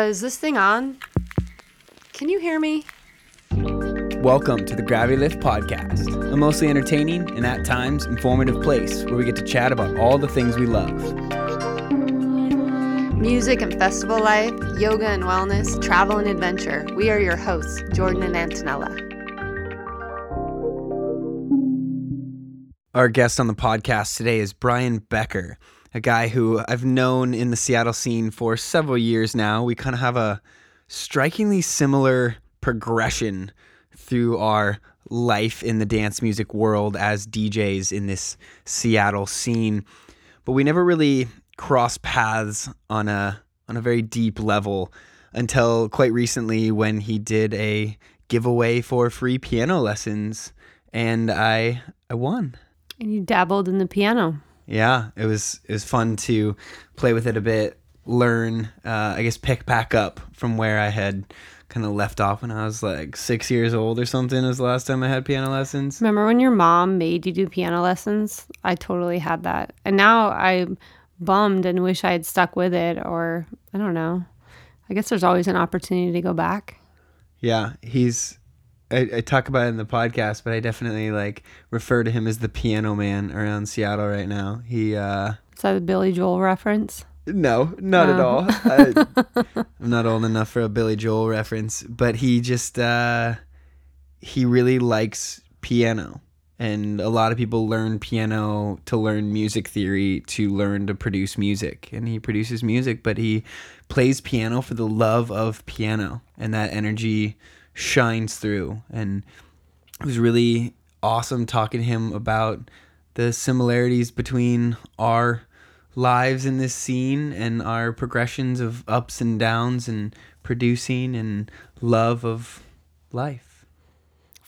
Uh, is this thing on? Can you hear me? Welcome to the Gravity Lift Podcast, a mostly entertaining and at times informative place where we get to chat about all the things we love. Music and festival life, yoga and wellness, travel and adventure. We are your hosts, Jordan and Antonella. Our guest on the podcast today is Brian Becker a guy who I've known in the Seattle scene for several years now. We kind of have a strikingly similar progression through our life in the dance music world as DJs in this Seattle scene. But we never really crossed paths on a on a very deep level until quite recently when he did a giveaway for free piano lessons and I I won. And you dabbled in the piano. Yeah, it was it was fun to play with it a bit, learn, uh, I guess pick back up from where I had kind of left off when I was like six years old or something. Was the last time I had piano lessons. Remember when your mom made you do piano lessons? I totally had that, and now I'm bummed and wish I had stuck with it, or I don't know. I guess there's always an opportunity to go back. Yeah, he's I, I, talk about it in the podcast, but I definitely like refer to him as the piano man around Seattle right now. He uh Is that a Billy Joel reference? No, not no. at all. I, am not old enough for a Billy Joel reference, but he just uh he really likes piano. And a lot of people learn piano to learn music theory, to learn to produce music. And he produces music, but he plays piano for the love of piano and that energy shines through. And it was really awesome talking to him about the similarities between our lives in this scene and our progressions of ups and downs and producing and love of life.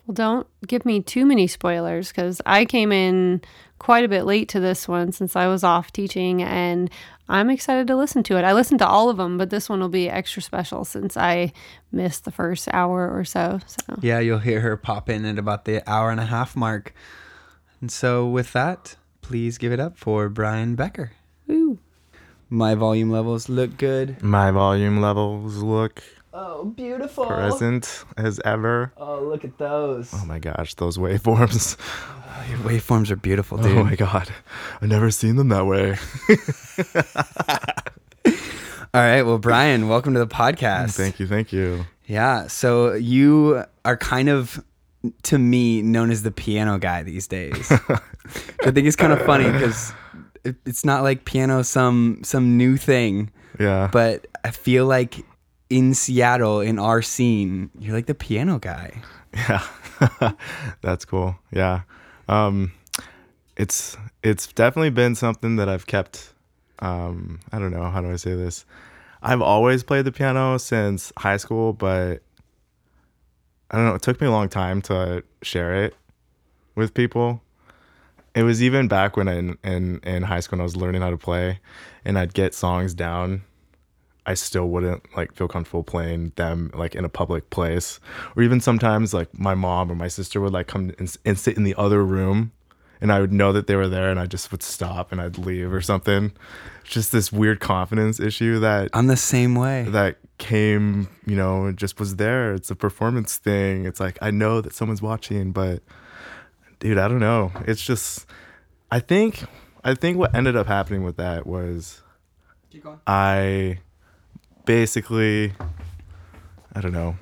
Well, don't give me too many spoilers because I came in quite a bit late to this one since I was off teaching, and I'm excited to listen to it. I listened to all of them, but this one will be extra special since I missed the first hour or so. So yeah, you'll hear her pop in at about the hour and a half mark. And so with that, please give it up for Brian Becker. Ooh. My volume levels look good. My volume levels look Oh, beautiful. Present as ever. Oh, look at those. Oh my gosh, those waveforms. Oh, your waveforms are beautiful, oh dude. Oh my god. I've never seen them that way. All right. Well, Brian, welcome to the podcast. Thank you. Thank you. Yeah. So you are kind of, to me, known as the piano guy these days. I think it's kind of funny because it's not like piano some some new thing. Yeah. But I feel like in Seattle in our scene, you're like the piano guy. Yeah. That's cool. Yeah. Um it's it's definitely been something that I've kept um I don't know, how do I say this? I've always played the piano since high school, but I don't know, it took me a long time to share it with people. It was even back when I, in, in in high school I was learning how to play and I'd get songs down I still wouldn't like feel comfortable playing them like in a public place. Or even sometimes like my mom or my sister would like come and, and, sit in the other room and I would know that they were there and I just would stop and I'd leave or something. Just this weird confidence issue that I'm the same way. That came, you know, just was there. It's a performance thing. It's like I know that someone's watching, but dude, I don't know. It's just I think I think what ended up happening with that was I basically, I don't know,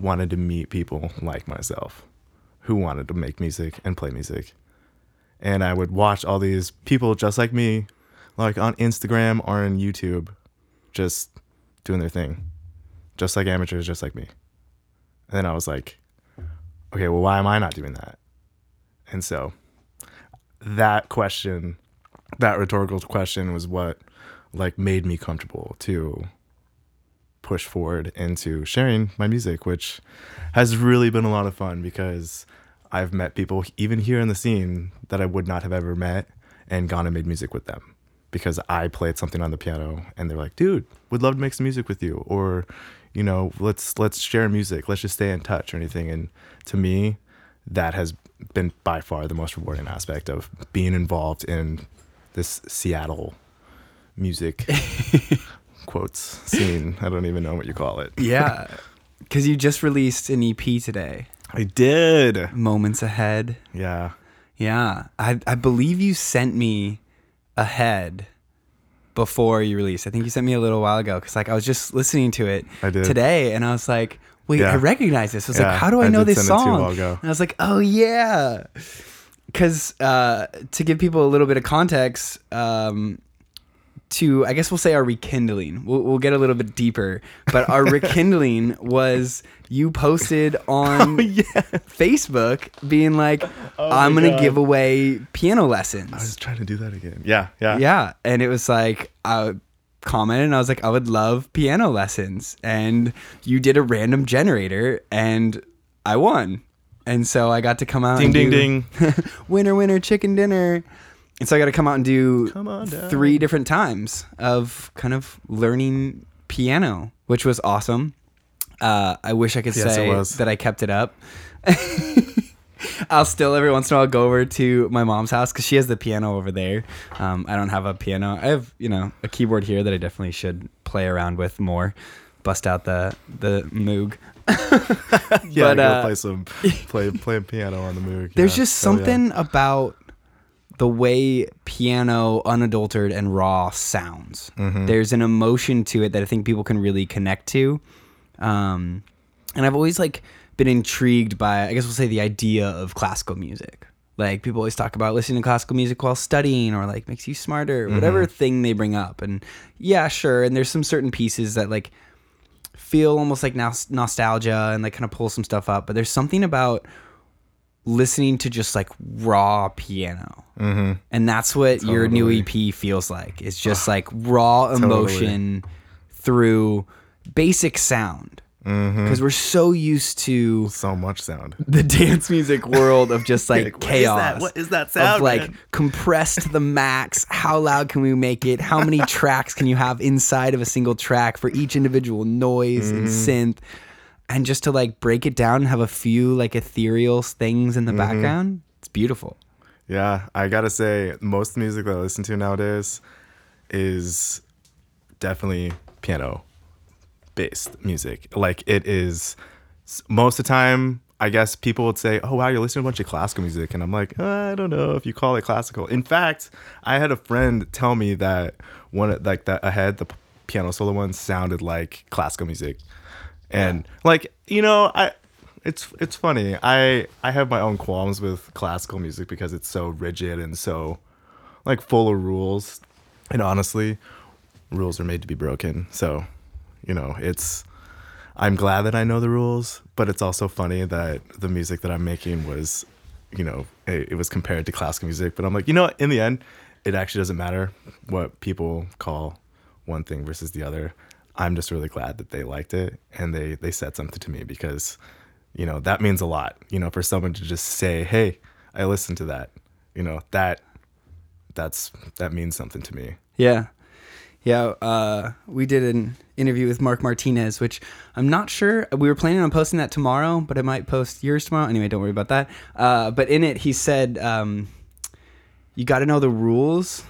wanted to meet people like myself who wanted to make music and play music. And I would watch all these people just like me, like on Instagram or on YouTube, just doing their thing, just like amateurs, just like me. And then I was like, okay, well, why am I not doing that? And so that question, that rhetorical question was what like made me comfortable to push forward into sharing my music, which has really been a lot of fun because I've met people even here in the scene that I would not have ever met and gone and made music with them because I played something on the piano and they're like, "Dude, would love to make some music with you," or, you know, let's let's share music, let's just stay in touch or anything. And to me, that has been by far the most rewarding aspect of being involved in this Seattle music quotes scene. I don't even know what you call it. Yeah. Because you just released an EP today, I did. Moments Ahead. Yeah. Yeah. I, I believe you sent me ahead before you released. I think you sent me a little while ago because like I was just listening to it today and I was like, wait, Yeah. I recognize this. I was Yeah, like, how do I, I know this send it to you a song? And I was like, oh yeah. Because uh, to give people a little bit of context, um, to I guess we'll say our rekindling. We'll, we'll get a little bit deeper, but our rekindling was you posted oh, on Facebook being like, oh "I'm gonna God. give away piano lessons." I was trying to do that again. Yeah. Yeah. yeah, and it was like uh, I commented, and I was like, "I would love piano lessons," and you did a random generator, and I won. And so I got to come out Ding, ding, do- ding. winner winner chicken dinner and so i got to come out and do three different times of kind of learning piano which was awesome uh, i wish i could Yes, say that i kept it up i'll still every once in a while go over to my mom's house because she has the piano over there um, i don't have a piano i have you know a keyboard here that i definitely should play around with more bust out the the moog Yeah. But, uh, play some play play piano on the Moog. There's Yeah. just Hell yeah. something about the way piano, unadulterated and raw sounds. Mm-hmm. There's an emotion to it that I think people can really connect to. Um, and I've always like been intrigued by, I guess we'll say, the idea of classical music. Like people always talk about listening to classical music while studying, or like makes you smarter, Mm-hmm. whatever thing they bring up. And yeah, sure. And there's some certain pieces that like feel almost like nos- nostalgia and like kind of pull some stuff up. But there's something about listening to just like raw piano. Mm-hmm. And that's what your new EP feels like. It's just like raw emotion through basic sound. Mm-hmm. Because we're so used to So much sound. the dance music world of just like, Like, what is chaos. that? What is that Of sound, like man? compressed to the max. How loud can we make it? How many tracks can you have inside of a single track for each individual noise and Mm-hmm. synth? And just to like break it down and have a few like ethereal things in the Mm-hmm. background, it's beautiful. Yeah, I gotta say, most music that I listen to nowadays is definitely piano based music. Like it is most of the time. I guess people would say, "Oh wow, you're listening to a bunch of classical music," and I'm like, "Uh, I don't know if you call it classical. In fact, I had a friend tell me that one of- like that ahead the piano solo one sounded like classical music, and like you know I it's it's funny. I I have my own qualms with classical music because it's so rigid and so like full of rules. And honestly, rules are made to be broken. So, you know, it's I'm glad that I know the rules, but it's also funny that the music that I'm making was, you know, it, it was compared to classical music. But I'm like, you know, in the end, it actually doesn't matter what people call one thing versus the other. I'm just really glad that they liked it and they they said something to me because, you know, that means a lot. You know, for someone to just say, "Hey, I listened to that," you know, that that's that means something to me. Yeah. Yeah, uh, we did an interview with Mark Martinez, which I'm not sure. We were planning on posting that tomorrow, but I might post yours tomorrow. Anyway, don't worry about that. Uh, but in it, he said, um, "You got to know the rules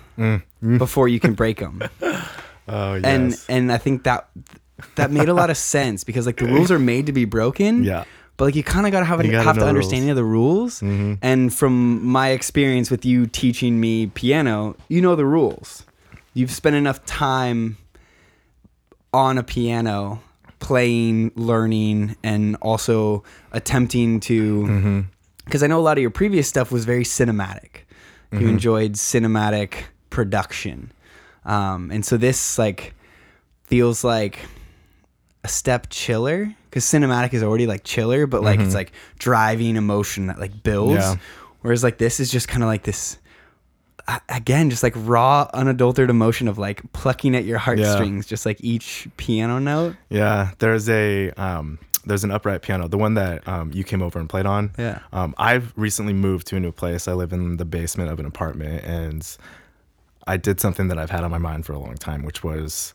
before you can break them." Oh yes. and and I think that that made a lot of sense because like the rules are made to be broken. Yeah. But like you kind of gotta have, You a, gotta have the the understanding of the rules. Mhm. And from my experience with you teaching me piano, you know the rules. You've spent enough time on a piano playing, learning, and also attempting to. Because I know a lot of your previous stuff was very cinematic. You enjoyed cinematic production, um, and so this like feels like a step chiller because cinematic is already like chiller, but like it's like driving emotion that like builds. Yeah. Whereas like this is just kind of like this again, just like raw, unadulterated emotion of like plucking at your heartstrings, just like each piano note. Yeah, there's a um, there's an upright piano, the one that um, you came over and played on. Yeah. Um, I've recently moved to a new place. I live in the basement of an apartment, and I did something that I've had on my mind for a long time, which was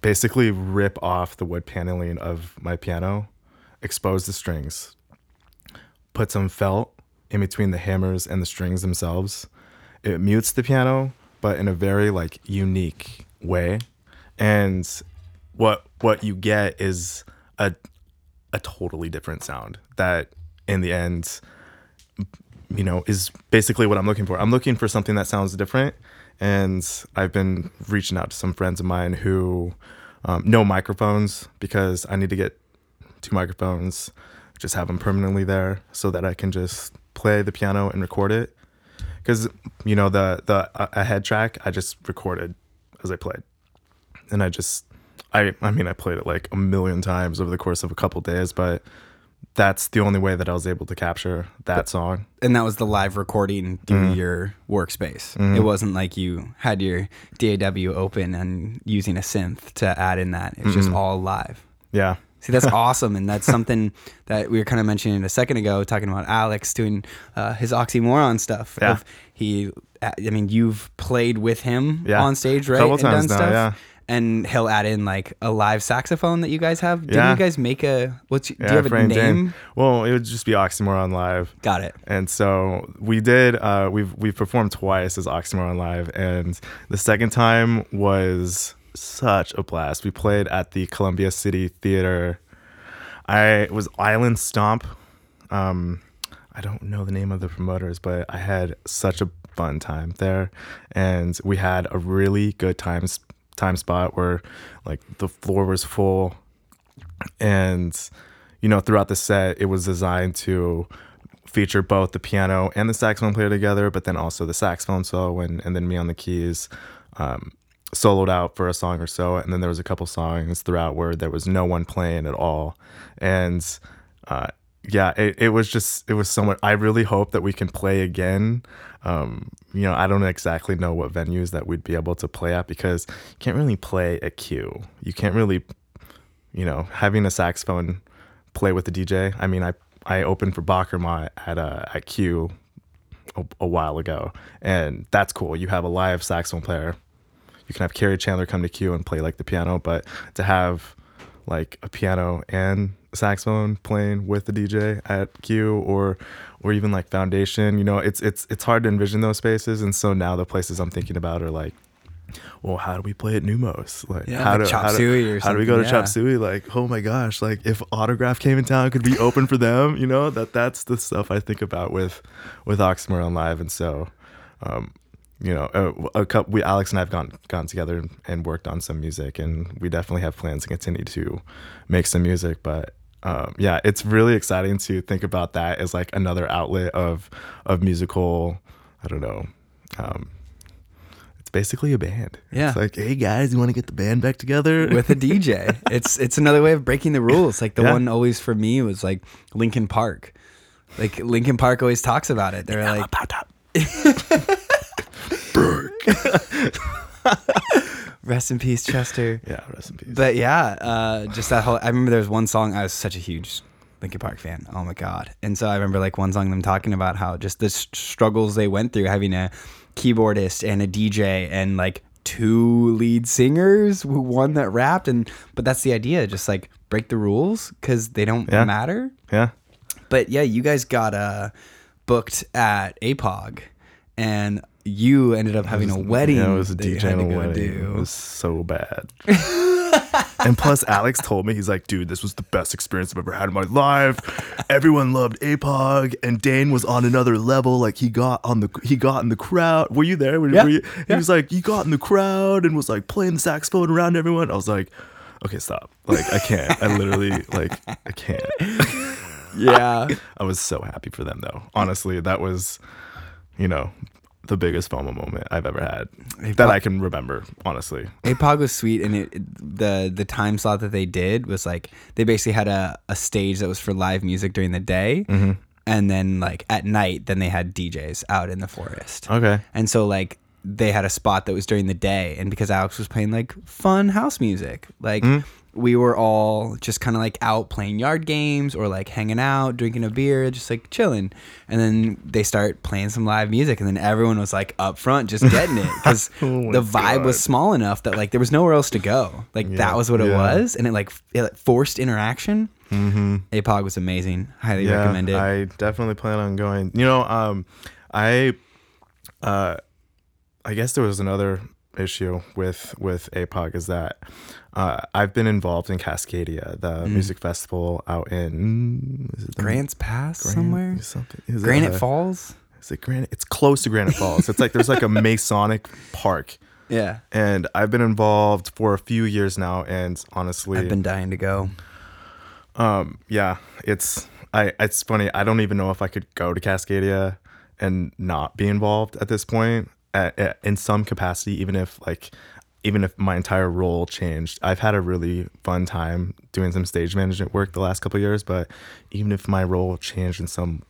basically rip off the wood paneling of my piano, expose the strings, put some felt in between the hammers and the strings themselves. It mutes the piano, but in a very like unique way. And what what you get is a a totally different sound that in the end you know is basically what I'm looking for. I'm looking for something that sounds different and I've been reaching out to some friends of mine who um, know microphones because I need to get two microphones, just have them permanently there so that I can just play the piano and record it. Because you know the the a head track I just recorded as I played, and I just I I mean I played it like a million times over the course of a couple days, but that's the only way that I was able to capture that song. And that was the live recording through Mm-hmm. your workspace. It wasn't like you had your DAW open and using a synth to add in that. It was Mm-hmm. just all live. Yeah, See, that's awesome. And that's something that we were kind of mentioning a second ago, talking about Alex doing uh, his oxymoron stuff. Yeah. He, I mean, you've played with him Yeah. on stage, right? Couple and times now, yeah. And he'll add in like a live saxophone that you guys have. Didn't Yeah. you guys make a, what's, do yeah. you have a name? Well, it would just be Oxymoron Live. Got it. And so we did. Uh, we've we've performed twice as Oxymoron Live, and the second time was such a blast. We played at the Columbia City Theater. I it was Island Stomp. Um, I don't know the name of the promoters, but I had such a fun time there, and we had a really good time time spot where like the floor was full. And you know throughout the set it was designed to feature both the piano and the saxophone player together but then also the saxophone solo and, and then me on the keys um, soloed out for a song or so. And then there was a couple songs throughout where there was no one playing at all. And uh, yeah it, it was just it was so much i really hope that we can play again um, you know i don't exactly know what venues that we'd be able to play at because you can't really play at q you can't really you know, having a saxophone play with the DJ. I mean, I I opened for Bakermat at uh, at Q a, a while ago, and that's cool. You have a live saxophone player. You can have Kerri Chandler come to Q and play like the piano, but to have like a piano and a saxophone playing with the DJ at Q or or even like Foundation, you know, it's it's it's hard to envision those spaces, and so now the places I'm thinking about are like well, how do we play at Neumos? Like, Yeah, how like do, Chop how, do, how do we go to something, Chop Suey? Like, oh my gosh, like if Autograf came in town, could we open for them? You know, that that's the stuff I think about with with Oxymoron Live, and so, um, you know, a, a couple, we Alex and I've gone gone together and, and worked on some music, and we definitely have plans to continue to make some music, but. Um, yeah, it's really exciting to think about that as like another outlet of of musical. I don't know. Um, it's basically a band. Yeah. It's like, hey guys, you want to get the band back together? with a DJ. it's it's another way of breaking the rules. Like the Yeah. one always for me was like Linkin Park. Like Linkin Park always talks about it. They're like rest in peace Chester. yeah, rest in peace. But yeah, uh, just that whole I remember there was one song I was such a huge Linkin Park fan. Oh my god. And so I remember like one song them talking about how just the struggles they went through having a keyboardist and a DJ and like two lead singers, one that rapped and but that's the idea, just like break the rules cuz they don't Yeah. matter. yeah, But yeah, you guys got uh booked at APOG and you ended up having a wedding. yeah, it was a that DJ had and to a wedding. do. It was so bad. and plus, Alex told me he's like, dude, this was the best experience I've ever had in my life. Everyone loved APOG, and Dane was on another level. Like he got on the he got in the crowd. Were you there? Were, Yeah, were you, He yeah. was like, he got in the crowd and was like playing the saxophone around everyone. I was like, okay, stop. Like I can't. I literally like I can't. yeah. I was so happy for them though. Honestly, that was, you know, the biggest FOMO moment I've ever had that I can remember. Honestly, APOG was sweet, and it, the the time slot that they did was like they basically had a, a stage that was for live music during the day, Mm-hmm. and then like at night, then they had DJs out in the forest. okay. And so like they had a spot that was during the day, and because Alex was playing like fun house music, like Mm-hmm. We were all just kind of like out playing yard games or like hanging out, drinking a beer, just like chilling. And then they start playing some live music, and then everyone was like up front just getting it because Oh the vibe was small enough that like there was nowhere else to go. Like Yeah, that was what it was, and it like it like, forced interaction. Mm-hmm. APOG was amazing. Highly Yeah, recommend it. I definitely plan on going. You know, um, I, uh, I guess there was another issue with with APOG is that uh, I've been involved in Cascadia, the music festival out in is it the- Grants Pass somewhere. something is it, Granite uh, Falls. Is it Granite? It's close to Granite Falls. It's like there's like a Masonic park, Yeah, and I've been involved for a few years now. And honestly, I've been dying to go. um, yeah, it's I. It's funny. I don't even know if I could go to Cascadia and not be involved at this point, at, at- in some capacity. Even if like, even if my entire role changed, I've had a really fun time doing some stage management work the last couple years. But even if my role changed in some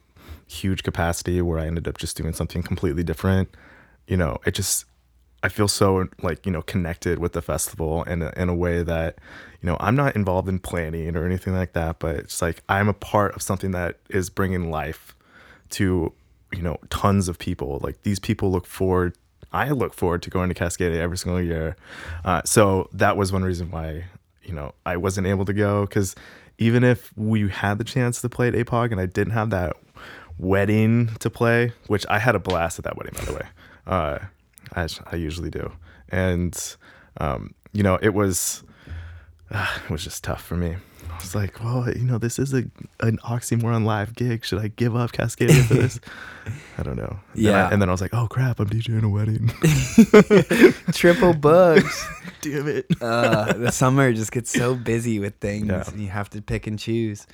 huge capacity where I ended up just doing something completely different, you know, it just I feel so like you know connected with the festival in a, in a way that you know I'm not involved in planning or anything like that, but it's like I'm a part of something that is bringing life to you know tons of people. Like these people look forward. I look forward to going to Cascadia every single year. Uh, so that was one reason why you know I wasn't able to go because even if we had the chance to play at APOG and I didn't have that wedding to play, which I had a blast at that wedding, by the way. Uh, as I usually do, and um, you know, it was uh, it was just tough for me. I was like, well, you know, this is a an oxymoron live gig. Should I give up Cascadia for this? I don't know. I- Yeah. and then I was like, oh crap, I'm DJing a wedding. Triple bugs. Damn it. uh, the summer just gets so busy with things, Yeah. and you have to pick and choose.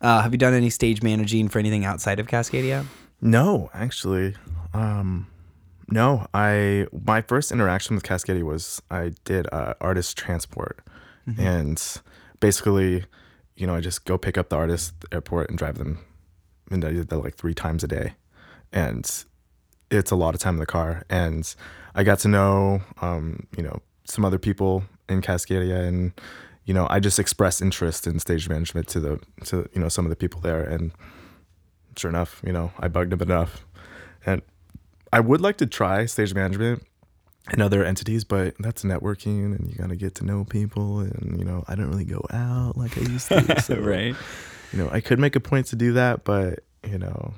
Uh, have you done any stage managing for anything outside of Cascadia? No, actually, um, no. I my first interaction with Cascadia was I did uh, artist transport, and basically, you know, I just go pick up the artist at the airport and drive them, and I did that like three times a day, and it's a lot of time in the car, and I got to know, um, you know, some other people in Cascadia, and you know, I just expressed interest in stage management to the to you know some of the people there, and sure enough, you know, I bugged them enough. And I would like to try stage management in other entities, but that's networking and you got to get to know people. And, you know, I don't really go out like I used to. So, right. You know, I could make a point to do that, but, you know,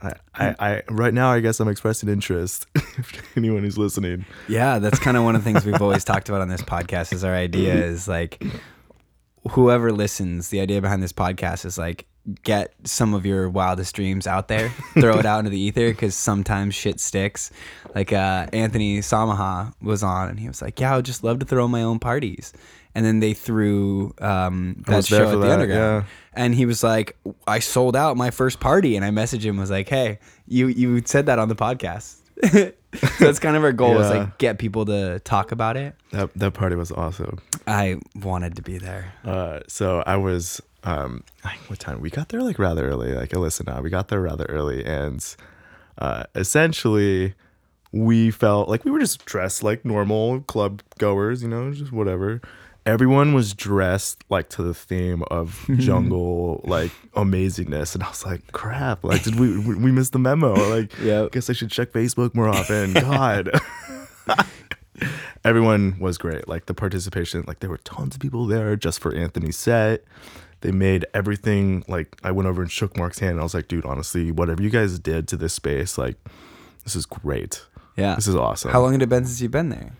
I, I, I right now, I guess I'm expressing interest if anyone who's listening. Yeah, that's kind of one of the things we've always talked about on this podcast. Is our idea is like whoever listens, the idea behind this podcast is like get some of your wildest dreams out there, throw it out into the ether because sometimes shit sticks. Like uh, Anthony Samaha was on, and he was like, "Yeah, I would just love to throw my own parties." And then they threw um, that show at the that, underground, yeah. and he was like, "I sold out my first party," and I messaged him was like, "Hey, you you said that on the podcast." so that's kind of our goal is like get people to talk about it. That, that party was awesome. I wanted to be there. Uh, so I was, um, what time? We got there like rather early. Like, listen now, we got there rather early, and uh, essentially, we felt like we were just dressed like normal club goers, you know, just whatever. Everyone was dressed like to the theme of jungle, like amazingness, and I was like, "Crap! Like, did we we missed the memo? Like, Yep. guess I should check Facebook more often." God. everyone was great. Like the participation, like there were tons of people there just for Anthony's set. They made everything like I went over and shook Mark's hand and I was like, dude, honestly, whatever you guys did to this space, like this is great. Yeah. This is awesome. How long had it been since you've been there?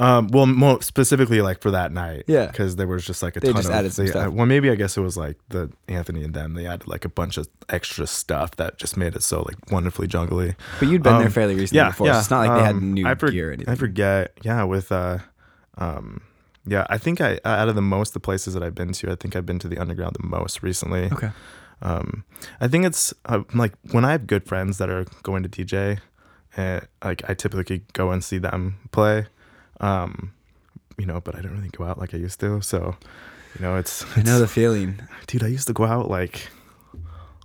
Um, well, more specifically, like for that night, Yeah. because there was just like a They ton just of. added some they- stuff. well, maybe I guess it was like the Anthony and them. They added like a bunch of extra stuff that just made it so like wonderfully jungly. But you'd been there Um, fairly recently before. so it's not like they had um, new I for- gear or anything. I forget. Yeah, with uh, um, yeah, I think I out of the most the places that I've been to, I think I've been to the underground the most recently. okay. Um, I think it's uh, like when I have good friends that are going to DJ, and like I typically go and see them play. Um, you know, but I don't really go out like I used to. So, you know, it's, I know the feeling. dude. I used to go out like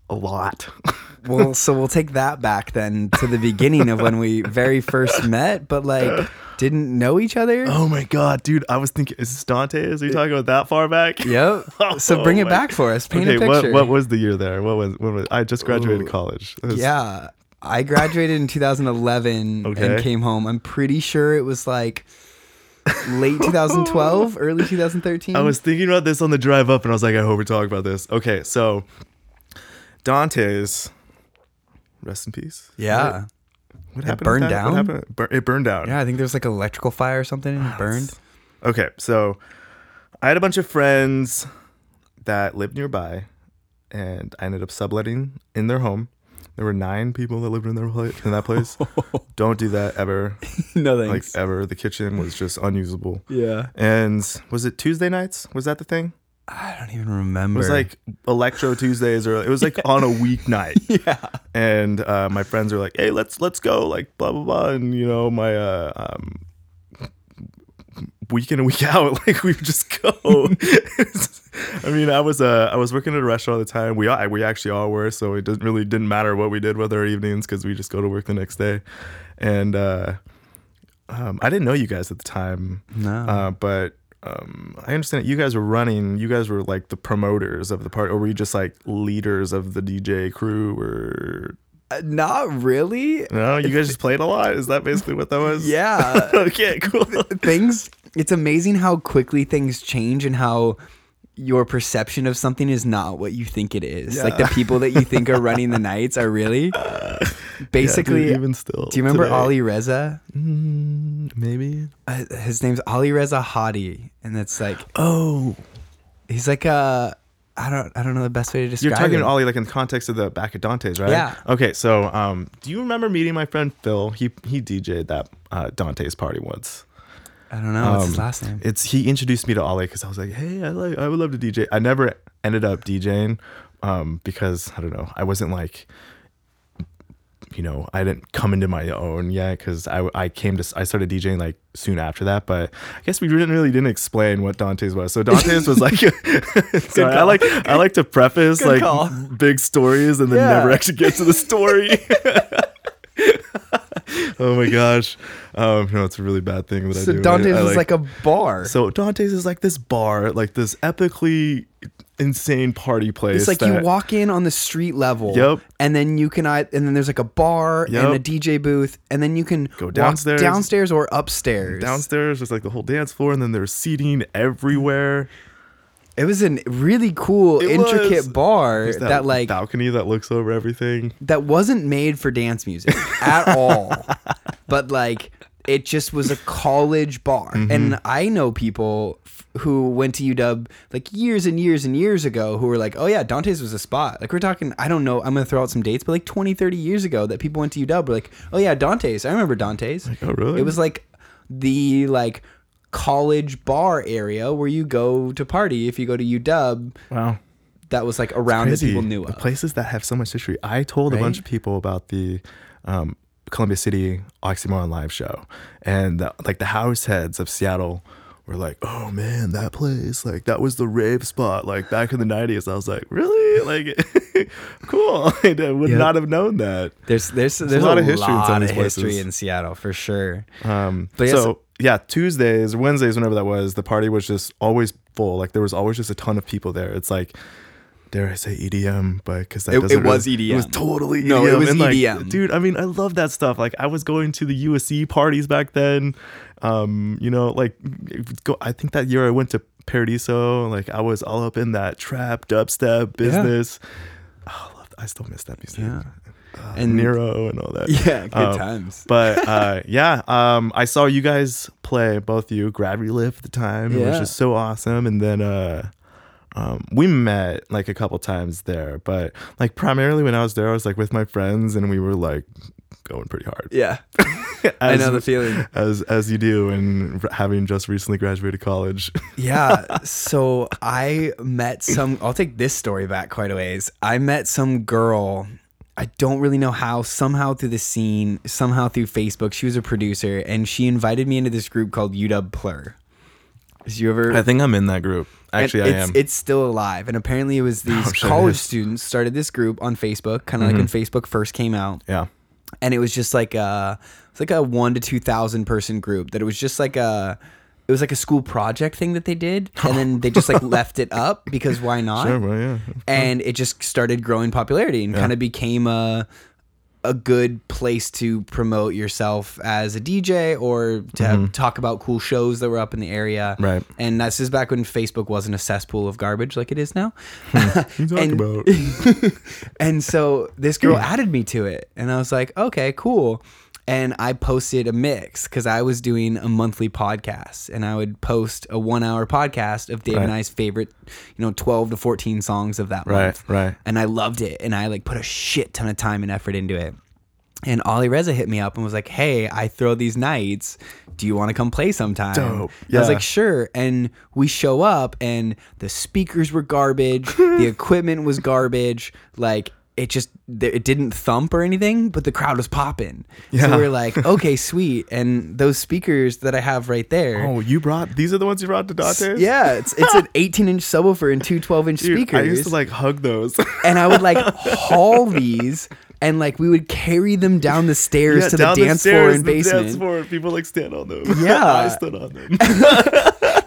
a lot. Well, so we'll take that back then to the beginning of when we very first met, but like didn't know each other. Oh my god, dude! I was thinking, is this Dante? Is he talking about that far back? Yep. So bring Oh it back for us. Paint okay, a picture. what what was the year there? What was what was? I just graduated Ooh. college. Was- Yeah. I graduated in 2011 and came home. I'm pretty sure it was like late 2012, early 2013. I was thinking about this on the drive up, and I was like, I hope we talk about this. Okay, so Dante's, rest in peace. yeah. What It happened? with burned down? What happened? Bur- it burned down. Yeah, I think there was like electrical fire or something and it burned. Okay, so I had a bunch of friends that lived nearby, and I ended up subletting in their home. There were nine people that lived in their pla- in that place. Don't do that ever. no thanks. Like ever. The kitchen was just unusable. yeah. And was it Tuesday nights? Was that the thing? I don't even remember. It was like Electro Tuesdays, or it was like on a weeknight. yeah. and uh, my friends are like, "Hey, let's let's go!" Like blah blah blah, and you know my uh, um, week in and week out, like we just go. I mean, I was uh, I was working at a restaurant at the time. We all, we actually all were, so it didn't really didn't matter what we did with our evenings because we just go to work the next day. And uh, um, I didn't know you guys at the time, No. uh, but. Um, I understand that you guys were running. You guys were like the promoters of the party, or were you just like leaders of the DJ crew, or not really. no, you guys just played a lot. Is that basically what that was? Yeah. okay, cool. things it's amazing how quickly things change and how your perception of something is not what you think it is. Like the people that you think are running the nights are really basically Yeah, dude, even still. Do you remember today. Ali Reza? Mm, maybe. Uh, his name's Ali Reza Hadi, and it's like Oh, he's like a I don't I don't know the best way to describe. It. You're talking to Ollie like in the context of the back of Dante's, right? Yeah. Okay, so um, do you remember meeting my friend Phil? He he DJ'd that uh, Dante's party once. I don't know what's his Um, last name. It's he introduced me to Ollie because I was like, hey, I like I would love to DJ. I never ended up DJing um, because I don't know. I wasn't like, you know, I didn't come into my own yet because I I came to I started DJing like soon after that. But I guess we didn't really didn't explain what Dante's was. So Dante's was like, sorry, I like I like to preface Good like call. big stories and then Yeah. never actually get to the story. oh my gosh. Um, no, it's a really bad thing that I do. I- Dante's I, is like a bar. so Dante's is like this bar, like this epically insane party place. It's like that- you walk in on the street level. Yep. And then you can, I- and then there's like a bar Yep. and a DJ booth, and then you can Go downstairs. downstairs or upstairs. downstairs, just like the whole dance floor, and then there's seating everywhere. It was a really cool, It intricate was. bar There's that, like balcony that looks over everything. that wasn't made for dance music at all. But like it just was a college bar. Mm-hmm. And I know people f- who went to UW like years and years and years ago who were like, "Oh yeah, Dante's was a spot." Like we're talking, I don't know, I'm going to throw out some dates, but like 20, 30 years ago that people went to UW were like, "Oh yeah, Dante's. I remember Dante's." oh, really? It was like the like college bar area where you go to party if you go to UW Wow. that was like around that people knew The of. places that have so much history. I told a bunch of people about the um, Columbia City Oxymoron live show, and the, like the house heads of Seattle were like, "Oh man, that place, like that was the rave spot, like back in the '90s." I was like, "Really? Like, cool? I would not have known that." There's there's there's, a lot of history in lot some of of history in Seattle for sure. Um, But yeah, so so- yeah, Tuesdays or Wednesdays, whenever that was, the party was just always full. Like there was always just a ton of people there. It's like, dare I say EDM, but because that It- it was really- It was totally EDM. No, it was And, like, EDM. dude. I mean, I love that stuff. Like I was going to the USC parties back then. Um, you know, like go. I think that year I went to Paradiso. Like I was all up in that trap dubstep business. Oh, I, love, I still miss that music. Yeah. Uh, And- Nero and all that. Yeah, good Um, times. but uh, yeah, um, I saw you guys play both you Gravity Lift at the time, It was just so awesome. And then uh, um, we met like a couple times there, but like primarily when I was there, I was like with my friends, and we were like going pretty hard. Yeah, I know the feeling. As as you do, and having just recently graduated college. Yeah, so I met some. I'll take this story back quite a ways. I met some girl. I don't really know how. Somehow through the scene, somehow through Facebook. She was a producer, and she invited me into this group called UW Plur. Did you ever? I think I'm in that group. Actually, I it's, am. It's still alive, and apparently it was these Oh, shit, it college is. Mm-hmm. students started this group on Facebook, kind of like when Facebook first came out, yeah. and it was just like a, it's like a one to two thousand person group. That it was just like a, it was like a school project thing that they did, and then they just like left it up because why not? Sure, well, yeah. And it just started growing popularity and kind of became a a good place to promote yourself as a DJ or to talk about cool shows that were up in the area. Mm-hmm. Right. And this is back when Facebook wasn't a cesspool of garbage like it is now. Talking And- about? and so this girl added me to it and i was like okay cool and I posted a mix because I was doing a monthly podcast, and I would post a one-hour podcast of Dave and I's favorite, you know, twelve to fourteen songs of that Right, month. right. And I loved it, and I like put a shit ton of time and effort into it. And Ollie Reza hit me up and was like, "Hey, I throw these nights. Do you want to come play sometime?" Dope. And I was like, "Sure." And we show up, and the speakers were garbage. the equipment was garbage. Like it just it didn't thump or anything, but the crowd was popping. So Yeah. we were like, "Okay, sweet." And those speakers that I have right there. Oh, you brought these are the ones you brought to Dante's? Yeah, it's it's an 18 inch subwoofer and two 12 inch Dude, speakers I used to like hug those. and I would like haul these and like we would carry them down the stairs Yeah, to the dance floor stairs, and the Dance basement floor, people like stand on them. Yeah. I stood on them.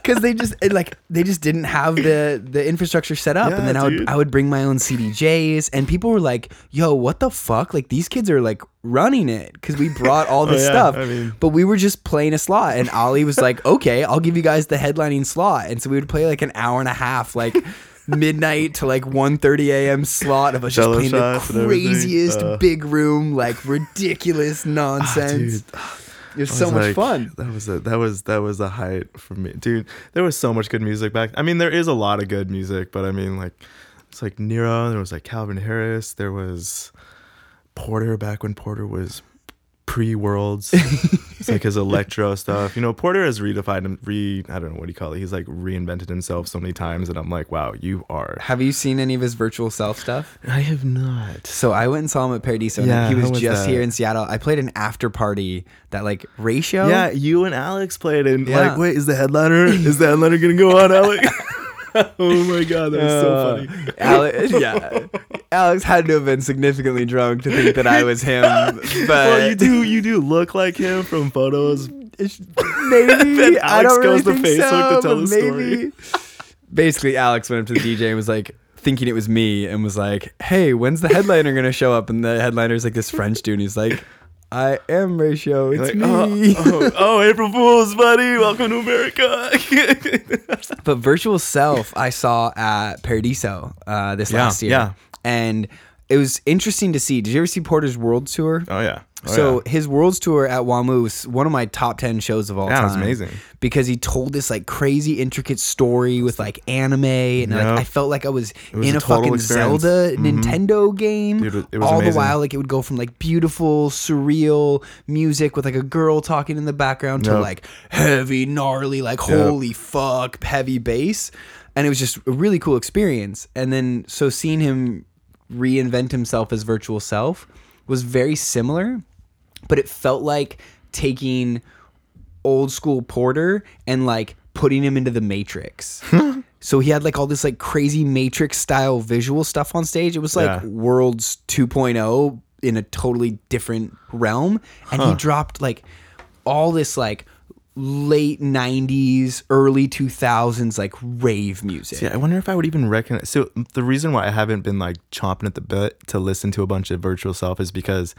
Because they just it, like they just didn't have the the infrastructure set up Yeah, and then I would. I would bring my own CDJs and people were like yo what the fuck like these kids are like running it because we brought all this Oh, yeah, stuff I mean- but we were just playing a slot and Ali was like okay I'll give you guys the headlining slot and so we would play like an hour and a half like midnight to like 1.30 a.m slot of us just playing the shots and everything. craziest Uh. big room like ridiculous nonsense dude. It was I so much like, fun That was a that was that was a height for me, dude. There was so much good music back. I mean, there is a lot of good music, but I mean, like it's like Nero. There was like Calvin Harris. There was Porter back when Porter was pre Worlds. it's like his electro stuff. You know, Porter has redefined him. Re I don't know what do you call it. He's like reinvented himself so many times, and I'm like, wow, you are. have you seen any of his virtual self stuff I have not. So I went and saw him at Paradiso. and Yeah, he was, was just that? here in Seattle. I played an after party that like ratio. Yeah, you and Alex played, and Yeah. like, wait, is the headliner? Is the headliner gonna go on, Alex? oh my god, that was so Uh, funny. Alex, yeah. Alex had to have been significantly drunk to think that I was him. But well, you do you do look like him from photos. maybe I Alex don't really goes to think Facebook so, to tell the maybe. Basically, Alex went up to the DJ and was like thinking it was me and was like, "Hey, when's the headliner gonna show up?" And the headliner's like this French dude. And he's like, "I am Ratio. It's Like, me." oh, oh, oh, April Fools, buddy! Welcome to America. But Virtual Self, I saw at Paradiso uh, this Yeah, last year. yeah. And it was interesting to see. Did you ever see Porter's World Tour? oh yeah. Oh, so yeah. his World's Tour at WAMU was one of my top 10 shows of all Yeah, it time. was amazing. Because he told this like crazy intricate story with like anime and like, I felt like I was, was in a a, fucking experience. Zelda Mhm. Nintendo game. Dude, it was all amazing. the while like it would go from like beautiful surreal music with like a girl talking in the background to like heavy gnarly like holy fuck heavy bass and it was just a really cool experience and then so seeing him reinvent himself as virtual self was very similar but it felt like taking old school porter and like putting him into the matrix. So he had like all this like crazy matrix style visual stuff on stage. It was like Yeah. worlds 2.0 in a totally different realm. And he dropped like all this like late 90s early 2000s like rave music Yeah, I wonder if I would even recognize. So the reason why I haven't been like chomping at the bit to listen to a bunch of virtual self is because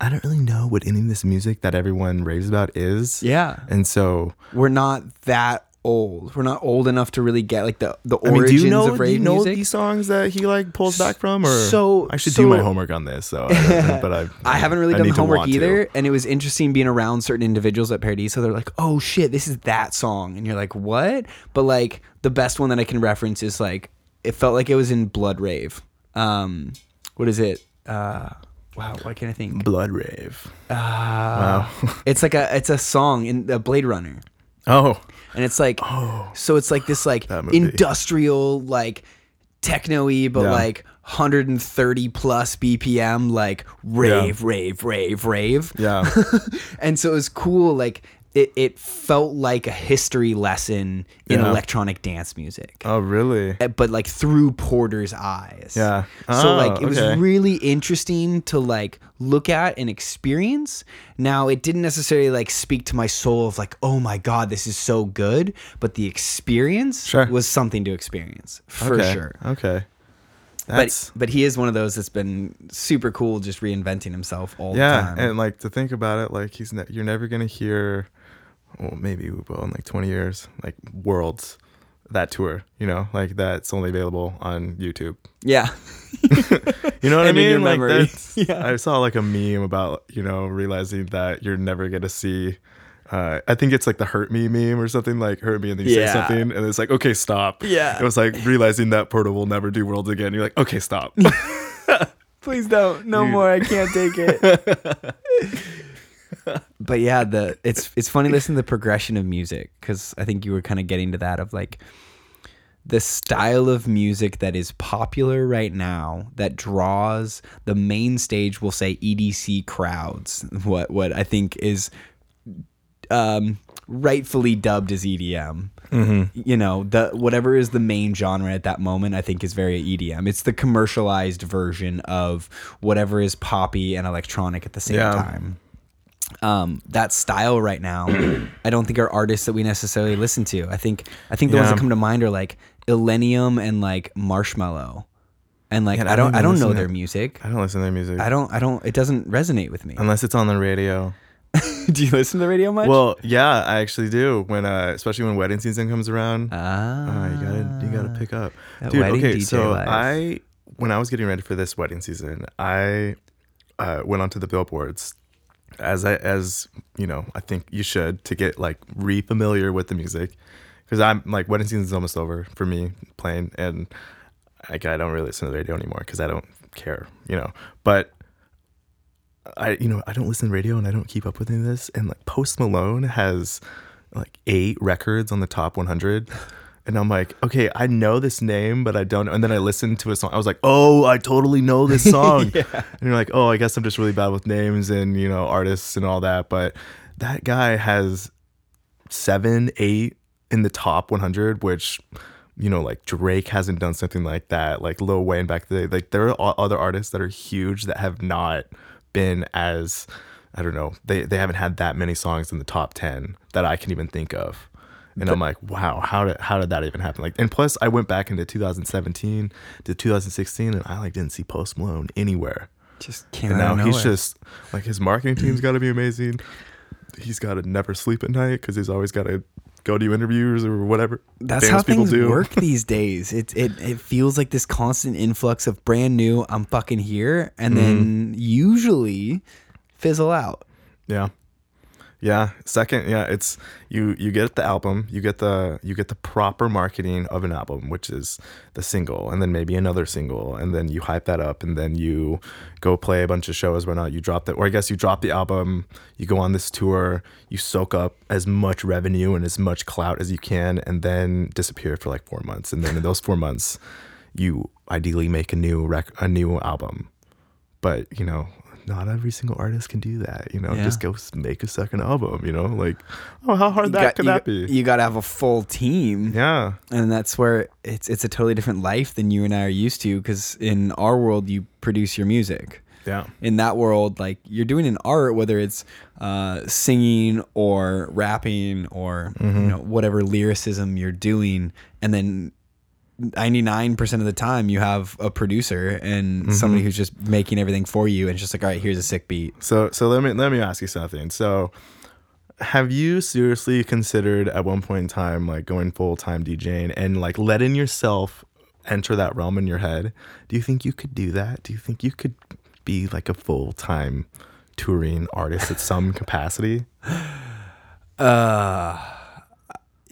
I don't really know what any of this music that everyone raves about is. yeah and so we're not that old we're not old enough to really get like the the I mean, origins do you know of do rave you know music these songs that he like pulls back from, or So- I should do my homework on this. So, I but I I haven't really I done the homework want to. either, and it was interesting being around certain individuals at Paradiso. They're like, "Oh shit, this is that song," and you're like, "What?" But like the best one that I can reference is like it felt like it was in Blood Rave. Um, what is it? Uh, wow, why can't I think? Blood rave. Uh, Wow. it's like a it's a song in the Blade Runner, Oh, and it's like oh, so it's like this like industrial like techno-y but Yeah. like 130 plus bpm like rave rave rave rave yeah. and so it was cool like it, it felt like a history lesson in Yeah. electronic dance music oh, really? uh, but like through porter's eyes Yeah. so Oh, like it was really interesting to like look at and experience now it didn't necessarily like speak to my soul of like oh my god this is so good but the experience Sure. was something to experience for okay. sure Okay. but That's but he is one of those that's been super cool just reinventing himself all the time. yeah, and like to think about it, like he's ne- you're never gonna hear, well, maybe we will in like 20 years, like worlds, that tour, you know, like that's only available on YouTube. yeah You know what I mean? Like that's, Yeah. I saw like a meme about you know realizing that you're never gonna see. Uh, I think it's like the hurt me meme or something like hurt me and then you Yeah. say something and it's like okay stop. Yeah. It was like realizing that Porter will never do worlds again. You're like okay stop. Please don't. No Dude. more. I can't take it. But yeah, the it's it's funny listening to the progression of music because I think you were kind of getting to that of like the style of music that is popular right now that draws the main stage. We'll say EDC crowds. What what I think is um, rightfully dubbed as EDM. You know, the whatever is the main genre at that moment, I think is very EDM. It's the commercialized version of whatever is poppy and electronic at the same Yeah. time. Um, that style right now, I don't think are artists that we necessarily listen to. I think I think the ones that come to mind are like Illenium and like Marshmello, and like Man, I I don't don't I don't know to- their music. I don't listen to their music I don't I don't it doesn't resonate with me. unless it's on the radio. Do you listen to the radio much? Well, yeah, I actually do. When uh, especially when wedding season comes around, ah, uh, you gotta you gotta pick up. Dude, wedding okay, DJ so life. I when I was getting ready for this wedding season, I uh, went onto the billboards as I as you know I think you should to get like re familiar with the music. Because I'm like wedding season is almost over for me playing and like I don't really listen to the radio anymore because I don't care you know. But I you know I don't listen to radio and I don't keep up with any of this and like Post Malone has like eight records on the top 100 and I'm like okay I know this name but I don't know. And then I listened to a song. I was like oh I totally know this song. And you're like oh I guess I'm just really bad with names and you know artists and all that. But that guy has seven eight in the top 100 which you know like Drake hasn't done something like that. Like Lil Wayne back in the day. Like there are other artists that are huge that have not been as I don't know they they haven't had that many songs in the top 10 that I can even think of and I'm like wow how did how did that even happen like and plus I went back into 2017 to 2016 and I like didn't see Post Malone anywhere just came and now he's just like his marketing team's got to be amazing. He's got to never sleep at night because he's always got to go to interviews or whatever. That's how people things do. work these days. It, it it feels like this constant influx of brand new. I'm fucking here, and Mm-hmm. then usually fizzle out. Yeah, yeah. Second, yeah, it's you. You get the album. You get the you get the proper marketing of an album, which is the single, and then maybe another single, and then you hype that up, and then you go play a bunch of shows. Why not? You drop that, or I guess you drop the album. You go on this tour. You soak up as much revenue and as much clout as you can, and then disappear for like four months. And then in those four months, you ideally make a new rec- a new album. But you know, not every single artist can do that. You know, Yeah. just go make a second album. You know, like oh, how hard You that got- could you that be? You got to have a full team, yeah, and that's where it's it's a totally different life than you and I are used to. Because in our world, you produce your music. yeah, in that world, like you're doing an art, whether it's uh, singing or rapping or Mm-hmm. you know whatever lyricism you're doing, and then 99% of the time you have a producer and Mm-hmm. somebody who's just making everything for you and it's just like all right here's a sick beat So so let me let me ask you something. So have you seriously considered at one point in time like going full time DJing and like letting yourself enter that realm in your head? Do you think you could do that? Do you think you could be like a full time touring artist at some capacity? uh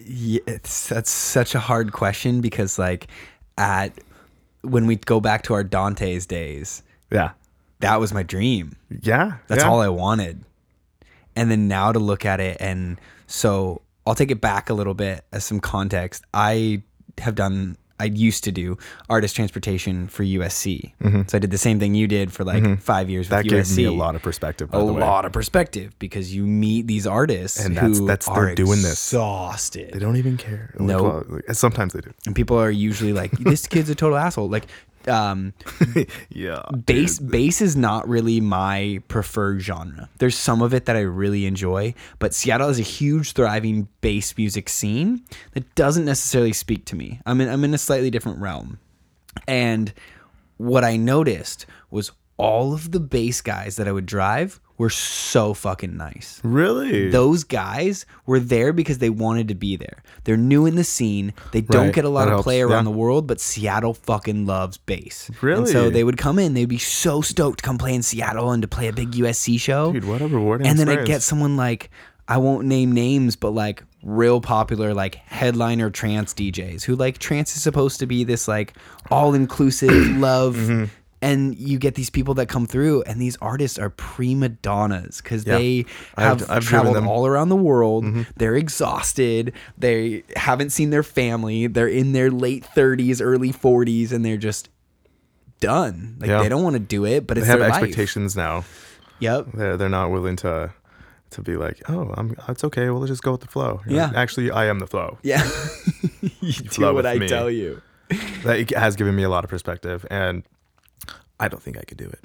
yeah, it's, that's such a hard question because like at when we go back to our dante's days Yeah. that was my dream Yeah. That's yeah. all I wanted. And then now to look at it, and so I'll take it back a little bit as some context. I have done, I used to do artist transportation for USC. So I did the same thing you did for like five years Mm-hmm. That with gave me a lot of perspective. By a the way. lot of perspective because you meet these artists And that's- who that's- they're doing this. exhausted. They don't even care. No. like, sometimes they do. and people are usually like, "This kid's a total asshole." Like, um, yeah. bass bass is not really my preferred genre. There's some of it that I really enjoy, but Seattle has a huge thriving bass music scene that doesn't necessarily speak to me. I'm in I'm in a slightly different realm. And what I noticed was all of the bass guys that I would drive were so fucking nice. Really? Those guys were there because they wanted to be there. They're new in the scene. They don't Right, get a lot that of helps, play around yeah. the world, but Seattle fucking loves bass. And so Really? they would come in. They'd be so stoked to come play in Seattle and to play a big USC show. Dude, what a rewarding and then I get experience. someone like I won't name names, but like real popular like headliner trance DJs who like trance is supposed to be this like all inclusive love. Mm-hmm. Mm-hmm. And you get these people that come through, and these artists are prima donnas because Yeah. they I've- I've traveled. Mm-hmm. all around the world. They're exhausted. They haven't seen their family. They're in their late 30s, early 40s, and they're just done. Like Yeah. they don't want to do it, but they it's have their life. expectations now. Yep. They're they're not willing to to be like, oh, I'm it's okay. We'll just go with the flow. You're Yeah. like, Actually, I am the flow. Yeah. you do what I me. tell you. That has given me a lot of perspective, and I don't think I could do it.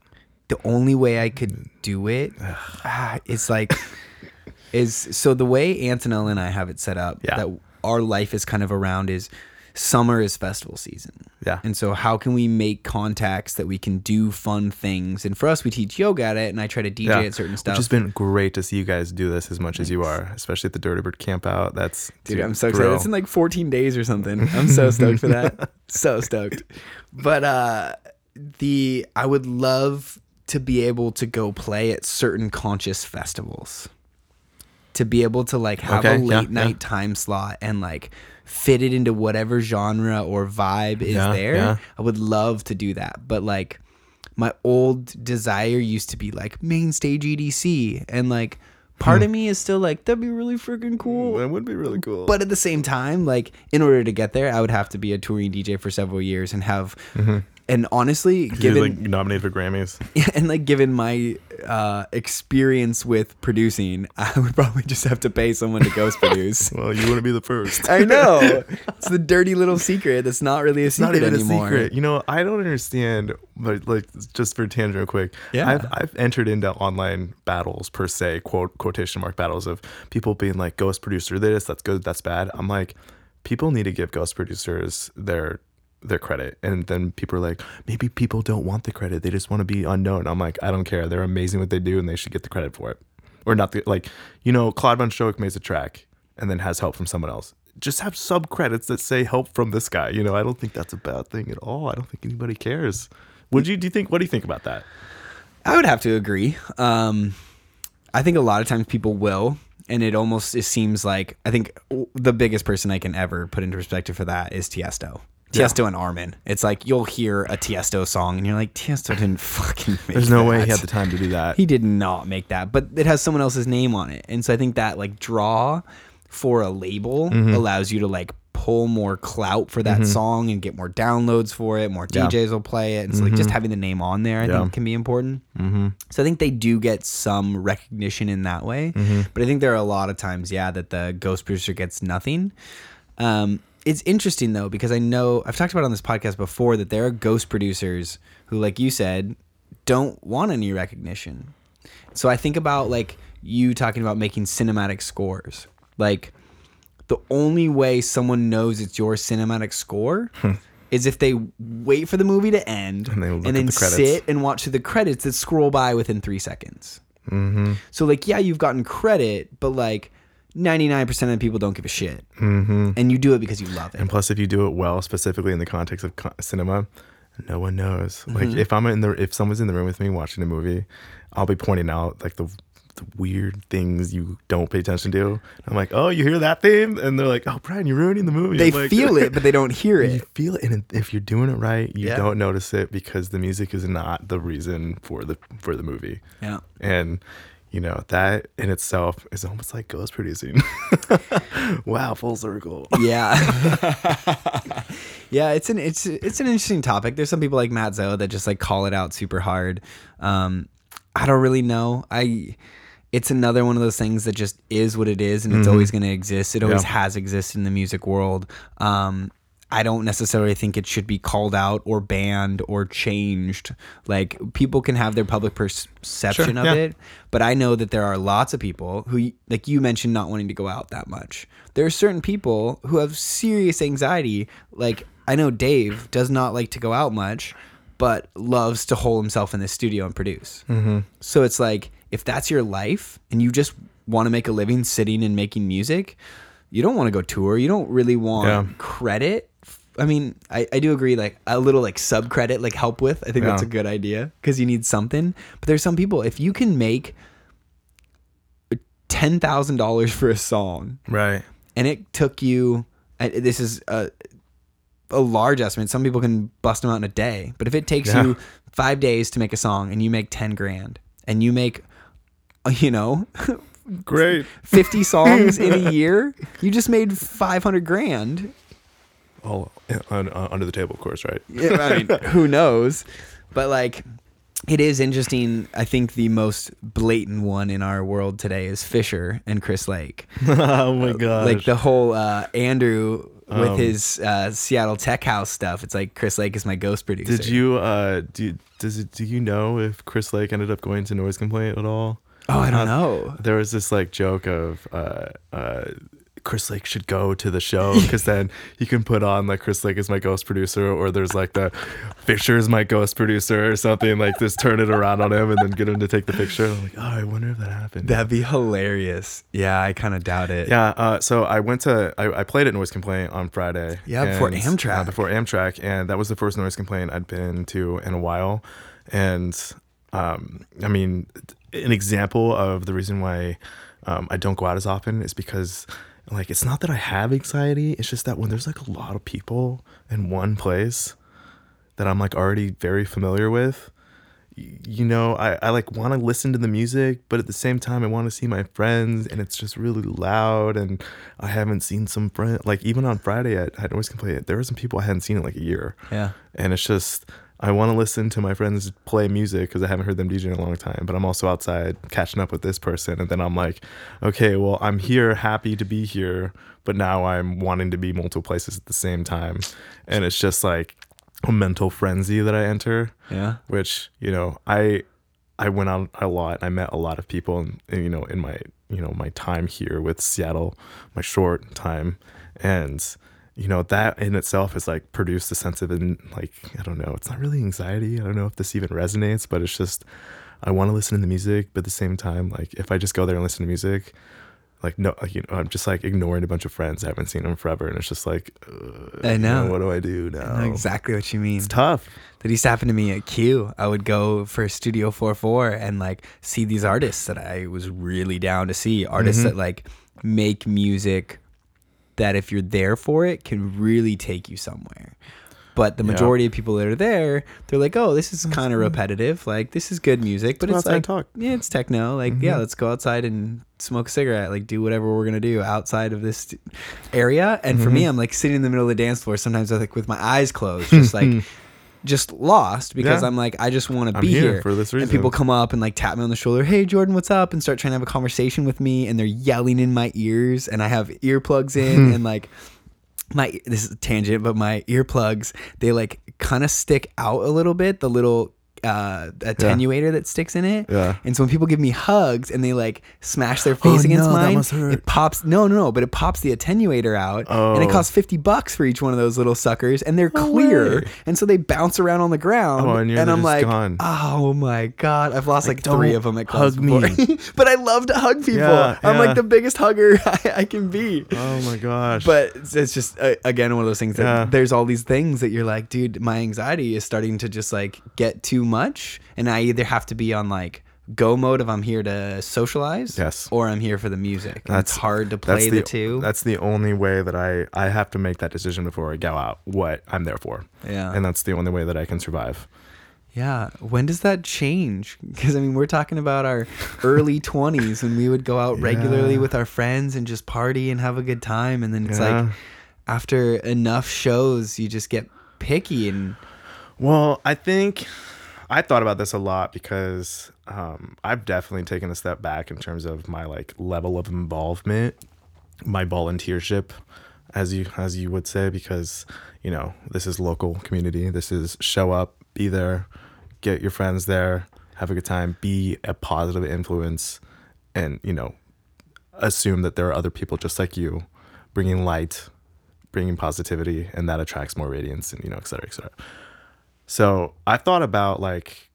the only way I could do it ah, is like is so the way Antonella and I have it set up Yeah. that our life is kind of around is summer is festival season. Yeah. And so how can we make contacts that we can do fun things? And for us we teach yoga at it and I try to DJ at certain stuff. Which has been great to see you guys do this as much as you are, especially at the Dirty Bird camp out. That's Dude, I'm so for excited. It's in like 14 days or something. I'm so stoked for that. So stoked. But uh the I would love to be able to go play at certain conscious festivals. To be able to like have Okay, a yeah, late night time slot and like fit it into whatever genre or vibe is Yeah, there. yeah. I would love to do that. But like my old desire used to be like main stage EDC and like part of Hmm. me is still like that'd be really freaking cool. That would be really cool. But at the same time, like in order to get there, I would have to be a touring DJ for several years and have, and honestly, given like nominated for Grammys. and like given my uh, experience with producing, I would probably just have to pay someone to ghost produce. Well, you want to be the first. I know it's the dirty little secret that's not really a It's not secret even anymore. a secret. You know, I don't understand. But like, just for tangent, real quick. Yeah. I've I've entered into online battles per se, quote quotation mark battles of people being like, "Ghost producer this, that's good, that's bad." I'm like, people need to give ghost producers their their credit, and then people are like, maybe people don't want the credit; they just want to be unknown. I'm like, I don't care. They're amazing what they do, and they should get the credit for it, or not. The, like, you know, Claude Von Stroke makes a track and then has help from someone else. Just have sub credits that say help from this guy. You know, I don't think that's a bad thing at all. I don't think anybody cares. Would you? Do you think? What do you think about that? I would have to agree. Um, I think a lot of times people will, and it almost it seems like I think the biggest person I can ever put into perspective for that is Tiesto. Tiesto and Armin. It's like you'll hear a Tiesto song and you're like, Tiesto didn't fucking make that. There's no way he had the time to do that. He did not make that, but it has someone else's name on it. And so I think that like draw for a label Mm-hmm. allows you to like pull more clout for that song and get more downloads for it. More Yeah. DJs will play it. And so like just having the name on there, I Yeah. think can be important. Mm-hmm. So I think they do get some recognition in that way. Mm-hmm. But I think there are a lot of times, yeah, that the ghost producer gets nothing. Um, it's interesting though because I know I've talked about on this podcast before that there are ghost producers who, like you said, don't want any recognition. So I think about like you talking about making cinematic scores. Like the only way someone knows it's your cinematic score is if they wait for the movie to end And and then the sit and watch the credits that scroll by within three seconds. Mm-hmm. So like, yeah, you've gotten credit, but like. 99% of the people don't give a shit. Mm-hmm. And you do it because you love it. And plus, if you do it well, specifically in the context of cinema, no one knows. Mm-hmm. Like if I'm in the if someone's in the room with me watching a movie, I'll be pointing out like the the weird things you don't pay attention to. I'm like, oh, you hear that theme? And they're like, oh, Brian, you're ruining the movie. They like, feel it, but they don't hear You it. feel it, and if you're doing it right, you Yeah. don't notice it because the music is not the reason for the for the movie. Yeah. And you know that in itself is almost like ghost producing. wow, full circle. Yeah. yeah, it's an it's it's an interesting topic. There's some people like Matt Zo that just like call it out super hard. Um I don't really know. I it's another one of those things that just is what it is and it's always going to exist. It always Mm-hmm. Yeah. has existed in the music world. Um I don't necessarily think it should be called out or banned or changed. Like people can have their public perception of yeah. it, but I know that there are lots of people who, like you mentioned, not wanting to go out that much. There are certain people who have serious anxiety. Like I know Dave does not like to go out much, but loves to hole himself in the studio and produce. Mm-hmm. So it's like if that's your life and you just want to make a living sitting and making music, you don't want to go tour. You don't really want Yeah. credit. I mean, I, I do agree, like a little like sub credit, like help with. I think that's a good idea because you need something. But there's some people, if you can make $10,000 for a song Right. and it took you, I- this is a, a large estimate. Some people can bust them out in a day. But if it takes Yeah. you five days to make a song and you make 10 grand and you make, you know, Great. 50 songs in a year, you just made 500 grand. All uh, uh, under the table, of course, right? Yeah, I mean, who knows? But like, it is interesting. I think the most blatant one in our world today is Fisher and Chris Lake. oh my god. Like the whole uh, Andrew with Um, his uh, Seattle Tech House stuff. It's like Chris Lake is my ghost producer. Did you uh do does it do you know if Chris Lake ended up going to noise complaint at all? Oh, I don't Uh, know. There was this like joke of uh uh Chris Lake should go to the show because then you can put on like Chris Lake is my ghost producer, or there's like the Fisher is my ghost producer or something like just turn it around on him and then get him to take the picture. I'm like, oh, I wonder if that happened. That'd be hilarious. Yeah, I kind of doubt it. Yeah, uh, so I went to I, I played at Noise Complaint on Friday. Yeah, before Amtrac. uh, before Amtrac, and that was the first Noise Complaint I'd been to in a while. And um, I mean, an example of the reason why um, I don't go out as often is because like it's not that I have anxiety. It's just that when there's like a lot of people in one place that I'm like already very familiar with you know, I, I like want to listen to the music, but at the same time, I want to see my friends, and it's just really loud. And I haven't seen some friend like even on Friday I, I'd always complain there were some people I hadn't seen in like a year, Yeah. and it's just I want to listen to my friends play music because I haven't heard them DJ in a long time. But I'm also outside catching up with this person, and then I'm like, okay, well, I'm here, happy to be here, but now I'm wanting to be multiple places at the same time, and it's just like a mental frenzy that I enter Yeah. which you know i i went out a lot and i met a lot of people and, and, you know in my you know my time here with seattle my short time and you know that in itself has like produced a sense of in, like i don't know it's not really anxiety i don't know if this even resonates but it's just i want to listen to the music but at the same time like if i just go there and listen to music like no like, you know i'm just like ignoring a bunch of friends i haven't seen them forever and it's just like uh, I know. what do i do now I know exactly what you mean. it's tough That used to happen to me at Q. I would go for Studio 44 and like see these artists that I was really down to see. Artists Mm-hmm. that like make music that if you're there for it can really take you somewhere. But the Yeah. majority of people that are there, they're like, "Oh, this is kind of repetitive. Like this is good music, but it's like talk. yeah, it's techno. Like yeah, mm-hmm. let's go outside and smoke a cigarette. Like do whatever we're gonna do outside of this area." And for me, mm-hmm. I'm like sitting in the middle of the dance floor. Sometimes I like with my eyes closed, just like just lost because Yeah. I'm like I just want to I'm be here for this And reason. people come up and like tap me on the shoulder, "Hey Jordan, what's up?" and start trying to have a conversation with me and they're yelling in my ears and I have earplugs in hmm. and like my this is a tangent, but my earplugs they like kind of stick out a little bit, the little uh attenuator that sticks in it. Yeah. And so when people give me hugs and they like smash their Oh, face against no, mine, it pops no no no, but it pops the attenuator out and it Oh. costs 50 bucks for each one of those little suckers and they're clear way. and so they bounce around on the ground Oh, and you're I'm like gone. oh my god I've lost like, Like, three of them at hug me. but I love to hug people Yeah, I'm yeah. like the biggest hugger I, I can be Oh my gosh. but it's, just uh, again one of those things that Yeah. there's all these things that you're like dude my anxiety is starting to just like get too much and i either have to be on like go mode if i'm here to socialize Yes. or i'm here for the music and That's- hard to play the, two That's the only way that I I have to make that decision before I go out what I'm there for. Yeah. And that's the only way that I can survive. yeah when does that change because i mean we're talking about our early 20s when we would go out regularly with our friends and just party and have a good time and then it's Yeah. like after enough shows you just get picky and Well, I think I thought about this a lot because um, I've definitely taken a step back in terms of my like level of involvement, my volunteership, as you as you would say, because you know this is local community. This is show up, be there, get your friends there, have a good time, be a positive influence, and you know assume that there are other people just like you, bringing light, bringing positivity, and that attracts more radiance, and you know, et cetera, et cetera. So I thought about like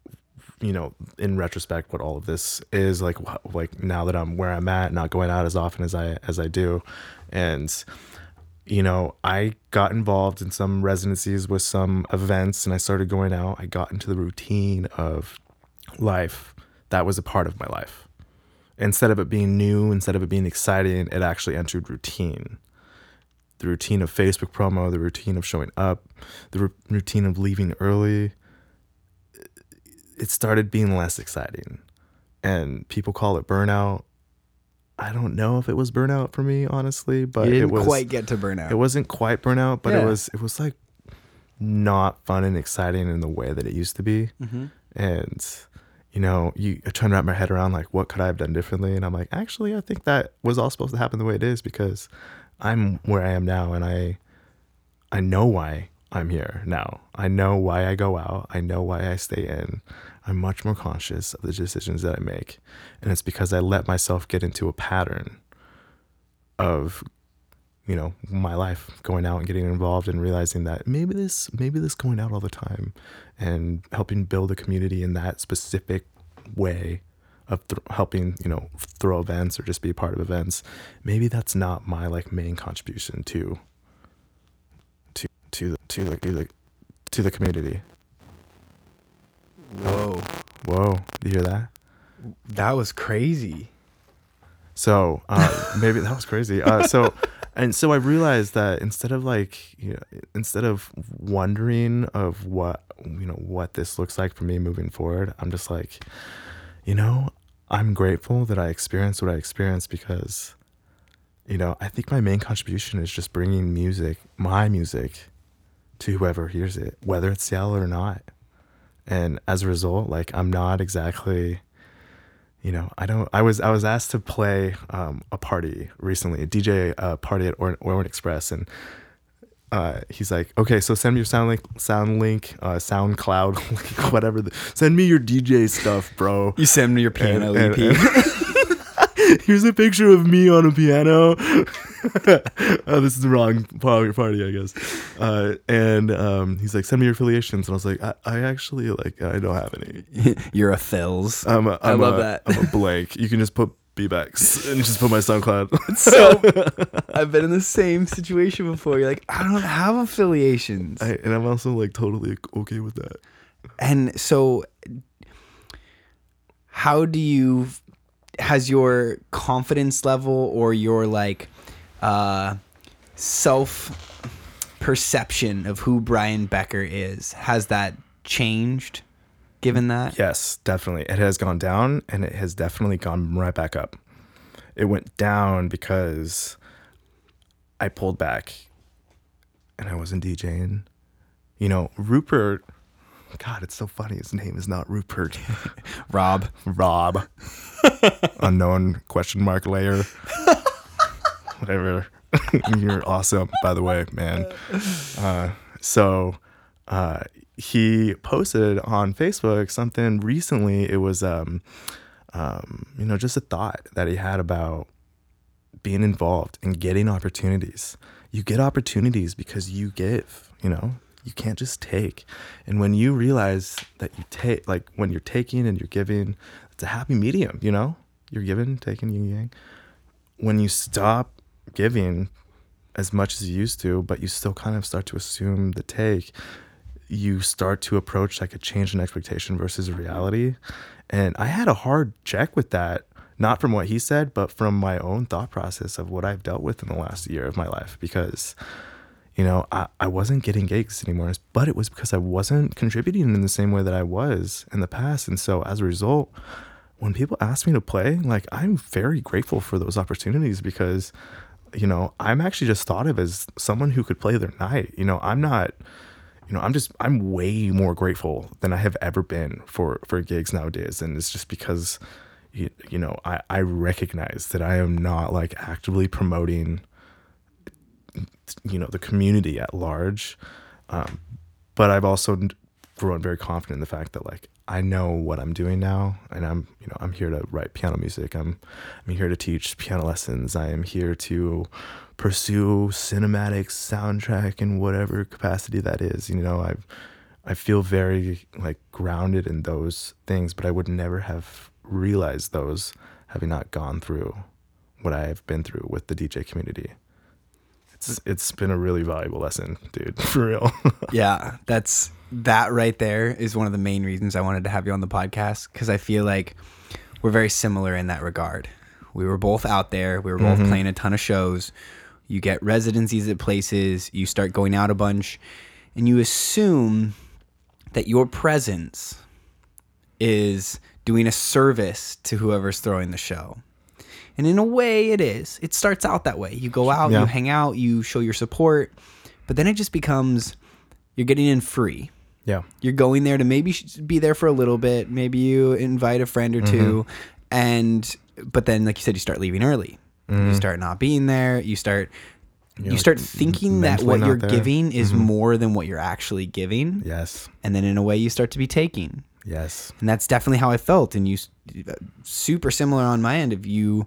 you know, in retrospect, what all of this is like, like now that I'm where I'm at, not going out as often as I as I do, and you know, I got involved in some residencies with some events, and I started going out. I got into the routine of life that was a part of my life. Instead of it being new, instead of it being exciting, it actually entered routine. The routine of Facebook promo, the routine of showing up, the r- routine of leaving early, it started being less exciting. And people call it burnout. I don't know if it was burnout for me, honestly, but it was quite get to burnout. it wasn't quite burnout, but Yeah. it was it was like not fun and exciting in the way that it used to be. Mhm. And you know, you I trying to wrap my head around like what could I have done differently, and I'm like, actually, I think that was all supposed to happen the way it is because I'm where I am now, and I I know why I'm here now. I know why I go out. I know why I stay in. I'm much more conscious of the decisions that I make, and it's because I let myself get into a pattern of you know my life going out and getting involved and realizing that maybe this maybe this going out all the time and helping build a community in that specific way of th- helping you know throw events or just be a part of events maybe that's not my like main contribution to to to the to the to the, to the community Whoa, whoa you hear that that was crazy. So uh, maybe that was crazy. Uh, so and so I realized that instead of like you know, instead of wondering of what you know what this looks like for me moving forward, I'm just like, you know, I'm grateful that I experienced what I experienced because, you know, I think my main contribution is just bringing music, my music, to whoever hears it, whether it's Seattle or not. And as a result, like I'm not exactly you know, I don't. I was I was asked to play um, a party recently, a DJ uh, party at Or- Orient Express, and uh, he's like, "Okay, so send me your sound link, sound link, uh, SoundCloud, link, whatever. The, send me your DJ stuff, bro." You send me your piano And- EP. and- Here's a picture of me on a piano. oh, this is the wrong party, I guess. Uh, and um, he's like, "Send me your affiliations," and I was like, "I, I actually like I don't have any." You're a Phils. I'm a, I I'm love a- that. I'm a blank. You can just put B-Bex and just put my SoundCloud. so I've been in the same situation before. You're like, I don't have affiliations. I, and I'm also like totally okay with that. And so, how do you, has your confidence level or your like uh, self perception of who Brian Becker is, has that changed given that? Yes, definitely. It has gone down and it has definitely gone right back up. It went down because I pulled back and I wasn't DJing. You know, Rupert, God, it's so funny. His name is not Rupert. Rob. Rob. Unknown question mark layer. Whatever. You're awesome, by the way, man. Uh, so uh, he posted on Facebook something recently. It was, um, um, you know, just a thought that he had about being involved and getting opportunities. You get opportunities because you give, you know, you can't just take. And when you realize that you take, like when you're taking and you're giving, it's a happy medium, you know? You're giving, taking, yin yang. When you stop giving as much as you used to, but you still kind of start to assume the take, you start to approach like a change in expectation versus reality. And I had a hard check with that, not from what he said, but from my own thought process of what I've dealt with in the last year of my life. Because, you know, I, I wasn't getting gigs anymore, but it was because I wasn't contributing in the same way that I was in the past. And so as a result, when people ask me to play, like I'm very grateful for those opportunities because, you know, I'm actually just thought of as someone who could play their night. You know, I'm not, you know, I'm just I'm way more grateful than I have ever been for for gigs nowadays, and it's just because, you, you know, I I recognize that I am not like actively promoting, you know, the community at large, um, but I've also grown very confident in the fact that like I know what I'm doing now, and I'm you know I'm here to write piano music. I'm I'm here to teach piano lessons. I am here to pursue cinematic soundtrack in whatever capacity that is. You know, I've I feel very like grounded in those things, but I would never have realized those having not gone through what I've been through with the DJ community. It's it's been a really valuable lesson, dude, for real. yeah, that's that right there is one of the main reasons I wanted to have you on the podcast because I feel like we're very similar in that regard. We were both out there, we were both Mm-hmm. playing a ton of shows. You get residencies at places, you start going out a bunch, and you assume that your presence is doing a service to whoever's throwing the show. And in a way, it is. It starts out that way. You go out, Yeah. you hang out, you show your support, but then it just becomes you're getting in free. yeah. You're going there to maybe be there for a little bit. Maybe you invite a friend or mm-hmm. 2 and but then, like you said, you start leaving early. You start not being there. You start you, know, start thinking that what you're there. giving is more than what you're actually giving, Yes. and then in a way, you start to be taking Yes. and that's definitely how I felt. And you, uh, super similar on my end. If you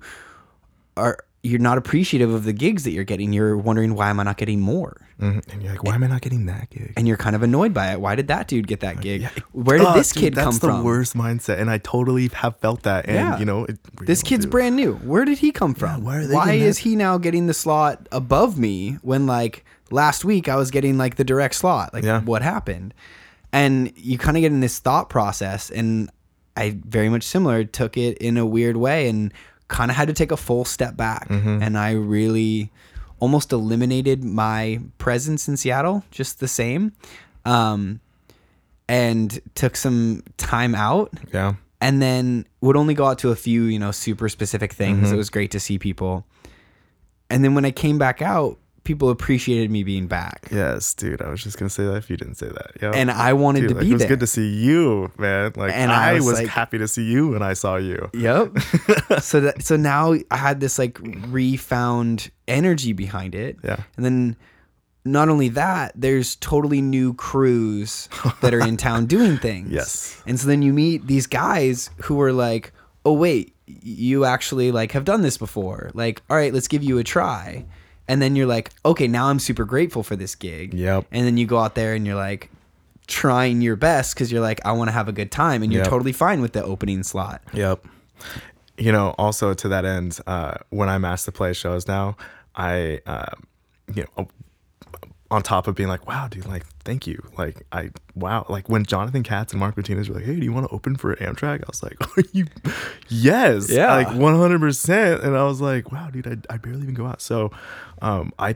are, you're not appreciative of the gigs that you're getting. You're wondering why am I not getting more? hmm And you're like, why am I not getting that gig? And you're kind of annoyed by it. Why did that dude get that gig? Where did Oh, this dude, kid that's the worst mindset, and I totally have felt that. And Yeah. you know, it, This kid's brand new. Where did he come from? they why is he now getting the slot above me when like last week I was getting like the direct slot? Like Yeah. what happened? And you kind of get in this thought process and I very much similar took it in a weird way and kind of had to take a full step back Mm-hmm. and I really almost eliminated my presence in Seattle just the same. Um and took some time out Yeah. and then would only go out to a few, you know, super specific things. Mm-hmm. It was great to see people. And then when I came back out, people appreciated me being back. Yes, dude. I was just gonna say that if you didn't say that. Yeah. And I wanted Dude, to like, be it was there. good to see you, man. Like And I I, was was, like- happy to see you when I saw you. Yep. so that so now I had this like refound energy behind it. Yeah. And then not only that, there's totally new crews that are in town doing things. Yes. And so then you meet these guys who are like, "Oh wait, you actually like have done this before. Like, all right, let's give you a try." And then you're like, "Okay, now I'm super grateful for this gig." Yep. And then you go out there and you're like trying your best cuz you're like, "I want to have a good time." And you're Yep. totally fine with the opening slot. Yep. You know, also to that end, uh, when I'm asked to play shows now, I, uh, you know, on top of being like, wow, dude, like, thank you. Like, I, wow. Like, when Jonathan Katz and Mark Martinez were like, hey, do you want to open for Amtrac? I was like, are you, yes. Yeah. Like, 100%. And I was like, wow, dude, I, I barely even go out. So, um, I,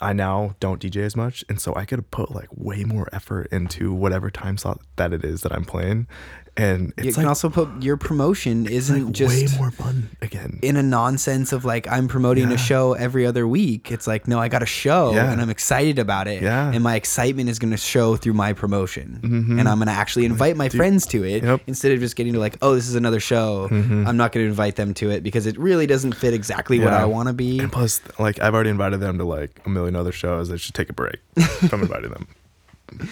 I now don't DJ as much, and so I could have put like way more effort into whatever time slot that it is that I'm playing, and You it's can like also put your promotion isn't like just way more fun again. in a nonsense of like I'm promoting a show every other week. It's like no, I got a show Yeah. and I'm excited about it. Yeah. and my excitement is going to show through my promotion, mm-hmm. and I'm going to actually invite my friends to it Yep. instead of just getting to like, oh, this is another show. Mm-hmm. I'm not going to invite them to it because it really doesn't fit exactly what I want to be. and plus, like I've already invited them to like a million other shows. They should take a break if I'm inviting them.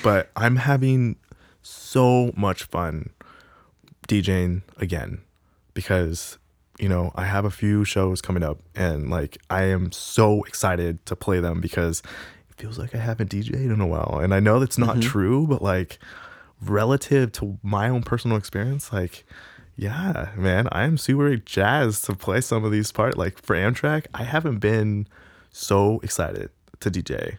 But I'm having so much fun DJing again because you know I have a few shows coming up, and like I am so excited to play them because it feels like I haven't DJed in a while, and I know that's not mm-hmm. true, but like relative to my own personal experience, like yeah, man, I am super jazzed to play some of these parts. Like for Amtrac, I haven't been so excited to DJ,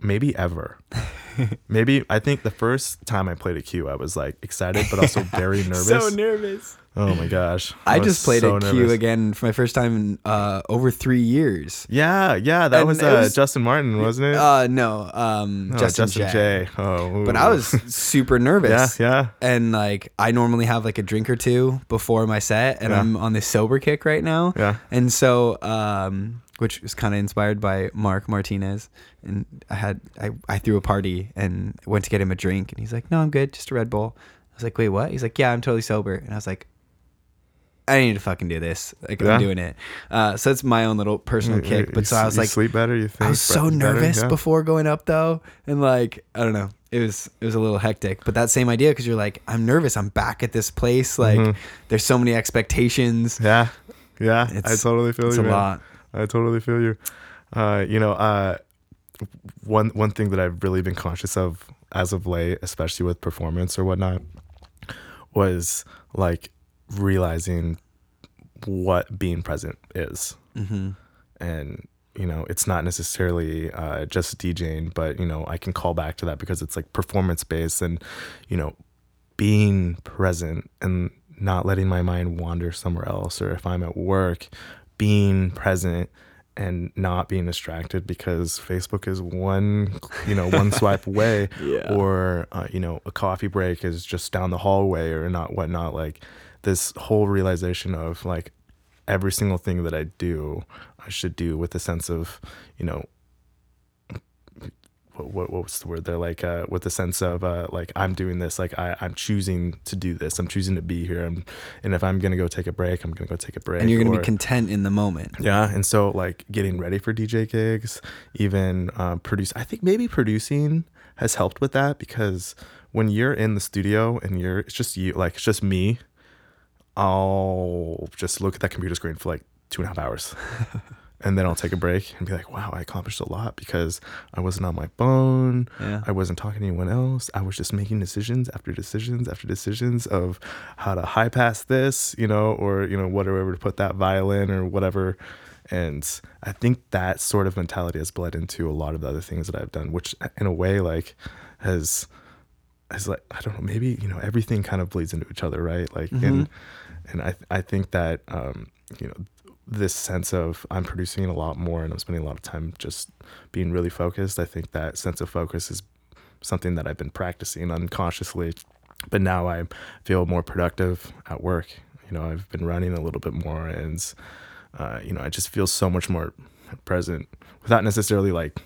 maybe ever. maybe I think the first time I played a Q, I was like excited, but also very nervous. So nervous. oh my gosh, I, was just played so a Q nervous. again for my first time in uh, over three years. Yeah, yeah, that was, uh, was- Justin Martin, wasn't it? Uh, no, um, Oh, Justin, Justin J. J. Oh, But. I was super nervous. yeah, yeah. and like I normally have like a drink or two before my set, and Yeah. I'm on this sober kick right now. Yeah. And so, um, which was kind of inspired by Mark Martinez, and I had I, I threw a party and went to get him a drink, and he's like, "No, I'm good, just a Red Bull." I was like, "Wait, what?" He's like, "Yeah, I'm totally sober," and I was like. I need to fucking do this. Like Yeah. I'm doing it. Uh, so it's my own little personal You- kick. you But so I was like, sleep better. You think I was so better, nervous yeah. before going up though, and like I don't know, it was it was a little hectic. But that same idea because you're like, I'm nervous. I'm back at this place. Like Mhm. there's so many expectations. Yeah, yeah. I totally feel It's you. It's a man. lot. I totally feel you. Uh, you know, uh, one one thing that I've really been conscious of as of late, especially with performance or whatnot, was like realizing what being present is. Mm-hmm. And, you know, it's not necessarily uh, just DJing, but, you know, I can call back to that because it's like performance based and, you know, being present and not letting my mind wander somewhere else. Or if I'm at work, being present and not being distracted because Facebook is one, you know, one swipe away, Yeah. or uh, you know, a coffee break is just down the hallway or not whatnot. Like this whole realization of like every single thing that I do, I should do with a sense of, you know, what, what, what was the word there? Like, uh, with a sense of, uh, like, I'm doing this, like, I, I'm choosing to do this. I'm choosing to be here. And, and if I'm going to go take a break, I'm going to go take a break. And you're gonna or- be content in the moment. yeah, and so like getting ready for DJ gigs, even uh, produce. I think maybe producing has helped with that because when you're in the studio and you're it's just you, like it's just me. I'll just look at that computer screen for like two and a half hours, and then I'll take a break and be like, "Wow, I accomplished a lot because I wasn't on my phone. Yeah. I wasn't talking to anyone else. I was just making decisions after decisions after decisions of how to high pass this, you know, or you know whatever to put that violin or whatever. And I think that sort of mentality has bled into a lot of the other things that I've done, which in a way like has has like I don't know maybe you know everything kind of bleeds into each other, right? Like and and I I think that um, you know this sense of I'm producing a lot more and I'm spending a lot of time just being really focused. I think that sense of focus is something that I've been practicing unconsciously, but now I feel more productive at work. You know, I've been running a little bit more, and uh, you know, I just feel so much more present without necessarily like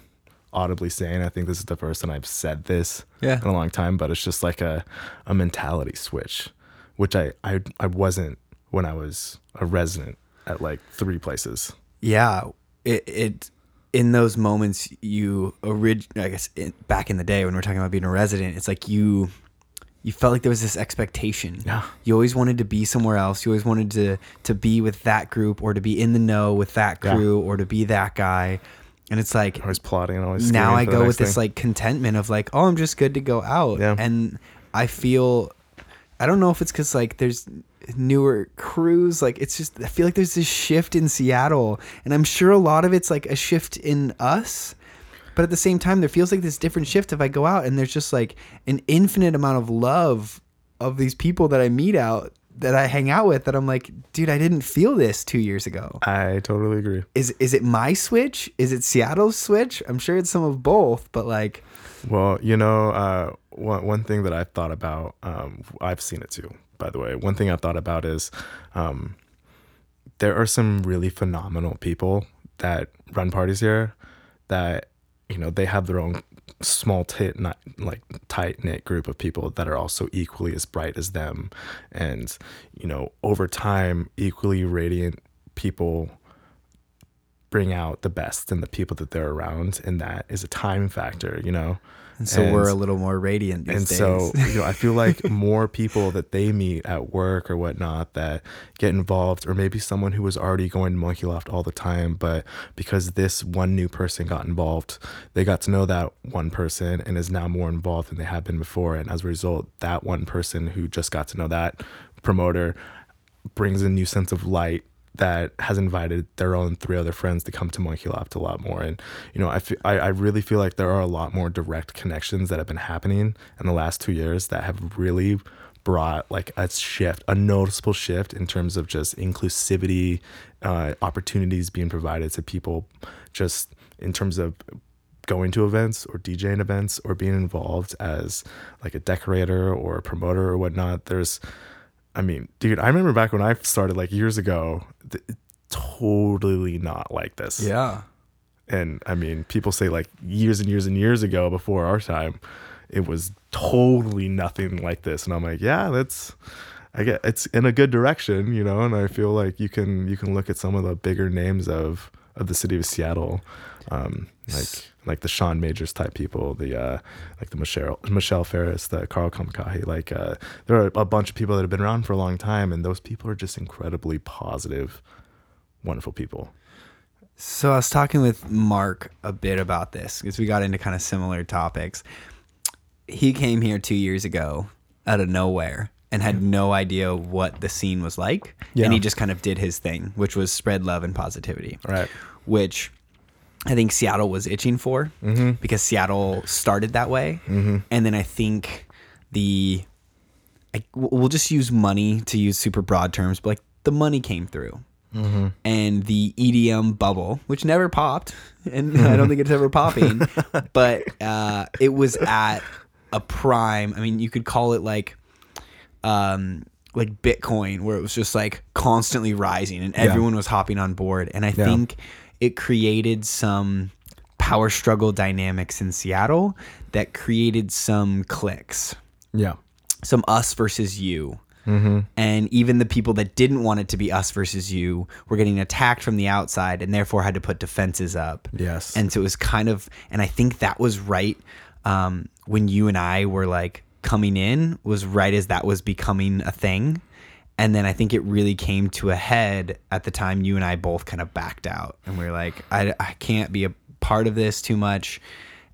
audibly saying. I think this is the first time I've said this Yeah. in a long time, but it's just like a a mentality switch, which I I I wasn't when I was a resident at like three places. Yeah, it it in those moments you orig- I guess in, back in the day when we're talking about being a resident, it's like you you felt like there was this expectation. Yeah. You always wanted to be somewhere else. You always wanted to to be with that group or to be in the know with that Yeah. crew or to be that guy. And it's like Always plotting, and always. now I go with this like contentment of like, oh, I'm just good to go out. Yeah. And I feel, I don't know if it's because like there's newer crews. Like it's just, I feel like there's this shift in Seattle. And I'm sure a lot of it's like a shift in us. But at the same time, there feels like this different shift if I go out and there's just like an infinite amount of love of these people that I meet out that I hang out with that I'm like, dude, I didn't feel this two years ago I totally agree. is is it my switch? Is it Seattle's switch? I'm sure it's some of both, but like Well, you know, uh, one one thing that I've thought about, um, I've seen it too. By the way, one thing I've thought about is um, there are some really phenomenal people that run parties here. That you know they have their own small tit not like tight knit group of people that are also equally as bright as them, and you know over time equally radiant people bring out the best in the people that they're around and that is a time factor you know and so we're a little more radiant these and days. so you know i feel like more people that they meet at work or whatnot that get involved or maybe someone who was already going to monkey loft all the time but because this one new person got involved they got to know that one person and is now more involved than they have been before and as a result that one person who just got to know that promoter brings a new sense of light that has invited their own three other friends to come to Monkey Loft a lot more. And, you know, I, I, I really feel like there are a lot more direct connections that have been happening in the last two years that have really brought like a shift, a noticeable shift in terms of just inclusivity, uh, opportunities being provided to people just in terms of going to events or DJing events or being involved as like a decorator or a promoter or whatnot. There's, I mean, dude, I remember back when I started like years ago, th- totally not like this. yeah. And I mean, people say like years and years and years ago before our time, it was totally nothing like this. And I'm like, yeah, that's, I get it's in a good direction, you know. And I feel like you can you can look at some of the bigger names of of the city of Seattle, um, like like the Sean Majors type people, the uh, like the Michelle Michelle Ferris, the Carl Kamikahi. Like uh, there are a bunch of people that have been around for a long time, and those people are just incredibly positive, wonderful people. So I was talking with Mark a bit about this because we got into kind of similar topics. he came here two years ago out of nowhere and had no idea what the scene was like. Yeah. And he just kind of did his thing, which was spread love and positivity. Right. Which I think Seattle was itching for because Seattle started that way. And then I think the, I, we'll just use money to use super broad terms, but like the money came through. And the EDM bubble, which never popped, and I don't think it's ever popping, but uh, it was at a prime. I mean, you could call it like um like Bitcoin where it was just like constantly rising and everyone was hopping on board and I Yeah. think it created some power struggle dynamics in Seattle that created some cliques. Yeah. some us versus you. And even the people that didn't want it to be us versus you were getting attacked from the outside and therefore had to put defenses up. Yes. and so it was kind of and i think that was right um, when you and i were like coming in was right as that was becoming a thing and then i think it really came to a head at the time you and i both kind of backed out and we are like I, I can't be a part of this too much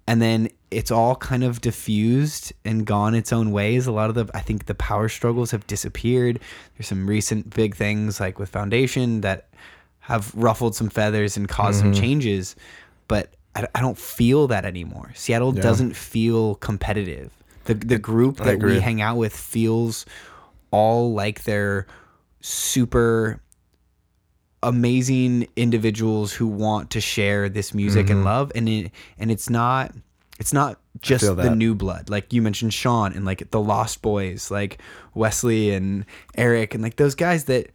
and then it's all kind of diffused and gone its own ways. A lot of the, I think the power struggles have disappeared. There's some recent big things like with Foundation that have ruffled some feathers and caused some mm-hmm. changes, but I, I don't feel that anymore. Seattle doesn't feel competitive. The the group that we hang out with feels all like they're super amazing individuals who want to share this music and love. And it, and it's not it's not just the new blood. Like you mentioned Sean and like the Lost Boys like Wesley and Eric and like those guys that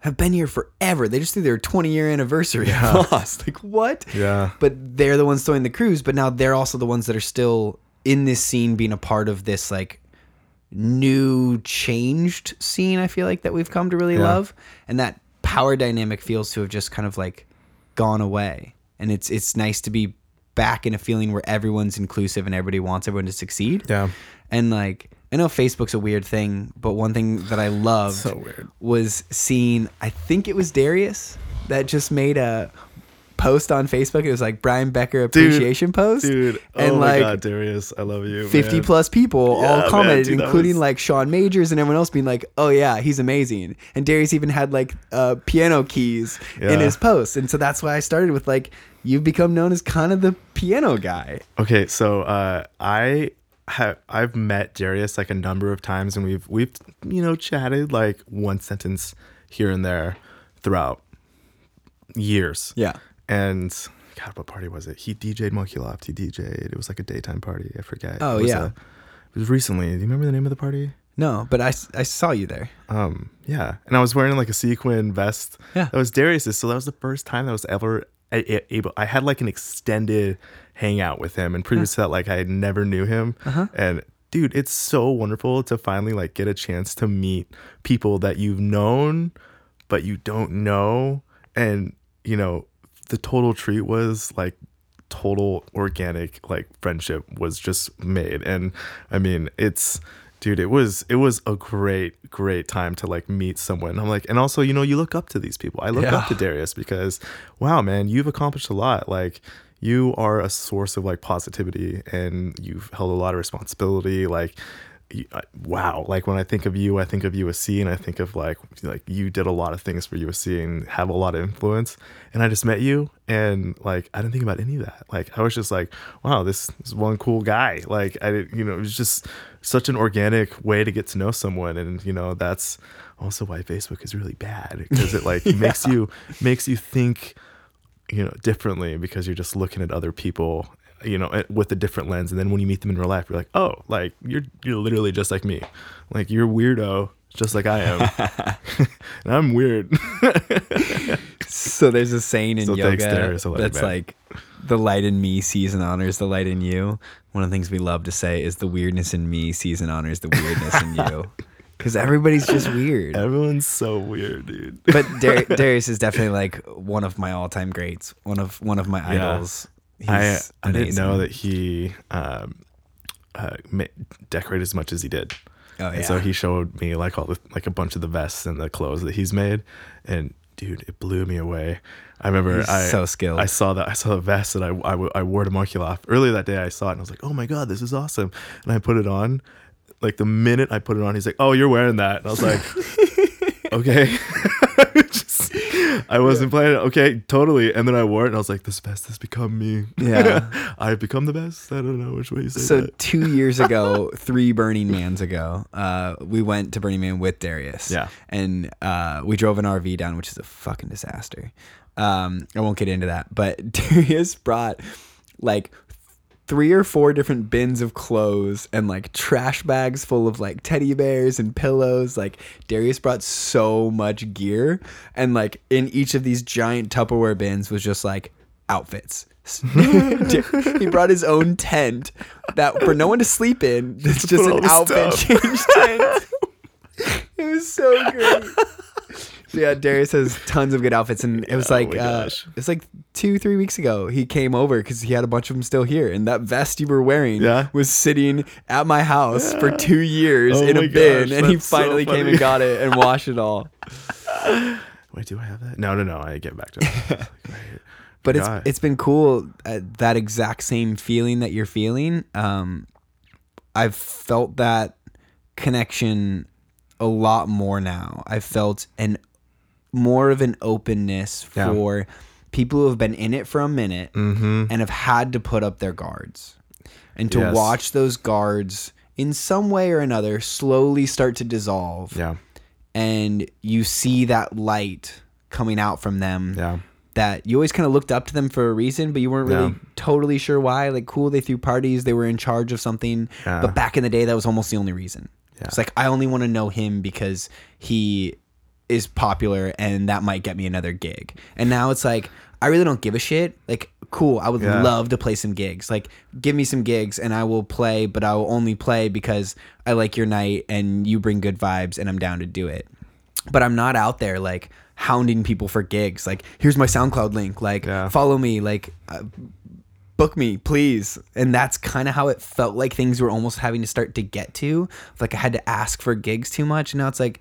have been here forever. They just threw their 20 year anniversary of Lost. Like what? Yeah. but they're the ones throwing the cruise but now they're also the ones that are still in this scene being a part of this like new changed scene i feel like that we've come to really Yeah. love and that power dynamic feels to have just kind of like gone away and it's it's nice to be back in a feeling where everyone's inclusive and everybody wants everyone to succeed Yeah. and like I know Facebook's a weird thing, but one thing that I loved So weird. was seeing I think it was Darius that just made a post on Facebook. It was like Brian Becker Dude, appreciation post. Dude. and oh like my god, Darius, I love you. 50 man. plus people Yeah, all man, commented, dude, including was- like Sean Majors and everyone else being like, oh yeah, he's amazing. And Darius even had like uh, piano keys in his post. And so that's why I started with like, you've become known as kind of the piano guy. Okay, so uh, I have I've met Darius like a number of times, and we've we've you know chatted like one sentence here and there throughout years. Yeah. And God, what party was it? He DJ'd Monkey Loft. He DJ'd. It was like a daytime party. I forget. Oh, It was yeah. a- it was recently. Do you remember the name of the party? No, but I, I saw you there. Um, yeah, and I was wearing like a sequin vest. Yeah. that was Darius's. So that was the first time that I was ever able. I had like an extended hangout with him, and previous to that, like I never knew him. Uh-huh. And dude, it's so wonderful to finally like get a chance to meet people that you've known, but you don't know, and you know, the total treat was like total organic like friendship was just made. And i mean it's dude it was it was a great great time to like meet someone. I'm like and also you know you look up to these people. I look Yeah. up to darius because wow man you've accomplished a lot. Like you are a source of like positivity and you've held a lot of responsibility. Like Uh, wow. Like when i think of you i think of usc and i think of like like you did a lot of things for usc and have a lot of influence. And i just met you and like i didn't think about any of that. Like i was just like wow this is one cool guy. Like i did you know it was just such an organic way to get to know someone. And you know that's also why facebook is really bad because it like makes you makes you think you know differently because you're just looking at other people you know eh, with a different lens and then when you meet them in real life you're like oh like you're you're literally just like me like you're weirdo just like i am and i'm weird So there's a saying in So yoga thanks, Darius. I love you, that's like the light in me sees and honors the light in you. One of the things we love to say is the weirdness in me sees and honors the weirdness in you. Because everybody's just weird. everyone's so weird dude But Dar- Darius is definitely like one of my all-time greats. One of one of my Yeah. idols. I, I didn't know that he um, uh, decorated as much as he did. Oh, And so he showed me like all the like a bunch of the vests and the clothes that he's made, and dude, it blew me away. I remember He's I so skilled. I saw that I saw the vest that I I wore to Laugh earlier that day. I saw it and I was like, oh my god, this is awesome. And I put it on. Like the minute I put it on, he's like, oh, you're wearing that. And I was like, okay. Just- I wasn't playing it. Okay, totally. And then I wore it and I was like, this vest has become me. Yeah. I've become the best. I don't know which way you say So that. two years ago, three Burning Mans ago, uh, we went to Burning Man with Darius. Yeah. And uh, we drove an RV down, which is a fucking disaster. Um, I won't get into that, but Darius brought like three or four different bins of clothes and like trash bags full of like teddy bears and pillows. Like Darius brought so much gear, and like in each of these giant Tupperware bins was just like outfits. he brought his own tent that for no one to sleep in. It's just an outfit change tent. it was so great. So yeah, Darius has tons of good outfits, and it was Oh like uh, gosh. it was like two, three weeks ago. He came over because he had a bunch of them still here, and that vest you were wearing Yeah. was sitting at my house for two years Oh in a bin, gosh, and he that's so finally came and got it and washed it all. Wait, do I have that? No, no, no. I get back to it. But it's God. it's been cool uh, that exact same feeling that you're feeling. Um, I've felt that connection a lot more now. I've felt an more of an openness Yeah. for people who have been in it for a minute Mm-hmm. and have had to put up their guards. And to Yes. watch those guards in some way or another slowly start to dissolve Yeah. and you see that light coming out from them Yeah. that you always kind of looked up to them for a reason, but you weren't really Yeah. totally sure why. Like, cool, they threw parties, they were in charge of something, Yeah. but back in the day, that was almost the only reason. Yeah. It's like I only want to know him because he is popular, and that might get me another gig. And now it's like I really don't give a shit. Like, cool, I would Yeah. love to play some gigs. Like, give me some gigs, and I will play, but I will only play because I like your night and you bring good vibes, and I'm down to do it but I'm not out there like hounding people for gigs. Like, here's my SoundCloud link. Like, Yeah. follow me. Like, uh, book me, please. And that's kind of how it felt like things were almost having to start to get to. Like, I had to ask for gigs too much. And now it's like,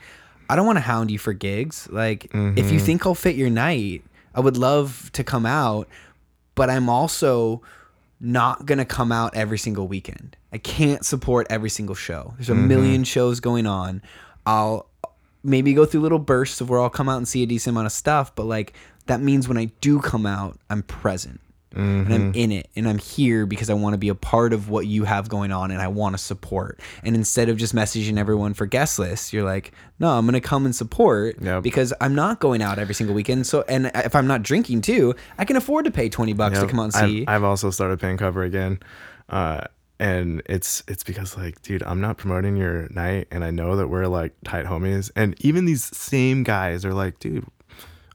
I don't want to hound you for gigs. Like, if you mm-hmm. think I'll fit your night, I would love to come out, but I'm also not going to come out every single weekend. I can't support every single show. There's a mm-hmm. million shows going on. I'll maybe go through little bursts of where I'll come out and see a decent amount of stuff, but like that means when I do come out, I'm present. And I'm in it and I'm here because I want to be a part of what you have going on and I want to support. And instead of just messaging everyone for guest lists, you're like, no, I'm going to come and support Yep. because I'm not going out every single weekend. So, and if I'm not drinking too, I can afford to pay 20 bucks to come on and I've- see. I've, also started paying cover again, uh, and it's it's because like, dude, I'm not promoting your night, and I know that we're like tight homies, and even these same guys are like, dude.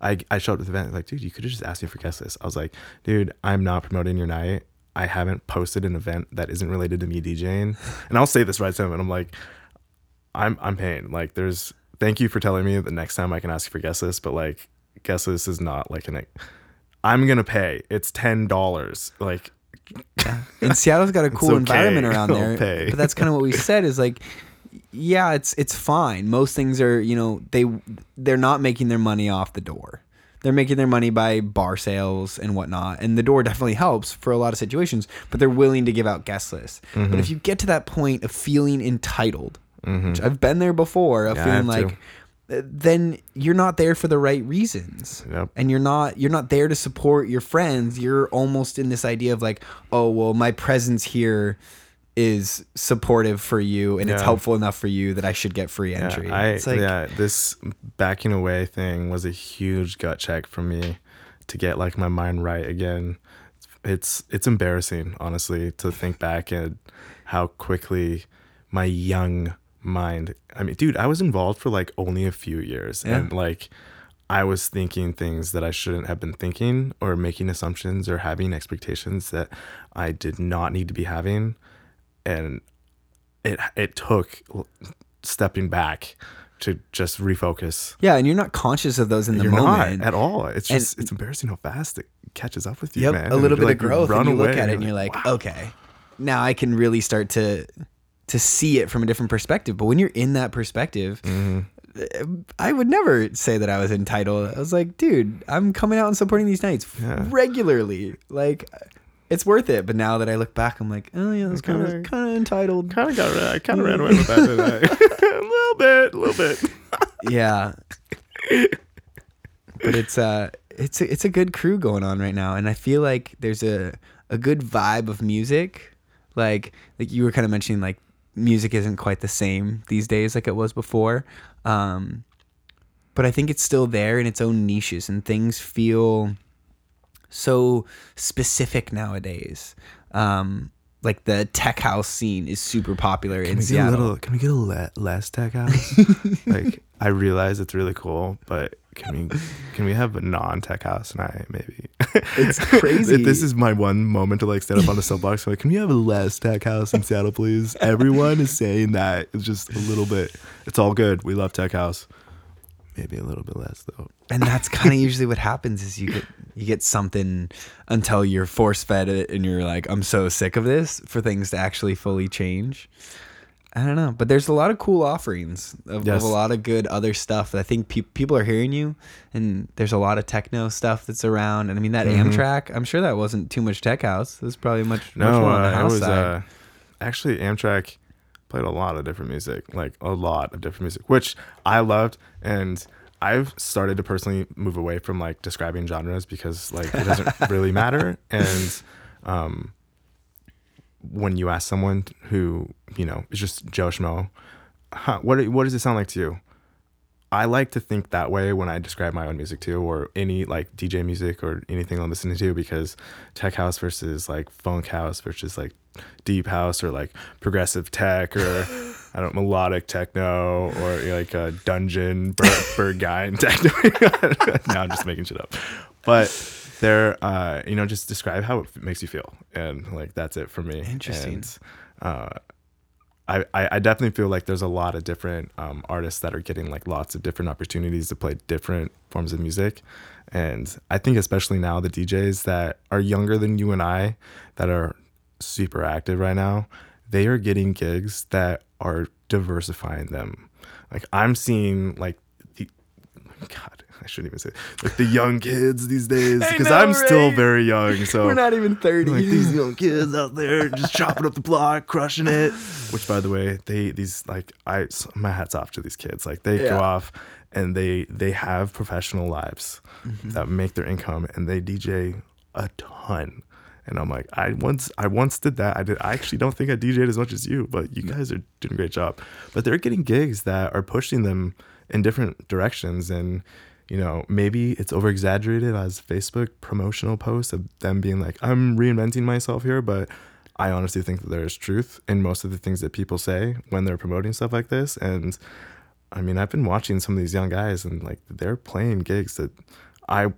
I, I showed up to the event like, dude, you could have just asked me for guest list. I was like, dude, I'm not promoting your night. I haven't posted an event that isn't related to me DJing. And I'll say this right to him, and I'm like, I'm I'm paying. Like, there's thank you for telling me that next time I can ask you for guest list, but like, guest list is not like an. I'm gonna pay. It's ten dollars. Like, yeah. and Seattle's got a cool okay. environment around there. pay. But that's kind of what we said is like yeah, it's it's fine. Most things are, you know, they they're not making their money off the door. They're making their money by bar sales and whatnot, and the door definitely helps for a lot of situations. But they're willing to give out guest lists. Mm-hmm. But if you get to that point of feeling entitled, which I've been there before, of Yeah, feeling like, uh, then you're not there for the right reasons Yep. and you're not you're not there to support your friends you're almost in this idea of like oh well my presence here is supportive for you and it's helpful enough for you that I should get free yeah, entry I it's like yeah, this backing away thing was a huge gut check for me to get like my mind right again. It's it's embarrassing, honestly, to think back at how quickly my young mind. I mean, dude, I was involved for like only a few years, Yeah. and like. I was thinking things that I shouldn't have been thinking, or making assumptions, or having expectations that I did not need to be having, and it it took stepping back to just refocus. yeah and you're not conscious of those in the You're moment not at all. It's And- just it's embarrassing how fast it catches up with you, yep man. a little bit like, of growth run and you look at it and you're like okay now I can really start to to see it from a different perspective but when you're in that perspective Mm-hmm. I would never say that I was entitled. I was like, dude, I'm coming out and supporting these nights Yeah. regularly. Like, it's worth it. But now that I look back, I'm like, oh yeah, that's kind of Kinda- entitled. Kind of got I kind of ran away with that, I? a little bit, a little bit. yeah. but it's uh it's a, it's a good crew going on right now and I feel like there's a a good vibe of music like like you were kind of mentioning like music isn't quite the same these days like it was before um but I think it's still there in its own niches and things feel so specific nowadays um like the tech house scene is super popular in Can we get a Seattle. little? Can we get a le- less tech house? like I realize it's really cool, but can we can we have a non tech house night maybe? It's crazy. this is my one moment to like stand up on the soapbox. Like, can we have a less tech house in Seattle, please? Everyone is saying that. It's just a little bit. It's all good. We love tech house. Maybe a little bit less though. and that's kind of usually what happens is you get you get something until you're force fed it and you're like i'm so sick of this for things to actually fully change i don't know but there's a lot of cool offerings of, Yes. of a lot of good other stuff i think pe- people are hearing you and there's a lot of techno stuff that's around and i mean that Mhm. Amtrac i'm sure that wasn't too much tech house it was probably much, much No, more on the uh, house was side uh, actually Amtrac played a lot of different music, like a lot of different music, which I loved. And I've started to personally move away from like describing genres because like it doesn't really matter. And um, when you ask someone who you know is just Joe Schmo, huh, what what does it sound like to you? I like to think that way when I describe my own music too, or any like DJ music or anything I'm listening to, because tech house versus like funk house versus like deep house or like progressive tech or I don't melodic techno or like a dungeon bird, bird guy and techno. now I'm just making shit up, but they're uh, you know just describe how it makes you feel, and like that's it for me. Interesting. And, uh, I, I definitely feel like there's a lot of different um, artists that are getting like lots of different opportunities to play different forms of music. And I think especially now the DJs that are younger than you and I that are super active right now, they are getting gigs that are diversifying them. Like I'm seeing like the God, I shouldn't even say like the young kids these days because I'm still very young. So we're not even 30 like these young kids out there just chopping up the block, crushing it. Which, by the way, they these like I my hats off to these kids. Like they Yeah. go off and they they have professional lives Mm-hmm. that make their income, and they DJ a ton. And I'm like, I once I once did that. I did. I actually don't think I DJed as much as you, but you guys are doing a great job. But they're getting gigs that are pushing them in different directions and you know, maybe it's over exaggerated as Facebook promotional posts of them being like, I'm reinventing myself here, but I honestly think that there's truth in most of the things that people say when they're promoting stuff like this. And I mean, I've been watching some of these young guys and like they're playing gigs that I,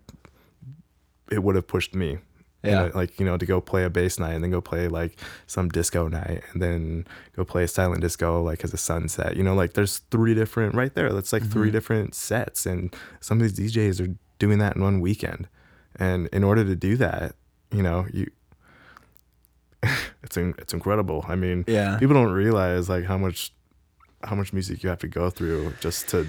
it would have pushed me. You Yeah. know, like, you know, to go play a bass night and then go play like some disco night and then go play a silent disco like as a sunset. You know, like there's three different right there. That's like three mm-hmm. different sets. And some of these DJs are doing that in one weekend. And in order to do that, you know, you it's in, it's incredible. I mean, Yeah. people don't realize like how much how much music you have to go through just to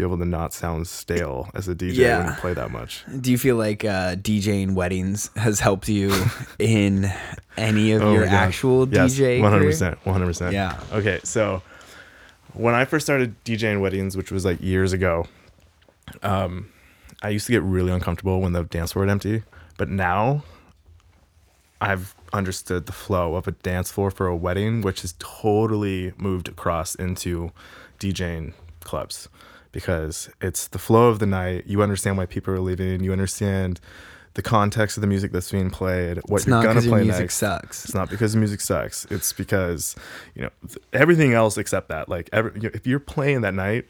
be able to not sound stale as a DJ when Yeah. you play that much. Do you feel like uh, DJing weddings has helped you in any of Oh your actual Yes, DJ? One hundred percent, one hundred percent. Yeah. Okay, so when I first started DJing weddings, which was like years ago, um, I used to get really uncomfortable when the dance floor would empty. But now, I've understood the flow of a dance floor for a wedding, which has totally moved across into DJing clubs because it's the flow of the night. You understand why people are leaving. You understand the context of the music that's being played. What It's you're not gonna because your play music next. sucks. It's not because the music sucks. It's because you know th- everything else except that. Like every, you know, if you're playing that night,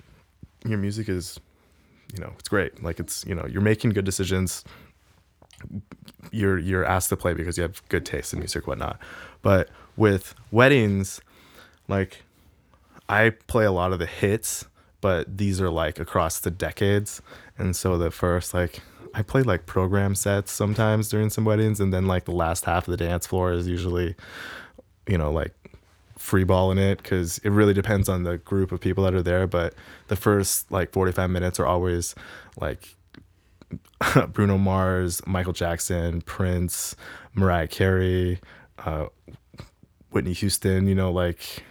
your music is, you know, it's great. Like it's you know you're making good decisions. You're you're asked to play because you have good taste in music, whatnot. But with weddings, like I play a lot of the hits, but these are like across the decades. And so the first like I play like program sets sometimes during some weddings and then like the last half of the dance floor is usually you know like free balling it because it really depends on the group of people that are there. But the first like 45 minutes are always like Bruno Mars, Michael Jackson, Prince, Mariah Carey, uh, Whitney Houston, you know, like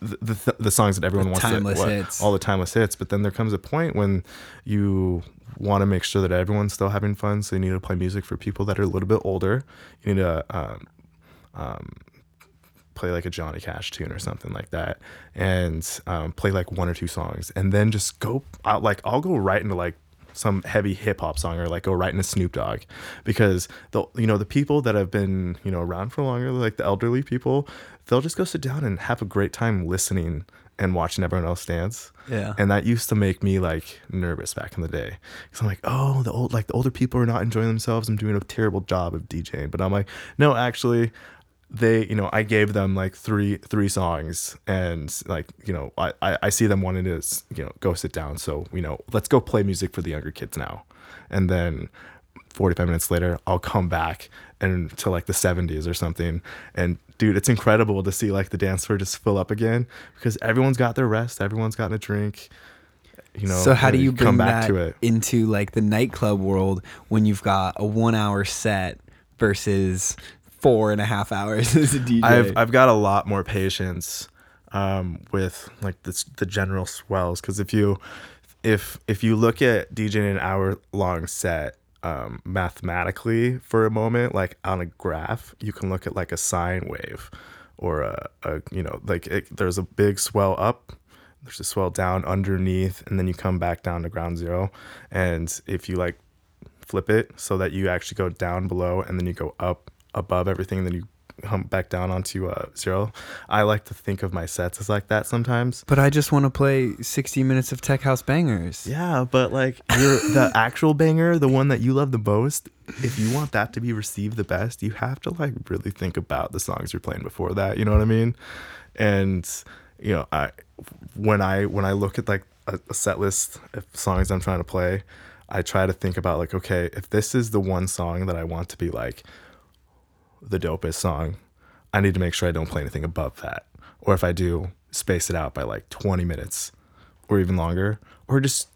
the, the, the songs that everyone wants timeless to what, hits. all the timeless hits but then there comes a point when you want to make sure that everyone's still having fun so you need to play music for people that are a little bit older you need to um, um, play like a johnny cash tune or something like that and um, play like one or two songs and then just go out like i'll go right into like some heavy hip hop song or like go right into Snoop Dogg because the you know the people that have been you know around for longer like the elderly people they'll just go sit down and have a great time listening and watching everyone else dance. Yeah. And that used to make me like nervous back in the day. Cause I'm like, oh, the old like the older people are not enjoying themselves. I'm doing a terrible job of DJing. But I'm like, no, actually, they, you know, I gave them like three three songs and like, you know, I, I, I see them wanting to, you know, go sit down. So, you know, let's go play music for the younger kids now. And then 45 minutes later, I'll come back and to like the 70s or something. And dude, it's incredible to see like the dance floor just fill up again because everyone's got their rest, everyone's gotten a drink. You know, so how do you bring come back that to it? into like the nightclub world when you've got a one hour set versus four and a half hours as a DJ? I've I've got a lot more patience um, with like this, the general swells because if you if if you look at DJing an hour long set um, mathematically for a moment, like on a graph, you can look at like a sine wave or a, a you know like it, there's a big swell up there's a swell down underneath and then you come back down to ground zero. And if you like flip it so that you actually go down below and then you go up above everything then you come back down onto uh, zero. I like to think of my sets as like that sometimes. But I just want to play 60 minutes of tech house bangers. yeah but like you're the actual banger the one that you love the most if you want that to be received the best you have to like really think about the songs you're playing before that you know what i mean? And you know i when i when i look at like a, a set list of songs i'm trying to play i try to think about like okay if this is the one song that i want to be like the dopest song i need to make sure i don't play anything above that. Or if i do space it out by like 20 minutes or even longer or just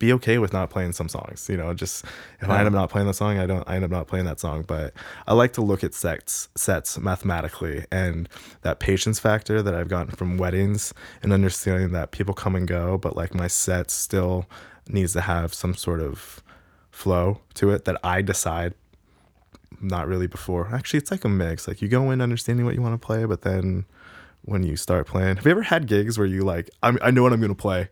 be okay with not playing some songs you know just if i end up not playing the song i don't i end up not playing that song. But i like to look at sets sets mathematically and that patience factor that i've gotten from weddings and understanding that people come and go but like my set still needs to have some sort of flow to it that i decide not really before actually it's like a mix like you go in understanding what you want to play but then when you start playing have you ever had gigs where you like I'm, i know what i'm going to play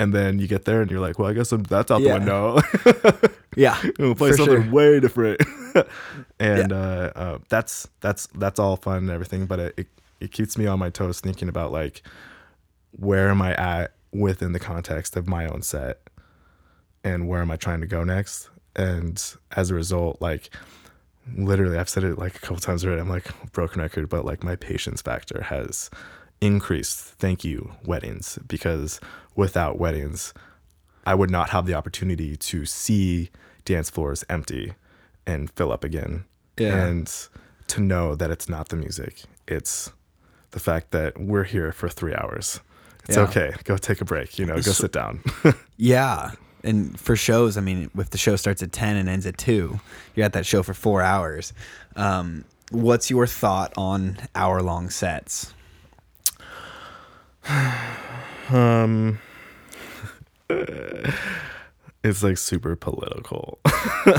and then you get there and you're like, well, I guess I'm, that's out Yeah. the window. Yeah. we'll play something sure. way different. and uh, uh, that's that's that's all fun and everything, but it, it it keeps me on my toes thinking about like where am I at within the context of my own set, and where am I trying to go next? And as a result, like literally, I've said it like a couple times already. I'm like broken record, but like my patience factor has increased. Thank you, weddings, because without weddings, I would not have the opportunity to see dance floors empty and fill up again. Yeah. And to know that it's not the music, it's the fact that we're here for three hours. It's Yeah. okay. Go take a break, you know, go sit down. Yeah. And for shows, I mean, if the show starts at 10 and ends at 2, you're at that show for four hours. Um, what's your thought on hour long sets? um it's like super political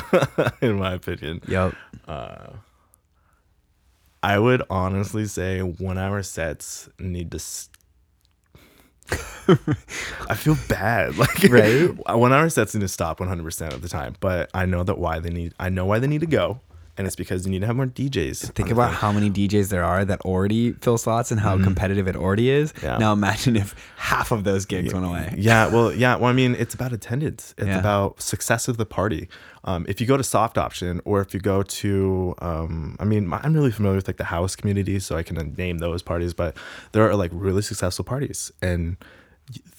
in my opinion. Yep. I would honestly say one hour sets need to. I feel bad, like Right? One hour sets need to stop one hundred percent of the time, but I know that why they need. I know why they need to go, and it's because you need to have more DJs. Think about how many DJs there are that already fill slots and how competitive it already is. Mm-hmm. Yeah. Now imagine if half of those gigs went away. Yeah, well, yeah. Well, I mean, it's about attendance. It's Yeah. about success of the party. Um, if you go to soft option, or if you go to, um, I mean, I'm really familiar with like the house community, so I can name those parties. But there are like really successful parties, and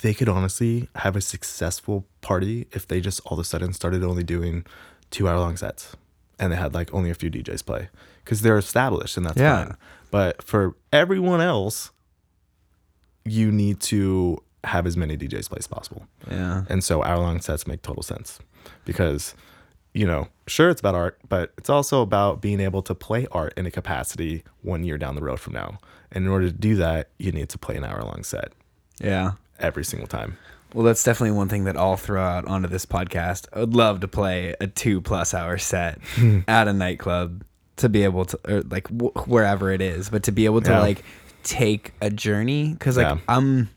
they could honestly have a successful party if they just all of a sudden started only doing two hour long sets, and they had like only a few DJs play because they're established and that's Yeah. fine. But for everyone else, you need to have as many DJs play as possible. Yeah. And so hour long sets make total sense because, you know, sure, it's about art, but it's also about being able to play art in a capacity one year down the road from now. And in order to do that, you need to play an hour long set Yeah. every single time. Well, that's definitely one thing that I'll throw out onto this podcast. I would love to play a two plus hour set hmm. at a nightclub to be able to, or like wh- wherever it is, but to be able to Yeah. like take a journey because like Yeah. I'm,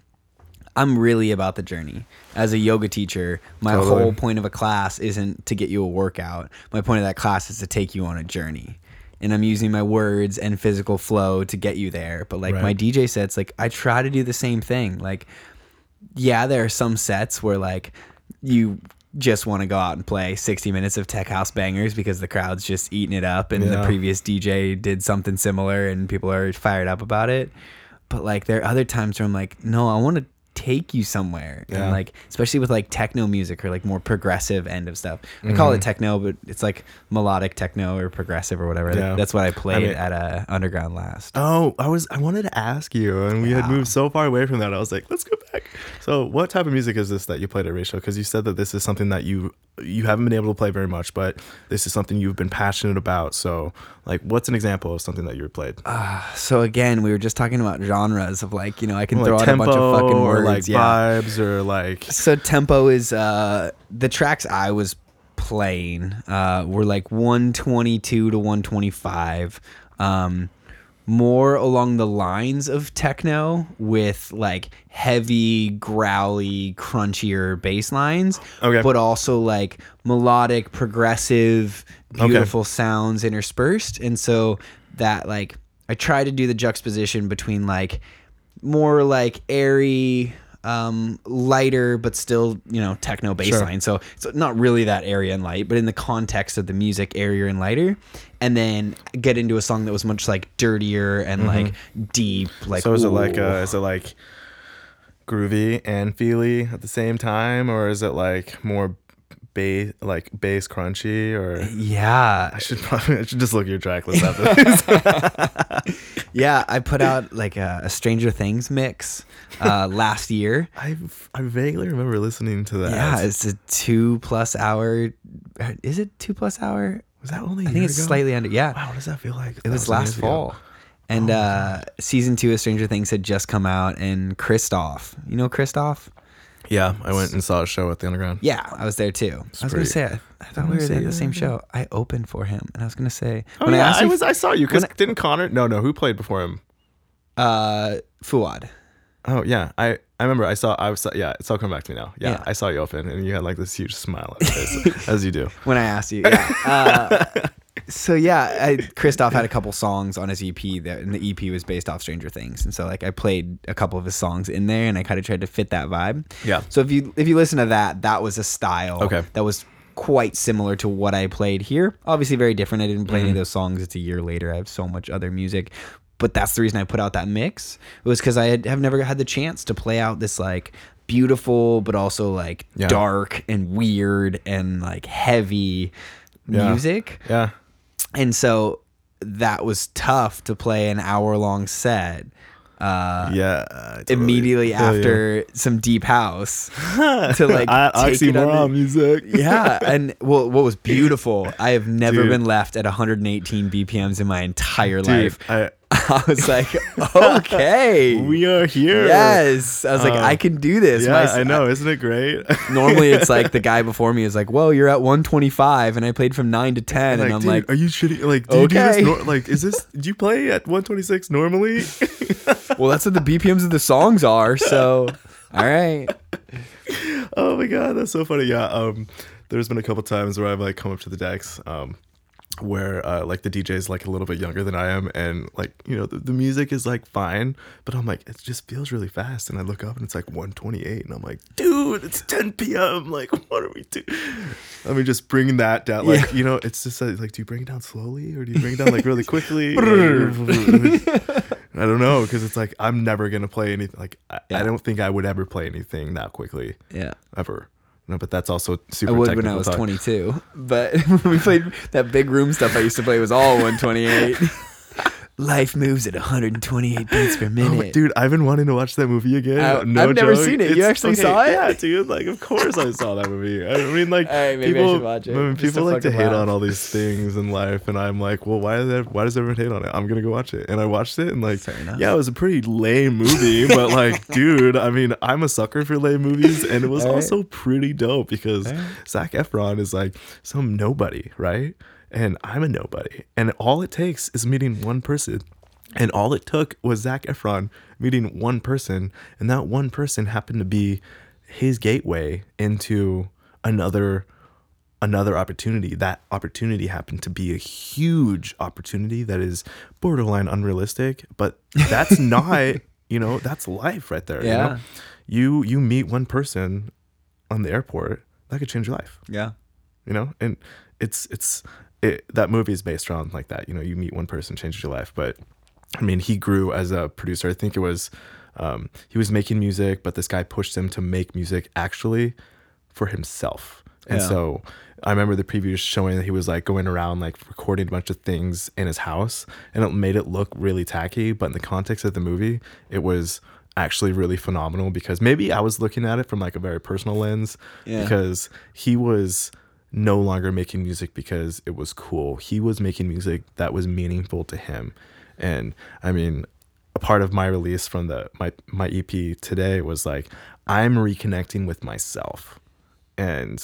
I'm really about the journey. As a yoga teacher, my Totally. whole point of a class isn't to get you a workout. My point of that class is to take you on a journey. And I'm using my words and physical flow to get you there. But like Right. my DJ sets, like I try to do the same thing. Like yeah, there are some sets where like you just want to go out and play 60 minutes of tech house bangers because the crowd's just eating it up and the previous DJ did something similar and people are fired up about it. But like there are other times where I'm like, no, I want to take you somewhere. And like especially with like techno music or like more progressive end of stuff. I call Mm-hmm. it techno, but it's like melodic techno or progressive or whatever. Yeah. That's what I played mean- at a underground last. Oh, I was I wanted to ask you, and we had moved so far away from that. I was like, let's go back. So, what type of music is this that you played at Ratio? Because you said that this is something that you you haven't been able to play very much, but this is something you've been passionate about. So, like, what's an example of something that you played? So again, we were just talking about genres of like, you know, I can like throw out a bunch of fucking words. Like yeah. vibes, or like So tempo is uh the tracks I was playing uh were like 122 to 125 um more along the lines of techno with like heavy growly crunchier bass lines Okay. but also like melodic progressive Okay. beautiful sounds interspersed and so that like I try to do the juxtaposition between like more like airy um lighter but still you know techno bass Sure. line so it's not really that airy and light but in the context of the music airier and lighter and then get into a song that was much like dirtier and like deep like Mm-hmm. so is it like ooh. uh, is it like groovy and feely at the same time, or is it like more bass like bass crunchy or? yeah I should probably I should just look at your track list after this. yeah i put out like a, a stranger things mix uh last year I I vaguely remember listening to that. yeah it's a two plus hour is it two plus hour was that only? i think it's slightly under yeah Wow, what does that feel like? It was last fall. And uh, season two of Stranger Things had just come out, and Kristoff, you know Kristoff? Yeah, I went and saw a show at the Underground. Yeah, I was there too. I was gonna say, I, I thought we were say at the same show. I opened for him, and I was gonna say, Oh when I yeah, asked I you, was. I saw you because when didn't Connor? No, no. Who played before him? uh, Fuad. Oh yeah, I I remember. I saw. I was. Yeah, it's all coming back to me now. Yeah, Yeah. I saw you open, and you had like this huge smile on your face, as you do. when I asked you. Yeah. Uh, so yeah, I, Christoph had a couple songs on his EP that, and the EP was based off Stranger Things, and so like I played a couple of his songs in there, and I kind of tried to fit that vibe. Yeah. So if you if you listen to that, that was a style. Okay. That was quite similar to what I played here. Obviously, very different. I didn't play any of mm-hmm. those songs. It's a year later. I have so much other music. But that's the reason I put out that mix. It was because I had, have never had the chance to play out this like beautiful, but also like Yeah. dark and weird and like heavy Yeah. music. Yeah. And so that was tough to play an hour long set. Uh, Yeah. Totally immediately after some deep house to like I, take it under- music. yeah, and well, what was beautiful, I have never Dude. been left at 118 BPMs in my entire Dude, life. I, I was like, okay, we are here. yes. I was like, Um, I can do this. Yeah, My- I know. Isn't it great? Normally, it's like the guy before me is like, "Well, you're at 125," and I played from nine to 10, and I'm dude, like, are you shitting? Like, do you do this? Nor- like, is this? Do you play at 126 normally? "Well, that's what the BPMs of the songs are." So, all right, oh my god, that's so funny. Yeah. Um, there's been a couple times where I've like come up to the decks. Um, where uh, like the DJ is like a little bit younger than I am, and like you know the, the music is like fine, but I'm like it just feels really fast, and I look up and it's like 128, and I'm like, dude, it's 10 p.m. Like, what are we doing? I mean, just bringing that down, like you know, it's just uh, like, do you bring it down slowly or do you bring it down like really quickly? I don't know because it's like I'm never gonna play anything. Like I, I don't think I would ever play anything that quickly yeah. ever. No, but that's also super. I would when I was talk. 22, but when we played that big room stuff I used to play was all 128. Life moves at 128 beats per Oh, minute. dude, I've been wanting to watch that movie again. I- no I've never seen it. You actually saw it? Yeah, dude. Like, of course I saw that movie. I mean, like, I people, it, when just people like to hate laugh. on all these things in life, and I'm like, well, why, that, why does everyone hate on it? I'm gonna go watch it, and I watched it, and like, yeah, it was a pretty lame movie, but like, dude, I mean, I'm a sucker for lame movies, and it was also pretty dope because Alright. Zac Efron is like some nobody, right? And I'm a nobody, and all it takes is meeting one person. And all it took was Zac Efron meeting one person, and that one person happened to be his gateway into another another opportunity. That opportunity happened to be a huge opportunity that is borderline unrealistic, but that's not, you know, that's life right there. You, Yeah. know? you you meet one person on the airport, that could change your life Yeah. you know and it's it's it, that movie is based around like that you know you meet one person changes your life but i mean he grew as a producer i think it was um, he was making music but this guy pushed him to make music actually for himself and Yeah. so i remember the previews showing that he was like going around like recording a bunch of things in his house and it made it look really tacky but in the context of the movie it was actually really phenomenal because maybe i was looking at it from like a very personal lens Yeah. because he was no longer making music because it was cool. He was making music that was meaningful to him. And I mean, a part of my release from the my my EP today was like I'm reconnecting with myself. And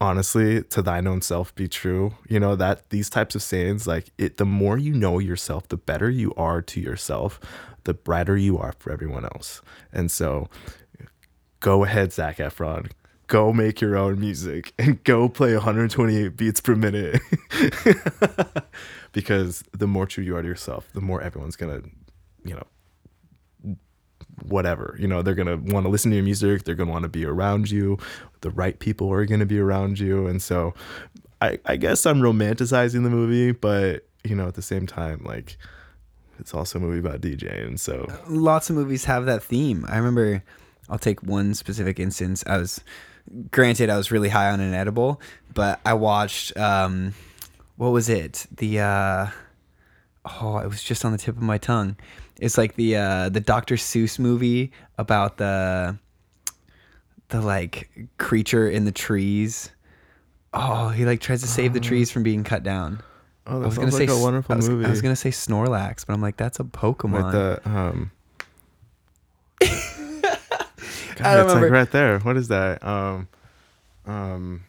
honestly, to thine own self be true. You know that these types of sayings like it the more you know yourself, the better you are to yourself, the brighter you are for everyone else. And so go ahead, Zac Efron. Go make your own music and go play 128 beats per minute. because the more true you are to yourself, the more everyone's gonna, you know, whatever. You know, they're gonna want to listen to your music, they're gonna want to be around you, the right people are gonna be around you. And so I, I guess I'm romanticizing the movie, but you know, at the same time, like it's also a movie about DJing. And so lots of movies have that theme. I remember I'll take one specific instance. I was granted I was really high on an edible, but I watched um what was it? The uh oh, it was just on the tip of my tongue. It's like the uh the Dr. Seuss movie about the the like creature in the trees. Oh, he like tries to save the trees from being cut down. oh, I that was gonna sounds say like a s- wonderful I was, movie. I was gonna say Snorlax, but I'm like, that's a Pokemon. with the um God, I don't it's like right there. What is that? Um um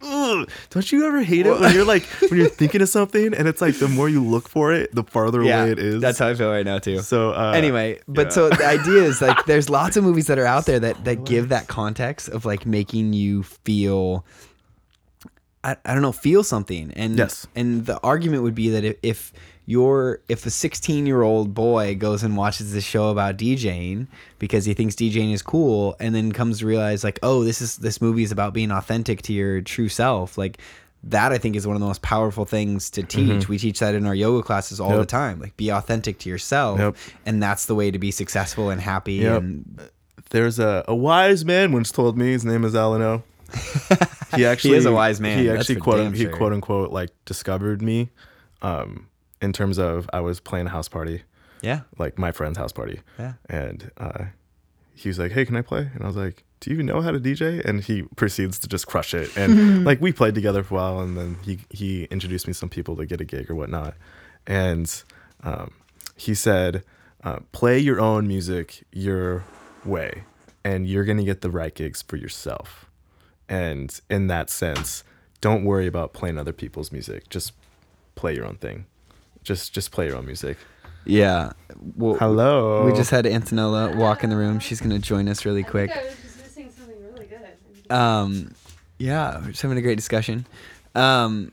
ugh. don't you ever hate it when you're like when you're thinking of something and it's like the more you look for it, the farther yeah, away it is. That's how I feel right now too. so uh, anyway, but yeah. so the idea is like there's lots of movies that are out there that that give that context of like making you feel I, I don't know, feel something. And Yes. and the argument would be that if, if you're if a 16 year old boy goes and watches this show about DJing because he thinks DJing is cool and then comes to realize like, oh, this is this movie is about being authentic to your true self, like that I think is one of the most powerful things to teach. We teach that in our yoga classes all the Mm-hmm. Time. Like be authentic to yourself. Yep. And that's the way to be successful and happy Yep. and there's a, a wise man once told me his name is Alano. He actually is a wise man, He actually quote damn he quote unquote like discovered me, um, in terms of I was playing a house party, yeah. like my friend's house party, Yeah. and uh, he was like, "Hey, can I play?" And I was like, "Do you even know how to DJ?" And he proceeds to just crush it. And like we played together for a while, and then he he introduced me to some people to get a gig or whatnot. And um, he said, uh, "Play your own music your way, and you're gonna get the right gigs for yourself." And in that sense, don't worry about playing other people's music. Just play your own thing. Just just play your own music. Yeah. Well, Hello. We just had Antonella walk in the room. She's gonna join us really quick. I was just missing something really good. Um, yeah, we're just having a great discussion. Um,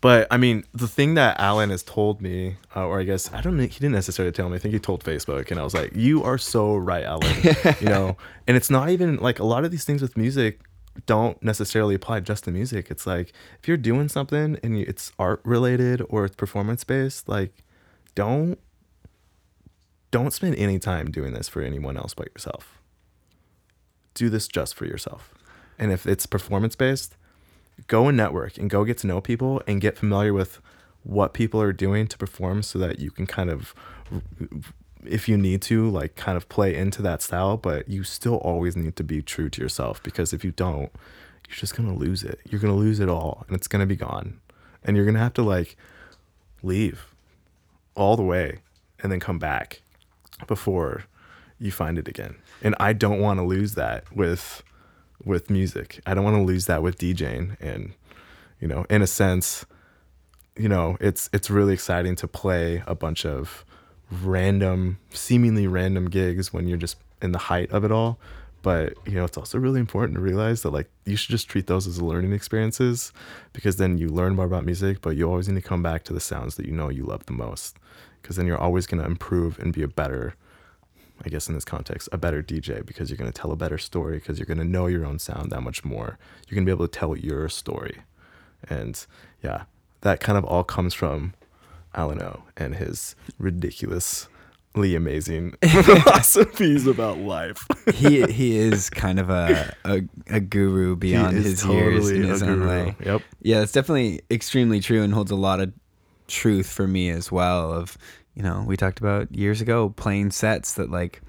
But I mean, the thing that Alan has told me, uh, or I guess I don't know, he didn't necessarily tell me. I think he told Facebook, and I was like, "You are so right, Alan." you know, and it's not even like a lot of these things with music don't necessarily apply just to music. It's like if you're doing something and it's art related or it's performance based, like don't don't spend any time doing this for anyone else but yourself. do this just for yourself. And if it's performance based, go and network and go get to know people and get familiar with what people are doing to perform so that you can kind of if you need to like kind of play into that style but you still always need to be true to yourself because if you don't you're just going to lose it. You're going to lose it all and it's going to be gone. And you're going to have to like leave all the way and then come back before you find it again. And i don't want to lose that with with music. I don't want to lose that with djing and you know in a sense you know it's it's really exciting to play a bunch of random seemingly random gigs when you're just in the height of it all. But you know it's also really important to realize that like you should just treat those as learning experiences because then you learn more about music but you always need to come back to the sounds that you know you love the most because then you're always going to improve and be a better i guess in this context a better dj because you're going to tell a better story because you're going to know your own sound that much more. You're going to be able to tell your story. And yeah that kind of all comes from Alan O and his ridiculously amazing philosophies about life. he he is kind of a a, a guru beyond is his years in his own guru. way. Yep. Yeah, it's definitely extremely true and holds a lot of truth for me as well. Of you know, we talked about years ago playing sets that like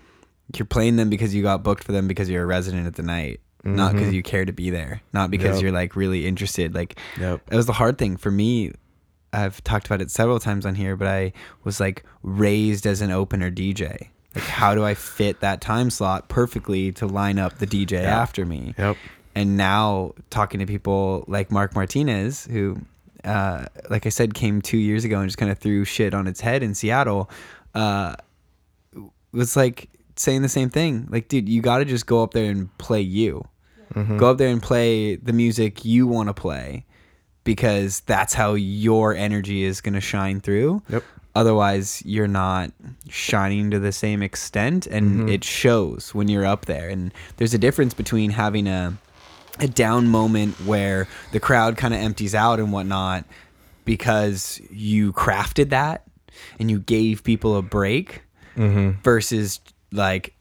you're playing them because you got booked for them because you're a resident at the night, not because you care to be there, not because Mm-hmm. Yep. you're like really interested. Like Yep. it was the hard thing for me. I've talked about it several times on here, but I was like raised as an opener DJ. Like, how do I fit that time slot perfectly to line up the DJ after me? Yep. And now talking to people like Mark Martinez, who, uh, like I said, came two years ago and just kind of threw shit on its head in Seattle, uh, was like saying the same thing. Like, dude, you got to just go up there and play you. Go up there and play the music you want to play because that's how your energy is going to shine through. Yep. Otherwise, you're not shining to the same extent, and mm-hmm. it shows when you're up there. And there's a difference between having a a down moment where the crowd kind of empties out and whatnot because you crafted that and you gave people a break mm-hmm. versus like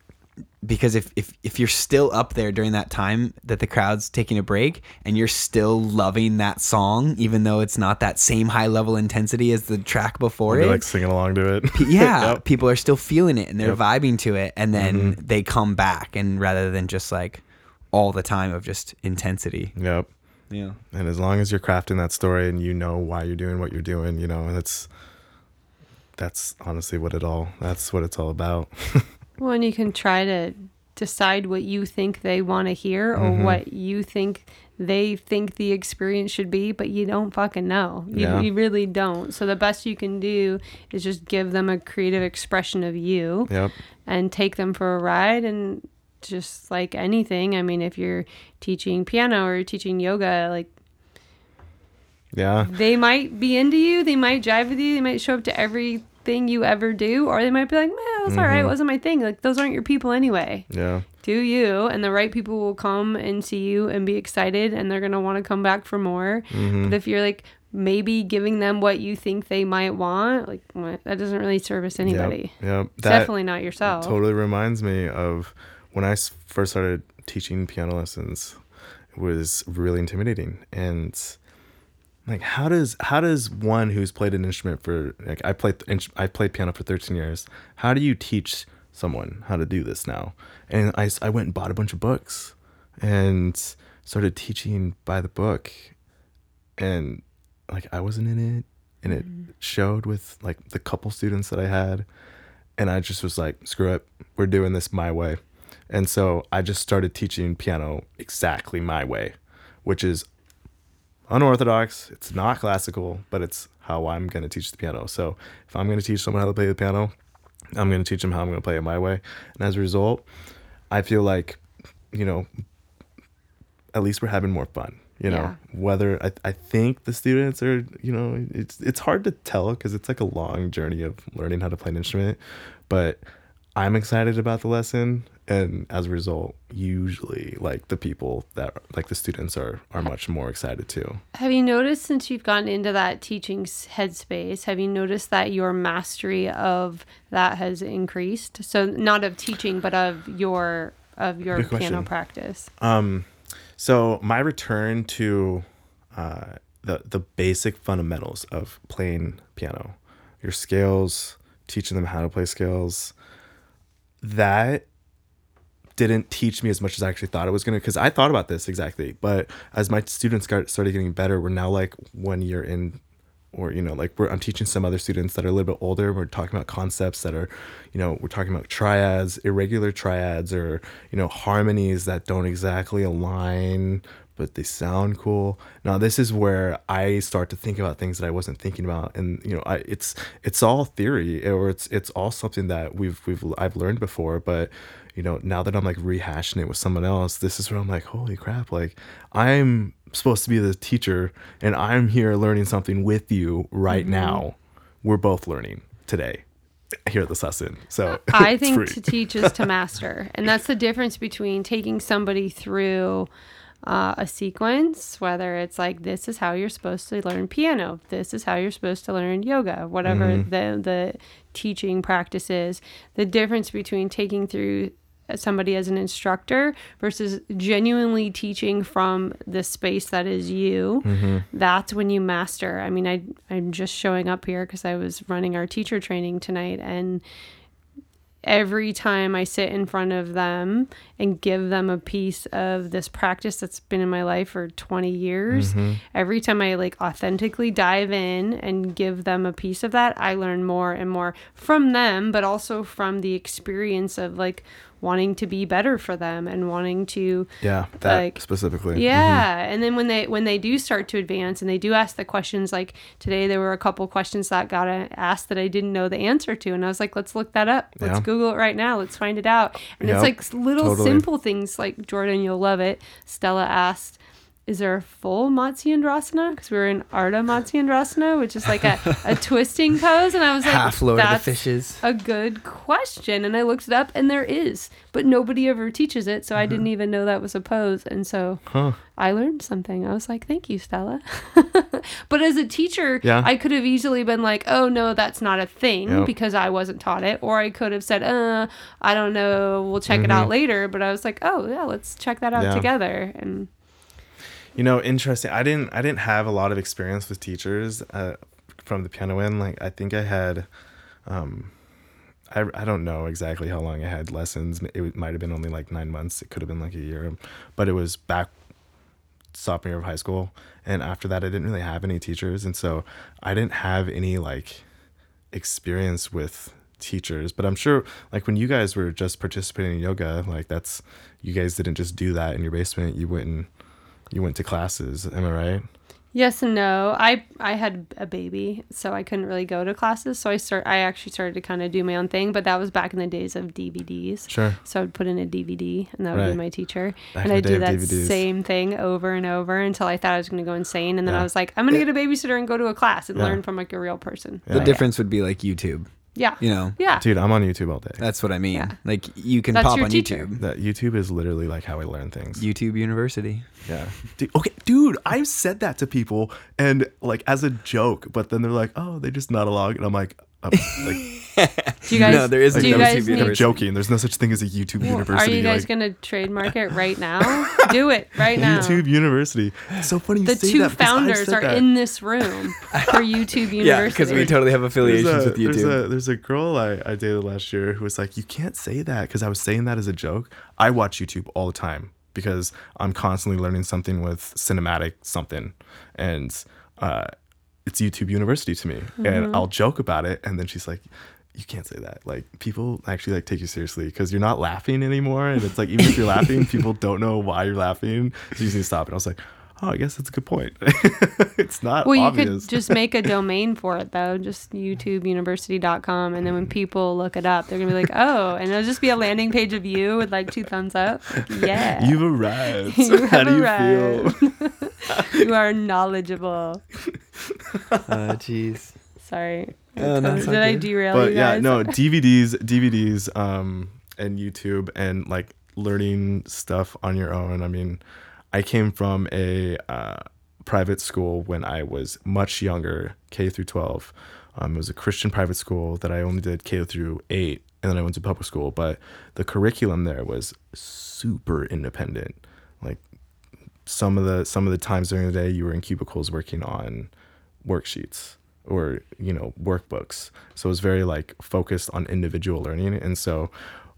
because if, if if you're still up there during that time that the crowd's taking a break and you're still loving that song even though it's not that same high level intensity as the track before They're it like singing along to it. Yeah Yep. people are still feeling it and they're Yep. Mm-hmm. vibing to it and then they come back and rather than just like all the time of just intensity Yep. yeah And as long as you're crafting that story and you know why you're doing what you're doing, you know, that's that's honestly what it all that's what it's all about. Well, and you can try to decide what you think they want to hear or Mm-hmm. what you think they think the experience should be, but you don't fucking know. You, Yeah. you really don't. So the best you can do is just give them a creative expression of you yep. and take them for a ride and just like anything. I mean, if you're teaching piano or teaching yoga, like Yeah. they might be into you, they might jive with you, they might show up to everything you ever do, or they might be like, man, that's all right, it wasn't my thing. Like, those aren't your people anyway. Yeah. Do you, and the right people will come and see you and be excited, and they're to want to come back for more. Mm-hmm. But if you're like, maybe giving them what you think they might want, like, what- that doesn't really service anybody. Yep. yep. Definitely not yourself. totally reminds me of when I first started teaching piano lessons. It was really intimidating, and like, how does how does one who's played an instrument for like I played I played piano for 13 years. How do you teach someone how to do this now? And I, I went and bought a bunch of books and started teaching by the book, and like I wasn't in it, and it mm-hmm. showed with like the couple students that I had and I just was like, screw it, we're doing this my way. And so I just started teaching piano exactly my way, which is unorthodox. It's not classical, but it's how I'm going to teach the piano. So if I'm going to teach someone how to play the piano, I'm going to teach them how I'm going to play it my way. And as a result, I feel like, you know, at least we're having more fun. You know, Yeah. whether I, I think the students are, you know, it's it's hard to tell because it's like a long journey of learning how to play an instrument. But I'm excited about the lesson, and as a result, usually like the people that like the students are are much more excited too. Have you noticed since you've gotten into that teaching headspace, have you noticed that your mastery of that has increased? So, not of teaching, but of your of your Good piano question. practice? Um, so my return to uh, the the basic fundamentals of playing piano, your scales, teaching them how to play scales, that didn't teach me as much as I actually thought it was gonna. Because I thought about this exactly, but as my students got started getting better, we're now like one year in. Or you know, like I'm teaching some other students that are a little bit older. We're talking about concepts that are, you know, we're talking about triads, irregular triads, or you know, harmonies that don't exactly align, but they sound cool. Now this is where I start to think about things that I wasn't thinking about, and you know, I it's it's all theory, or it's it's all something that we've we've I've learned before, but you know, now that I'm like rehashing it with someone else, this is where I'm like, holy crap, like I'm supposed to be the teacher and I'm here learning something with you right now. We're both learning today here at this lesson. So I think to teach is to master. And that's the difference between taking somebody through uh, a sequence, whether it's like this is how you're supposed to learn piano, this is how you're supposed to learn yoga, whatever Mm-hmm. the the teaching practice is. The difference between taking through somebody as an instructor versus genuinely teaching from the space that is you Mm-hmm. that's when you master i mean i i'm just showing up here because i was running our teacher training tonight and every time I sit in front of them and give them a piece of this practice that's been in my life for 20 years, every time I like authentically dive in and give them a piece of that, I learn more and more from them, but also from the experience of like wanting to be better for them and wanting to yeah, that like, specifically. yeah, mm-hmm. and then when they when they do start to advance and they do ask the questions, like today there were a couple questions that got asked that I didn't know the answer to, and I was like, let's look that up. Let's Yeah. Google it right now. Let's find it out. And Yep, it's like little totally. simple things like Jordan, you'll love it. Stella asked. Is there a full Matsyendrasana? Because we were in Ardha Matsyendrasana, which is like a, a twisting pose. And I was like, Half of the "That's Fishes. a good question. And I looked it up, and there is, but nobody ever teaches it. So I didn't even know that was a pose. And so Huh. I learned something. I was like, thank you, Stella. but as a teacher, Yeah. I could have easily been like, oh, no, that's not a thing Yep. because I wasn't taught it. Or I could have said, uh, I don't know, we'll check it out later. But I was like, oh, yeah, let's check that out Mm-hmm. Yeah. together. And You know, interesting. I didn't I didn't have a lot of experience with teachers uh, from the piano end. Like I think I had um I, I don't know exactly how long I had lessons. It might have been only like nine months. It could have been like a year, but it was back sophomore year of high school. And after that, I didn't really have any teachers, and so I didn't have any like experience with teachers. But I'm sure, like when you guys were just participating in yoga, like that's you guys didn't just do that in your basement. You and you went to classes. Am I right? yes and no. I I had a baby, so I couldn't really go to classes. So I start I actually started to kind of do my own thing, but that was back in the days of DVDs. Sure. So I'd put in a DVD, and that would Right. be my teacher. Back and I'd do that DVDs. same thing over and over until I thought I was going to go insane. And then Yeah. I was like, I'm going to get a babysitter and go to a class and Yeah. learn from like a real person. The But difference would be like YouTube. Yeah. You know, Yeah. Dude, I'm on YouTube all day. that's what I mean. Yeah. Like you can That's pop your on teacher. YouTube. that YouTube is literally like how I learn things. YouTube University. Yeah. Dude, okay, dude, I've said that to people and like as a joke, but then they're like, "Oh, they just not along," and I'm like, uh, like Do you guys, No, there is do no you YouTube guys University. need, they're joking. There's no such thing as a YouTube Well, university. Are you guys like, going to trademark it right now? do it right now. YouTube University. It's so funny you The say two that founders are that. in this room for YouTube University. Yeah, because we totally have There's affiliations a, with there's YouTube. a there's a girl I, I dated last year who was like, you can't say that because I was saying that as a joke. I watch YouTube all the time because I'm constantly learning something with cinematic something, and uh, it's YouTube University to me. Mm-hmm. And I'll joke about it, and then she's like. You can't say that. Like people actually like take you seriously because you're not laughing anymore, and it's like even if you're laughing, people don't know why you're laughing. So you just need to stop. And I was like, oh, I guess that's a good point. it's not Well, you could just make a domain for it though, just youtubeuniversity.com, and then when people look it up, they're gonna be like, "Oh," and it'll just be a landing page of you with like two thumbs up. Like, yeah, You've arrived. You How have do you arrived. feel? you are knowledgeable. Uh, jeez. Sorry, Oh, no, did all I derail but you yeah, no DVDs, DVDs, um, and YouTube, and like learning stuff on your own. I mean, I came from a uh, private school when I was much younger, K through twelve. Um, it was a Christian private school that I only did K through eight, and then I went to public school. But the curriculum there was super independent. Like some of the some of the times during the day, you were in cubicles working on worksheets or you know workbooks. So it was very like focused on individual learning, and so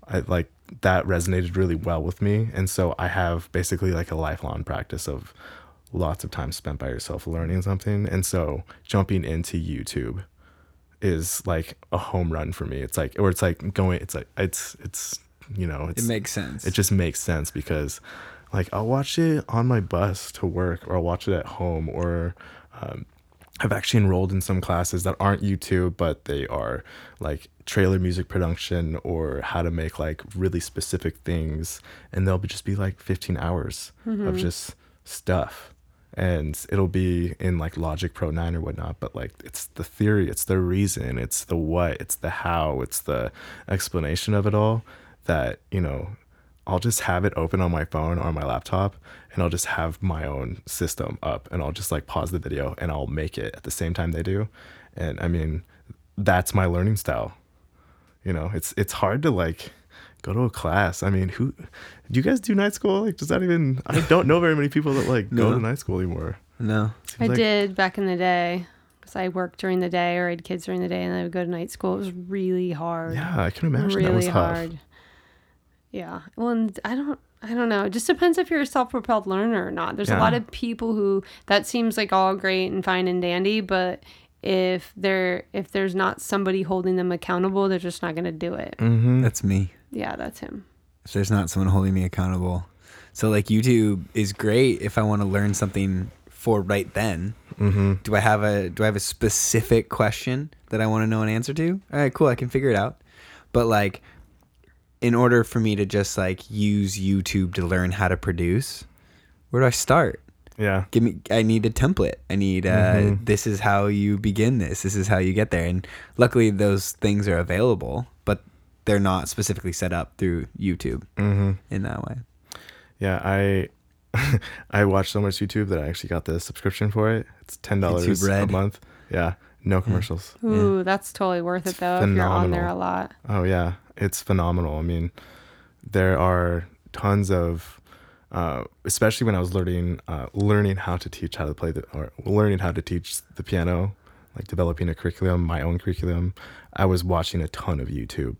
I like that resonated really well with me. And so I have basically like a lifelong practice of lots of time spent by yourself learning something. And so jumping into YouTube is like a home run for me. It's like, or it's like going, it's like, it's, it's, you know, it's, It makes sense. it just makes sense because like I'll watch it on my bus to work or I'll watch it at home or um, I've actually enrolled in some classes that aren't YouTube, but they are like trailer music production or how to make like really specific things. And they'll be just be like 15 hours of mm-hmm. just stuff. And it'll be in like Logic Pro 9 or whatnot, but like it's the theory, it's the reason, it's the what, it's the how, it's the explanation of it all that, you know, I'll just have it open on my phone or on my laptop and I'll just have my own system up and I'll just like pause the video and I'll make it at the same time they do. And I mean, that's my learning style. You know, it's it's hard to like go to a class. I mean, who do you guys do night school? Like does that even I don't know very many people that like go to night school anymore. no. Seems I like- did back in the day because I worked during the day or I had kids during the day and then I would go to night school. It was really hard. Yeah, I can imagine really that was tough. Hard. Yeah. Well, and I don't. I don't know. It just depends if you're a self-propelled learner or not. There's a lot of people who that seems like all great and fine and dandy, but if they're if there's not somebody holding them accountable, they're just not going to do it. Mm-hmm. That's me. Yeah, that's him. If there's not someone holding me accountable. So like YouTube is great if I want to learn something for right then. Mm-hmm. Do I have a do I have a specific question that I want to know an answer to? All right, cool, I can figure it out. But like in order for me to just like use YouTube to learn how to produce, where do I start? Yeah. Give me I need a template. I need uh Mhm. this is how you begin this. This is how you get there. And luckily those things are available, but they're not specifically set up through YouTube Mm-hmm. in that way. Yeah, I I watch so much YouTube that I actually got the subscription for it. It's ten dollars a month. Yeah, no commercials. Ooh, that's totally worth it It's though if you're on there a lot. Oh yeah, it's phenomenal. I mean, there are tons of, uh, especially when I was learning uh, learning how to teach how to play the or learning how to teach the piano, like developing a curriculum, my own curriculum. I was watching a ton of YouTube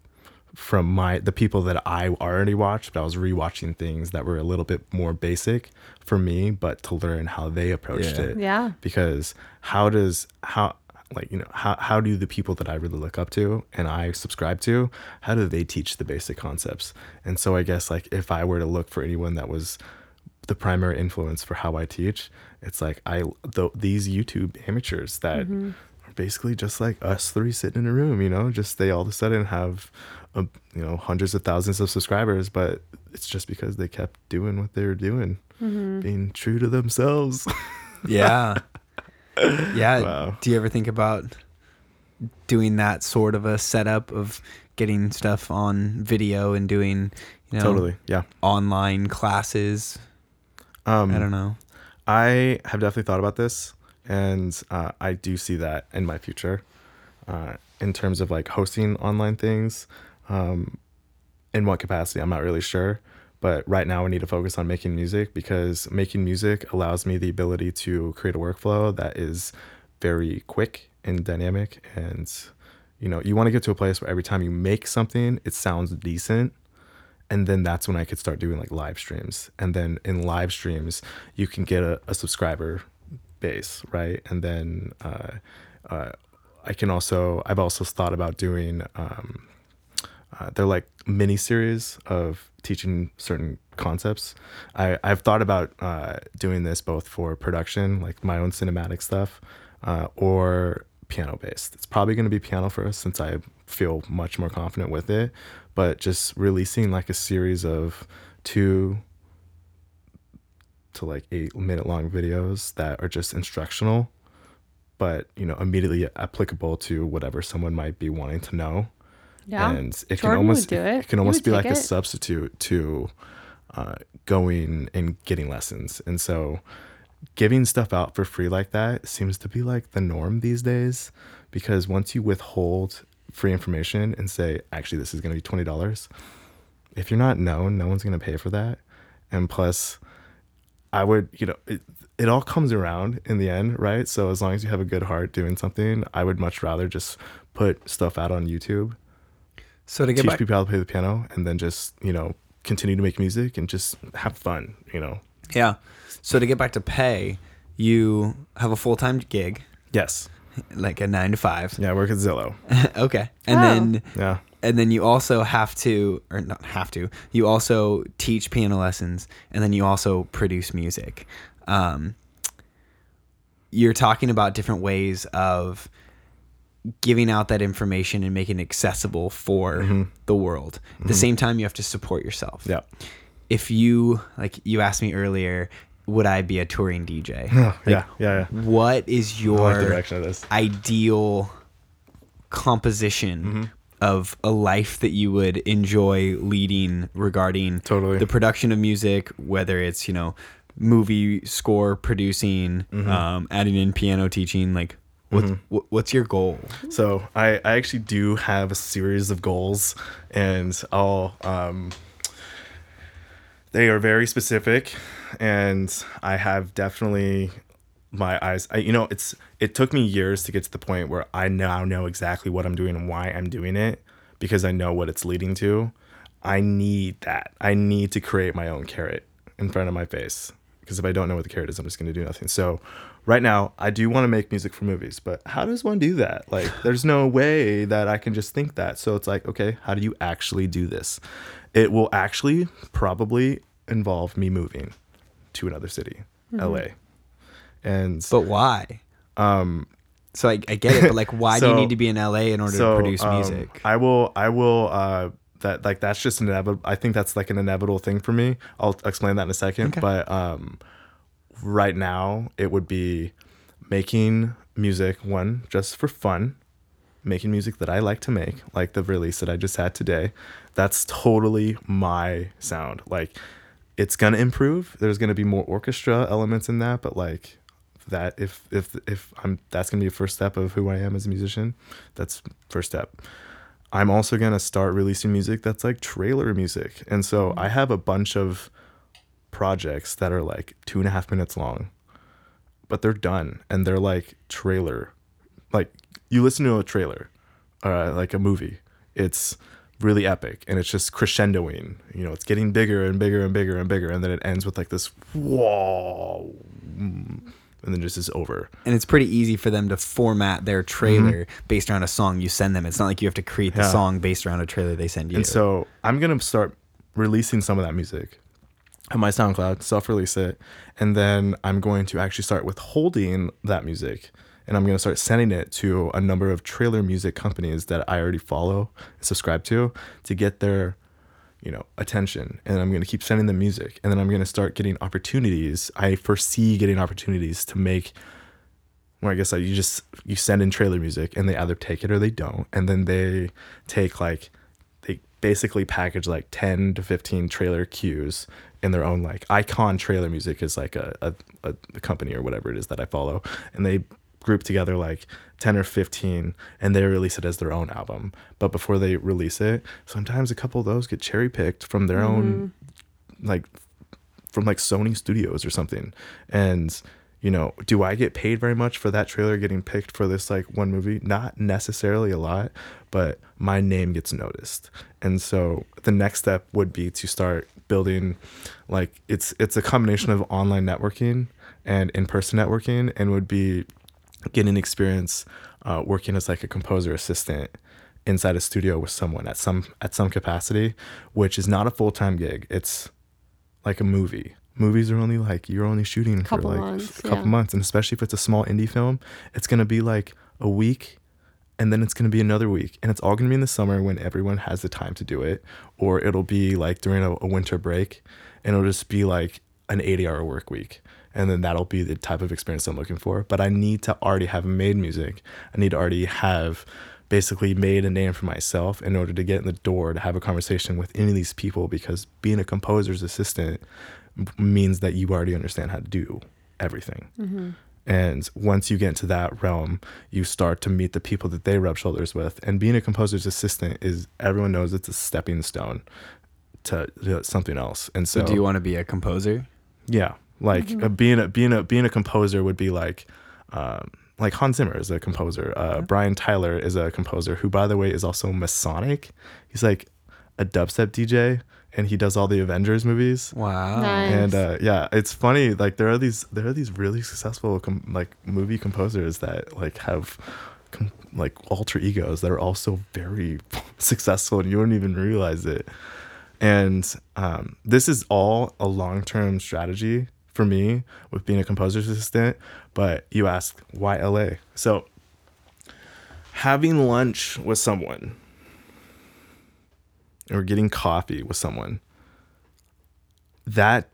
from my the people that I already watched, but I was rewatching things that were a little bit more basic for me, but to learn how they approached Yeah. it Yeah. because how does how like you know how how do the people that I really look up to and I subscribe to how do they teach the basic concepts? And so I guess like if I were to look for anyone that was the primary influence for how I teach it's like I th- these YouTube amateurs that mm-hmm. are basically just like us three sitting in a room you know? Just they all of a sudden have a, you know hundreds of thousands of subscribers but it's just because they kept doing what they were doing mm-hmm. being true to themselves. Yeah. Yeah. Wow. Do you ever think about doing that sort of a setup of getting stuff on video and doing, you know, totally yeah online classes? um I don't know. I have definitely thought about this, and uh, I do see that in my future, uh, in terms of like hosting online things. Um, in what capacity, I'm not really sure. But right now, I need to focus on making music because making music allows me the ability to create a workflow that is very quick and dynamic. And, you know, you want to get to a place where every time you make something, it sounds decent and then that's when I could start doing like live streams. And then in live streams, you can get a, a subscriber base, right? And then uh, uh, I can also I've also thought about doing um, uh, they're like mini series of teaching certain concepts. I I've thought about uh, doing this both for production, like my own cinematic stuff, uh, or piano based. It's probably going to be piano first since I feel much more confident with it. But just releasing like a series of two to like eight minute long videos that are just instructional, but you know immediately applicable to whatever someone might be wanting to know. Yeah. and it Jordan can almost it. it can almost be like a substitute to uh, going and getting lessons. And so giving stuff out for free like that seems to be like the norm these days because once you withhold free information and say, actually, this is going to be twenty dollars. If you're not known, no one's going to pay for that. And plus, I would, you know, it, it all comes around in the end, right? So as long as you have a good heart doing something, I would much rather just put stuff out on YouTube, So to get teach back, people how to play the piano, and then just you know continue to make music and just have fun. You know. yeah. So to get back to pay, you have a full time gig, Yes. like a nine to five. Yeah. I work at Zillow. okay, and Oh. then Yeah. and then you also have to, or not have to, you also teach piano lessons, and then you also produce music. Um, you're talking about different ways of giving out that information and making it accessible for the world. At the same time, you have to support yourself. Yeah. If you, like you asked me earlier, would I be a touring DJ? yeah. Like, Yeah. Yeah. What is like your this. ideal composition Mm-hmm. of a life that you would enjoy leading regarding Totally. the production of music, whether it's, you know, movie score producing, Mm-hmm. um, adding in piano teaching, like what's, wh- what's your goal? So I, I actually do have a series of goals, and I'll um, they are very specific, and I have definitely my eyes. I, you know, it's it took me years to get to the point where I now know exactly what I'm doing and why I'm doing it because I know what it's leading to. I need that. I need to create my own carrot in front of my face because if I don't know what the carrot is, I'm just going to do nothing. So, right now, I do want to make music for movies, but how does one do that? Like, there's no way that I can just think that. So, it's like, okay, how do you actually do this? It will actually probably involve me moving to another city, LA. And But why? Um, so I, I get it, but like, why do you need to be in LA in order to produce um, music? I will. I will. Uh, that like that's just an inevitable. I think that's like an inevitable thing for me. I'll explain that in a second. But um, right now it would be making music one just for fun, making music that I like to make, like the release that I just had today. That's totally my sound. Like it's gonna improve. There's gonna be more orchestra elements in that, but like that if if if I'm that's gonna be a first step of who I am as a musician. That's first step. I'm also gonna start releasing music that's like trailer music, and so I have a bunch of projects that are like two and a half minutes long, but they're done and they're like trailer. Like you listen to a trailer, uh, like a movie, it's really epic and it's just crescendoing. You know, it's getting bigger and bigger and bigger and bigger, and then it ends with like this whoa, and then just is over. and it's pretty easy for them to format their trailer based around a song you send them. It's not like you have to create the Mm-hmm. Yeah. song based around a trailer they send you. And so I'm gonna start releasing some of that music on my SoundCloud, self-release it, and then I'm going to actually start withholding that music, and I'm gonna start sending it to a number of trailer music companies that I already follow and subscribe to to get their you know attention and i'm going to keep sending them music and then i'm going to start getting opportunities. I foresee getting opportunities to make where I guess like you just you send in trailer music and they either take it or they don't, and then they take like they basically package like ten to fifteen trailer cues in their own like icon trailer music is like a, a, a company or whatever it is that I follow, and they group together like 10 or 15 and they release it as their own album but before they release it sometimes a couple of those get cherry picked from their own mm-hmm. like from like Sony Studios or something. And you know, do I get paid very much for that trailer getting picked for this like one movie? Not necessarily a lot, but my name gets noticed. And so the next step would be to start building like it's it's a combination of online networking and in-person networking and would be getting experience uh, working as like a composer assistant inside a studio with someone at some at some capacity, which is not a full-time gig. It's like a movie. Movies are only like you're only shooting for like months, a couple yeah. months, and especially if it's a small indie film, it's gonna be like a week, and then it's gonna be another week, and it's all gonna be in the summer when everyone has the time to do it, or it'll be like during a, a winter break, and it'll just be like an 80-hour work week, and then that'll be the type of experience I'm looking for. But I need to already have made music. I need to already have basically made a name for myself in order to get in the door to have a conversation with any of these people because being a composer's assistant means that you already understand how to do everything mm-hmm. And once you get into that realm, you start to meet the people that they rub shoulders with. And being a composer's assistant is everyone knows it's a stepping stone to, to something else. And so, So do you want to be a composer? yeah, like uh, being a being a being a composer would be like, um, like Hans Zimmer is a composer. Uh, Brian Tyler is a composer who, by the way, is also Madsonik. He's like a dubstep DJ, and he does all the Avengers movies. Wow. Nice. And uh, yeah, it's funny. Like there are these there are these really successful com- like movie composers that like have com- like alter egos that are also very successful, and you wouldn't even realize it. And um, this is all a long term strategy for me with being a composer's assistant. But you ask why LA? So having lunch with someone or getting coffee with someone that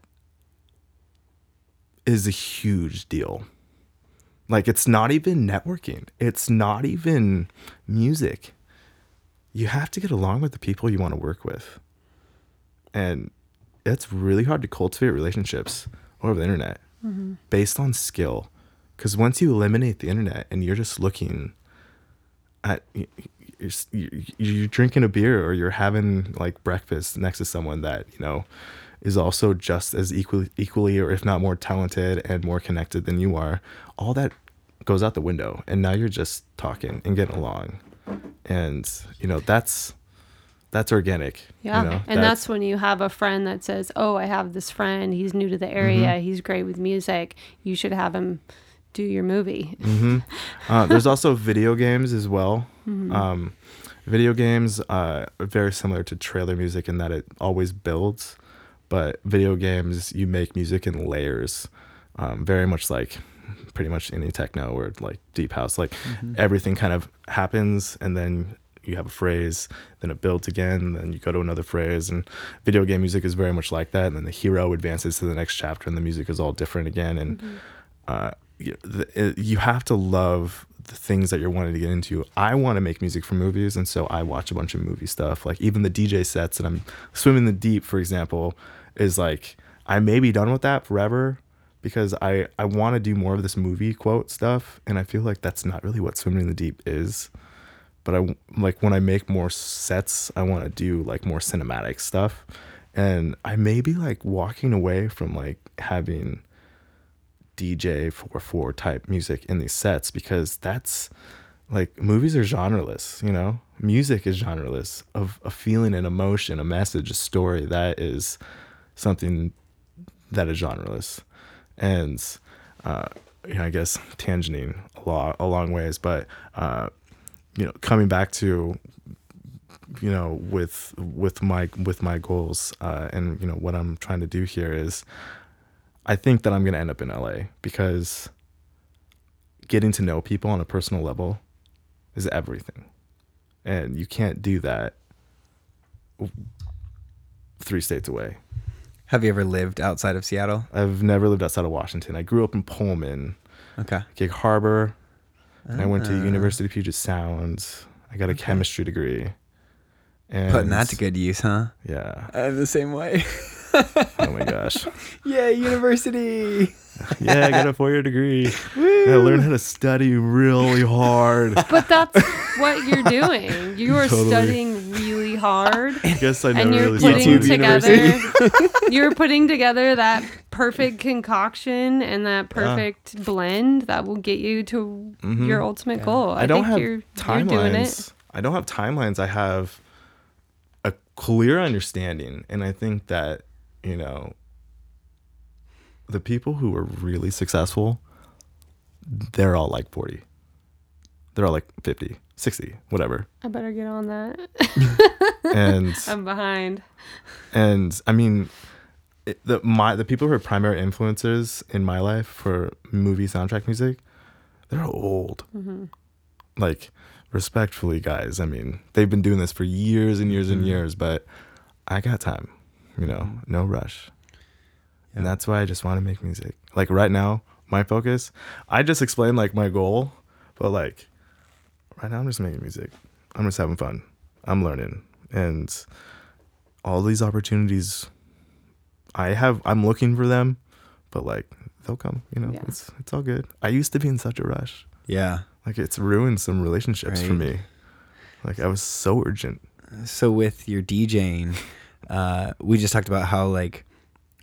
is a huge deal. Like it's not even networking. It's not even music. You have to get along with the people you want to work with. And it's really hard to cultivate relationships over the internet mm-hmm. based on skill. Cuz once you eliminate the internet and you're just looking at you're, you're drinking a beer or you're having like breakfast next to someone that you know is also just as equally equally or if not more talented and more connected than you are all that goes out the window. And now you're just talking and getting along. And you know that's that's organic Yeah. you know and that's, when you have a friend that says, Oh, I have this friend. He's new to the area. Mm-hmm. He's great with music. You should have him do your movie. hmm Uh, there's also video games as well. Um, video games uh, are very similar to trailer music in that it always builds, but video games you make music in layers, um, very much like pretty much any techno or like deep house. Like everything kind of happens and then you have a phrase, then it builds again, then you go to another phrase. And video game music is very much like that. And then the hero advances to the next chapter, and the music is all different again. And uh, you, the, you have to love the things that you're wanting to get into. I want to make music for movies, and so I watch a bunch of movie stuff. Like even the DJ sets that I'm swimming the deep, for example, is like I may be done with that forever because I I want to do more of this movie quote stuff, and I feel like that's not really what swimming in the deep is. But I like when I make more sets, I want to do like more cinematic stuff, and I may be like walking away from like having DJ 4-4 type music in these sets because that's like movies are genreless, you know? Music is genreless of a feeling, an emotion, a message, a story that is something that is genreless. And uh, you know, I guess tangenting a lot a long ways, but uh, you know, coming back to you know with with my with my goals uh, and you know what I'm trying to do here is I think that I'm going to end up in LA because getting to know people on a personal level is everything. And you can't do that three states away. Have you ever lived outside of Seattle? I've never lived outside of Washington. I grew up in Pullman, Okay. Gig Harbor, and I went to Ah. University of Puget Sound. I got a chemistry degree. And Putting that to good use, huh? Yeah. I'm the same way. Oh my gosh. yeah, university. Yeah, I got a four year degree. I learned how to study really hard. But that's what you're doing. You are Totally. studying really hard. Guess I never and you're really putting studied. together you're putting together that perfect concoction and that perfect blend that will get you to Mhm. your ultimate goal. I, I don't think have you're, you're doing it. timelines. I don't have timelines. I have a clear understanding, and I think that you know the people who are really successful, they're all like forty. They're all like 50, 60, whatever. I better get on that. And I'm behind. and I mean, it, the my the people who are primary influencers in my life for movie soundtrack music, they're old. Mm-hmm. Like, respectfully, guys. I mean, they've been doing this for years and years and mm-hmm. years, but I got time. You know, no rush. And that's why I just want to make music. Like right now, my focus. I just explained like my goal, but like right now, I'm just making music. I'm just having fun. I'm learning, and all these opportunities I have I'm looking for them but like they'll come. You know, Yeah. it's it's all good. I used to be in such a rush. Yeah. Like it's ruined some relationships for me. Like I was so urgent. So with your DJing, uh, we just talked about how like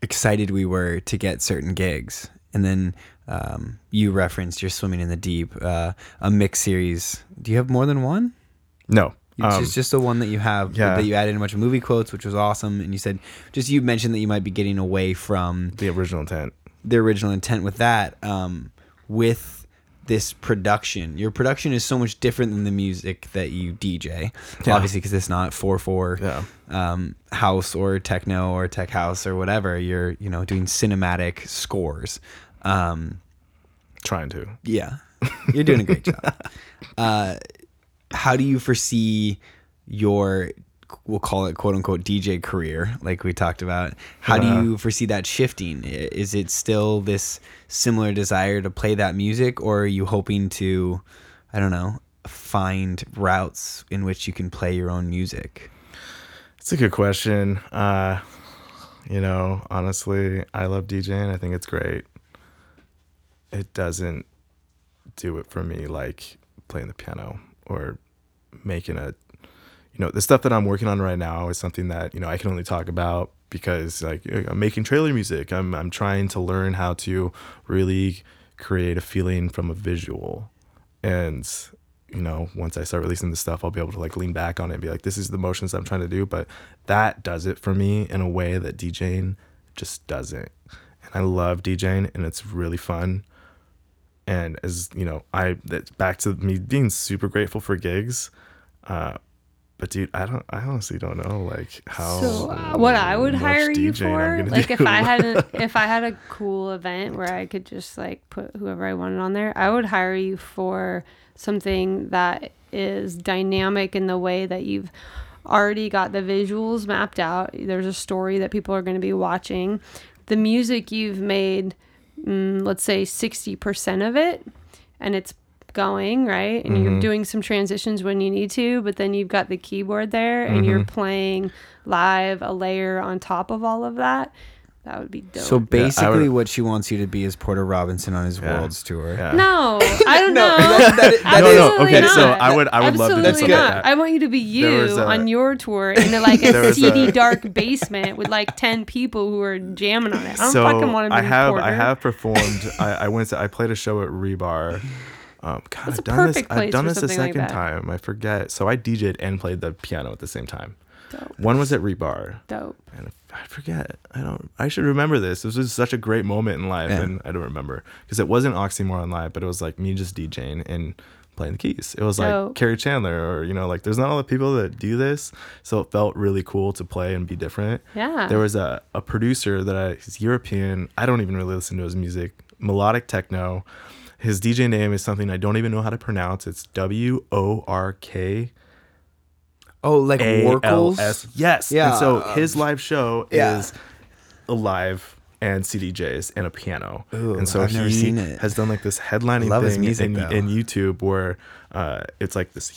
excited we were to get certain gigs, and then um, you referenced your swimming in the deep, uh, a mix series. Do you have more than one? No, It's um, just, just the one that you have yeah. that you added in a bunch of movie quotes, which was awesome. And you said just you mentioned that you might be getting away from the original intent. the original intent with that. Um, with this production, your production is so much different than the music that you DJ. Yeah. Obviously, because it's not four four Yeah. um, house or techno or tech house or whatever. You're you know doing cinematic scores. Um, Trying to. yeah, you're doing a great job. Uh, how do you foresee your we'll call it quote unquote DJ career, like we talked about? How Uh-huh. do you foresee that shifting? Is it still this similar desire to play that music, or are you hoping to, I don't know, find routes in which you can play your own music? It's a good question. Uh, you know, honestly, I love DJing. I think it's great. It doesn't do it for me like playing the piano or making a you know, the stuff that I'm working on right now is something that, you know, I can only talk about because like I'm making trailer music. I'm I'm trying to learn how to really create a feeling from a visual. And you know, once I start releasing this stuff, I'll be able to like lean back on it and be like, this is the motions I'm trying to do. But that does it for me in a way that DJing just doesn't. And I love DJing and it's really fun. And as you know, I that's back to me being super grateful for gigs. Uh, but dude, I don't. I honestly don't know like how. So uh, what I would hire you for, like if. I had a, if I had a cool event where I could just like put whoever I wanted on there, I would hire you for something that is dynamic in the way that you've already got the visuals mapped out. There's a story that people are going to be watching. The music you've made, mm, let's say 60% of it, and it's going right? And you're doing some transitions when you need to but then you've got the keyboard there and you're playing live a layer on top of all of that that would be dope So basically, would- what she wants you to be is Porter Robinson on his Yeah. Worlds tour. Yeah. no i don't No, know that- that- that No, no, Absolutely okay, so not. I would- I would love to do Absolutely something like not. that. i want you to be you was a- on your tour in like There a was seedy a- dark basement with like 10 people who are jamming on it i don't so fucking want to be I have Porter. I have performed. I, I went to I played a show at Rebar. Um, God, That's I've a done this. perfect place I've done for this a something like second that. time. I forget. So I DJ'd and played the piano at the same time. dope One was at Rebar, dope and I forget. I don't. I should remember this. This was such a great moment in life, Yeah. and I don't remember because it wasn't Oxymoron Live, but it was like me just DJing and playing the keys. It was like Dope. Kerri Chandler, or you know, like there's not a lot of people that do this, so it felt really cool to play and be different. yeah There was a, a producer that I, he's European. I don't even really listen to his music. Melodic techno. His DJ name is something I don't even know how to pronounce. It's W O R K Oh, like A L Worakls. Yes. Yeah, And so his live show yeah. is a live and CDJs and a piano. Ooh, and so I've he never seen it. has done like this headlining love thing music, in, in YouTube where uh, it's like this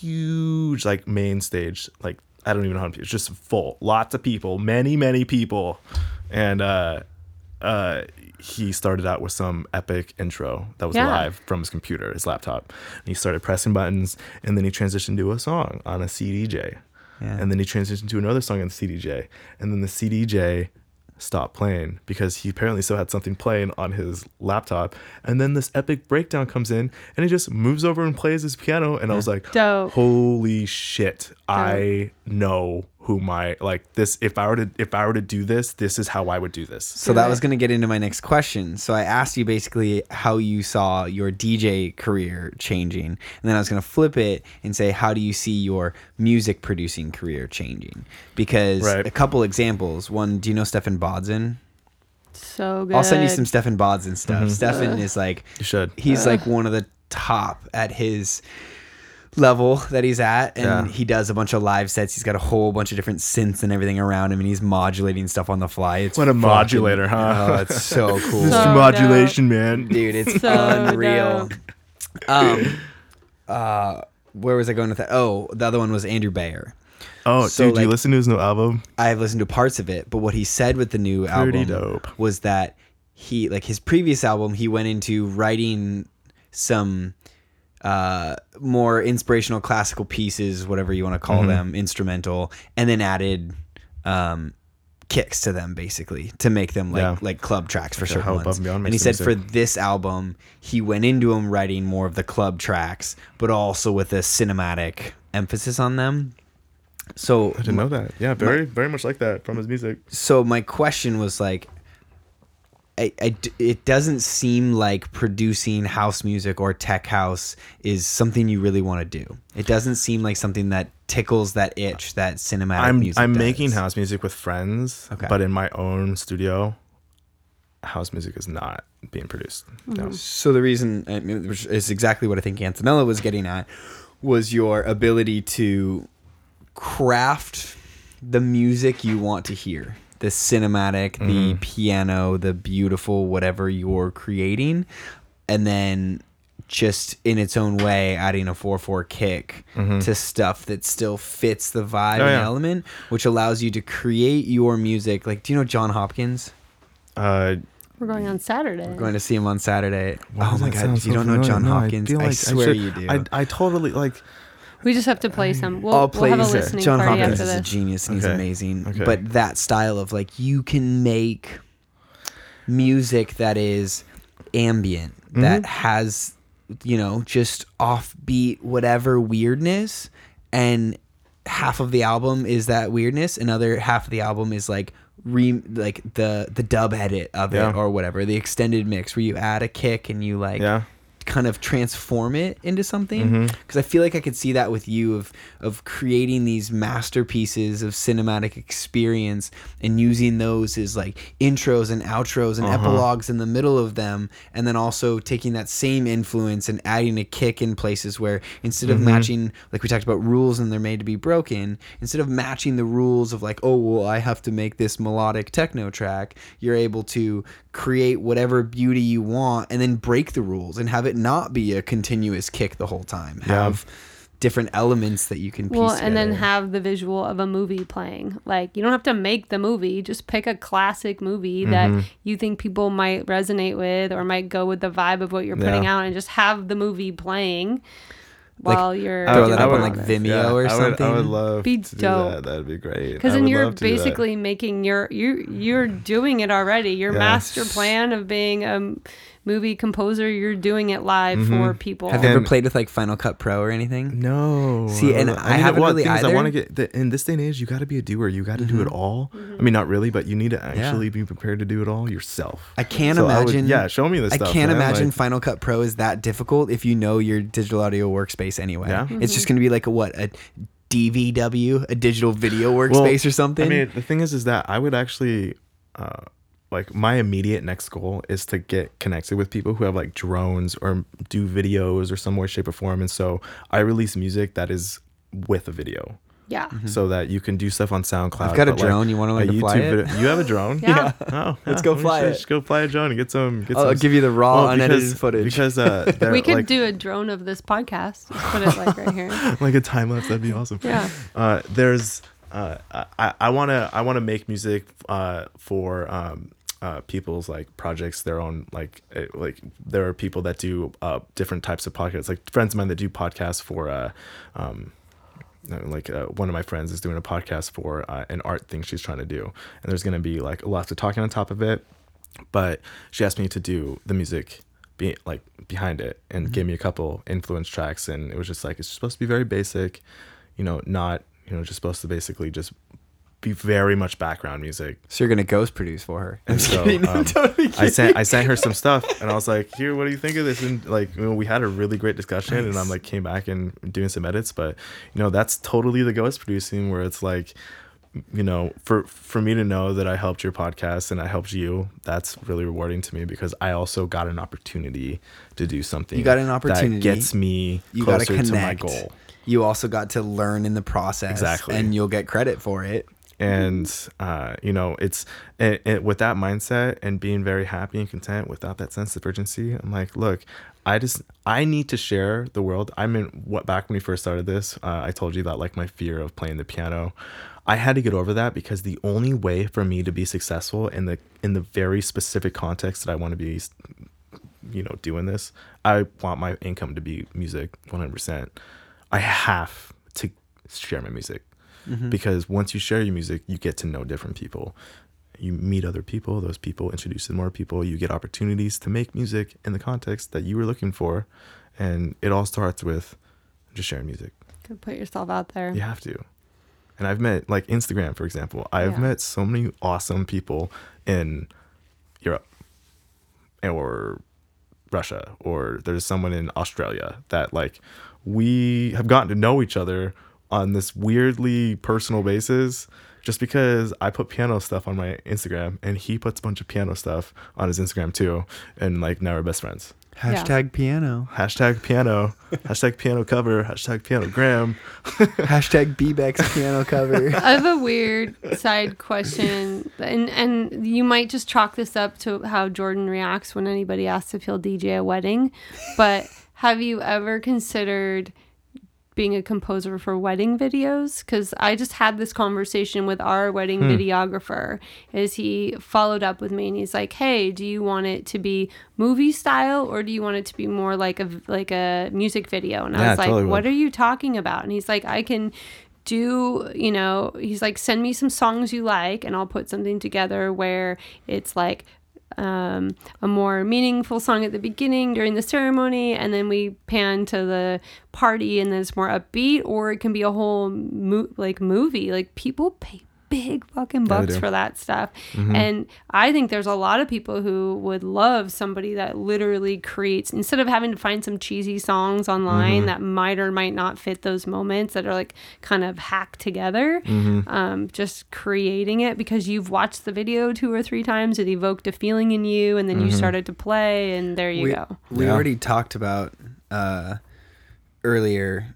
huge like main stage like I don't even know how many it's just full lots of people many many people and uh uh he started out with some epic intro that was Yeah. live from his computer his laptop. And he started pressing buttons and then he transitioned to a song on a CDJ Yeah. and then he transitioned to another song on the CDJ and then the CDJ stopped playing because he apparently still had something playing on his laptop. And then this epic breakdown comes in and he just moves over and plays his piano. And I was like Dope. holy shit. I know who my like this if I were to if I were to do this this is how I would do this So that was going to get into my next question. So I asked you basically how you saw your DJ career changing, and then I was going to flip it and say how do you see your music producing career changing? Because Right. a couple examples. One, do you know Stephan Bodzin? so good I'll send you some Stephan Bodzin stuff. Mm-hmm. Stephan is like you should he's like one of the top at his level that he's at and Yeah. he does a bunch of live sets he's got a whole bunch of different synths and everything around him and he's modulating stuff on the fly it's What a fucking- modulator, huh? oh it's so cool So Mr. Modulation man dude it's So unreal dope. um uh where was i going with that oh the other one was andrew bayer oh So, dude do you listen to his new album I've listened to parts of it, but what he said with the new Pretty album dope. was that he like his previous album he went into writing some uh more inspirational classical pieces whatever you want to call them instrumental and then added um kicks to them basically to make them like Yeah. like club tracks for certain ones. and and he said the for this album he went into them writing more of the club tracks but also with a cinematic emphasis on them so I didn't know that. Yeah, very very much like that from his music. so my question was like I, I it doesn't seem like producing house music or tech house is something you really want to do. It doesn't seem like something that tickles that itch that cinematic I'm music. I'm does. making house music with friends, Okay. but in my own studio, house music is not being produced. No. Mm-hmm. So the reason I mean, which is exactly what I think Antonella was getting at was your ability to craft the music you want to hear. The cinematic, the piano, the beautiful whatever you're creating and then just in its own way adding a 4/4 kick to stuff that still fits the vibe Oh, and element which allows you to create your music. Like do you know Jon Hopkins? Uh, We're going on Saturday. We're going to see him on Saturday. why oh my god, if you so don't know? Jon No, Hopkins, feel I, like swear should- you do. I, I totally like. We just have to play some. We'll, I'll we'll play have a this. listening Jon party Hopkins after is a genius and he's Okay. amazing. Okay. But that style of like you can make music that is ambient, Mm-hmm. that has you know just offbeat whatever weirdness, and half of the album is that weirdness, another half of the album is like re like the the dub edit of Yeah. it or whatever, the extended mix where you add a kick and you like Yeah. Kind of transform it into something Mm-hmm. because I feel like I could see that with you of of creating these masterpieces of cinematic experience and using those as like intros and outros and Uh-huh. epilogues in the middle of them and then also taking that same influence and adding a kick in places where instead Mm-hmm. of matching like we talked about rules and they're made to be broken instead of matching the rules of like oh well I have to make this melodic techno track you're able to create whatever beauty you want and then break the rules and have it not be a continuous kick the whole time Yeah. have different elements that you can piece Well, and then have the visual of a movie playing. Like you don't have to make the movie; just pick a classic movie that Mm-hmm. you think people might resonate with or might go with the vibe of what you're putting Yeah. out, and just have the movie playing while you're throw doing that up on, like, this. Vimeo or I would, I something. would love Be to do dope. that. That'd be great. Because then you're love to do that. basically making your you you're doing it already. Your Yeah. master plan of being a m- movie composer, you're doing it live Mm-hmm. for people. have you ever played with like Final Cut Pro or anything No. See, and don't know. I haven't well, really the thing is, I want to get the, in this day and age. You got to be a doer. You got to do it all. I mean, not really, but you need to actually be prepared to do it all yourself. I can't So I would- imagine. yeah, show me this I stuff, can't man, imagine like- Final Cut Pro is that difficult if you know your digital audio workspace anyway. Yeah. It's just going to be like a what a DVW, a digital video workspace or something. I mean, the thing is, is that I would actually, uh, like, my immediate next goal is to get connected with people who have like drones or do videos or some way, shape, or form. And so I release music that is with a video. yeah. So that you can do stuff on SoundCloud. Mm-hmm. I've got a but, like, drone. You wanna learn a to fly it? video- You have a drone? Yeah. Oh, Let's yeah, go fly should it. Just go fly a drone and get some. Get I'll some give you the raw, well, unedited because, footage. Because uh, We could like, do a drone of this podcast. Just put it like right here. like a time lapse. That'd be awesome. Yeah. Uh, there's uh, I I want to I want to make music uh, for um, uh, people's like projects their own like uh, like there are people that do uh, different types of podcasts. Like friends of mine that do podcasts for uh, um, uh, like uh, one of my friends is doing a podcast for uh, an art thing she's trying to do. And there's going to be like lots of talking on top of it. But she asked me to do the music be like behind it and gave me a couple influence tracks. And it was just like it's supposed to be very basic you know not you know just supposed to basically just be very much background music so you're going to ghost produce for her. I'm and so kidding. I'm um, totally I sent. I sent her some stuff and I was like, here, what do you think of this? And like, you know, we had a really great discussion and I'm like came back and doing some edits, but you know, that's totally the ghost producing where it's like, you know, for for me to know that I helped your podcast and I helped you, that's really rewarding to me because I also got an opportunity to do something. You got an opportunity. that gets me You closer to my goal. You also got to learn in the process. Exactly. And you'll get credit for it. And uh, you know it's it, it, with that mindset and being very happy and content without that sense of urgency i'm like look i just i need to share the world. I mean what back when we first started this uh, i told you that like my fear of playing the piano. I had to get over that because the only way for me to be successful in the in the very specific context that i want to be you know doing this i want my income to be music 100% i have to share my music mm-hmm. because once you share your music, you get to know different people. You meet other people, those people introduce you to more people. You get opportunities to make music in the context that you were looking for. And it all starts with just sharing music. Could put yourself out there. You have to. And I've met, like Instagram, for example, I've yeah. met so many awesome people in Europe or Russia, or there's someone in Australia that, like, we have gotten to know each other on this weirdly personal basis just because I put piano stuff on my Instagram and he puts a bunch of piano stuff on his Instagram too. And like now we're best friends. Hashtag yeah. piano. Hashtag piano. hashtag piano cover. Hashtag piano gram. hashtag Bebex piano cover. I have a weird side question, and and you might just chalk this up to how Jordan reacts when anybody asks if he'll DJ a wedding, but have you ever considered? Being a composer for wedding videos because I just had this conversation with our wedding hmm. videographer as he followed up with me and he's like, "Hey, do you want it to be movie style or do you want it to be more like a like a music video?" And I was like, totally "What would. are you talking about?" And he's like, "I can do you know he's like send me some songs you like and i'll put something together where it's like um, a more meaningful song at the beginning during the ceremony, and then we pan to the party, and then it's more upbeat, or it can be a whole mo- like movie. Like people pay big fucking bucks yeah, for that stuff. Mm-hmm. And I think there's a lot of people who would love somebody that literally creates instead of having to find some cheesy songs online mm-hmm. that might or might not fit those moments that are like kind of hacked together. Mm-hmm. Um, just creating it because you've watched the video two or three times, it evoked a feeling in you, and then you mm-hmm. started to play, and there you we, go. We yeah. already talked about uh, earlier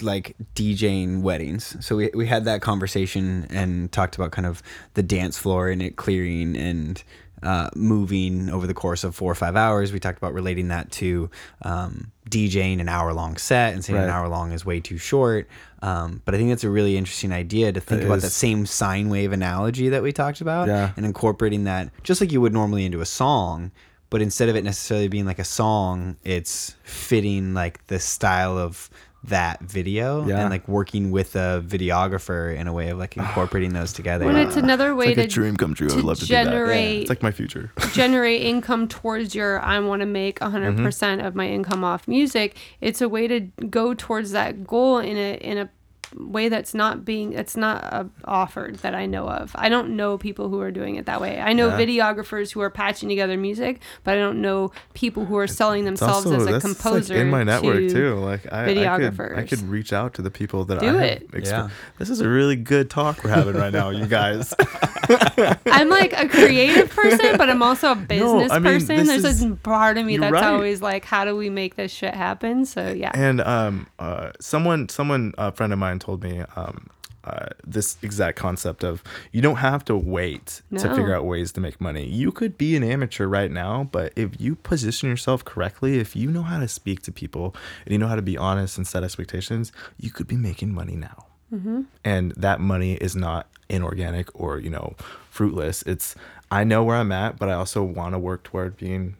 like DJing weddings. So we we had that conversation and talked about kind of the dance floor and it clearing and uh, moving over the course of four or five hours. We talked about relating that to um, DJing an hour long set and saying right. an hour long is way too short. Um, but I think that's a really interesting idea to think it about is. that same sine wave analogy that we talked about yeah. and incorporating that just like you would normally into a song. But instead of it necessarily being like a song, it's fitting like the style of that video yeah. and like working with a videographer in a way of like incorporating those together. When it's another way it's like to a dream come true. I'd love to generate, do that. Yeah. It's like my future. generate income towards your I want to make 100% mm-hmm. of my income off music. It's a way to go towards that goal in a in a way that's not being it's not uh, offered that I know of. I don't know people who are doing it that way. I know yeah. videographers who are patching together music, but I don't know people who are selling themselves also, as a composer. Like in my network to too. Like I, videographers. I could, I could reach out to the people that Do I it. Exp- yeah. This is a really good talk we're having right now, you guys. I'm like a creative person, but I'm also a business no, I mean, person. There's is, a part of me that's right. always like, how do we make this shit happen? So yeah. And um, uh, someone, someone, a friend of mine told me um, uh, this exact concept of you don't have to wait no. to figure out ways to make money. You could be an amateur right now, but if you position yourself correctly, if you know how to speak to people and you know how to be honest and set expectations, you could be making money now. Mm-hmm. And that money is not inorganic or, you know, fruitless. It's, I know where I'm at, but I also want to work toward being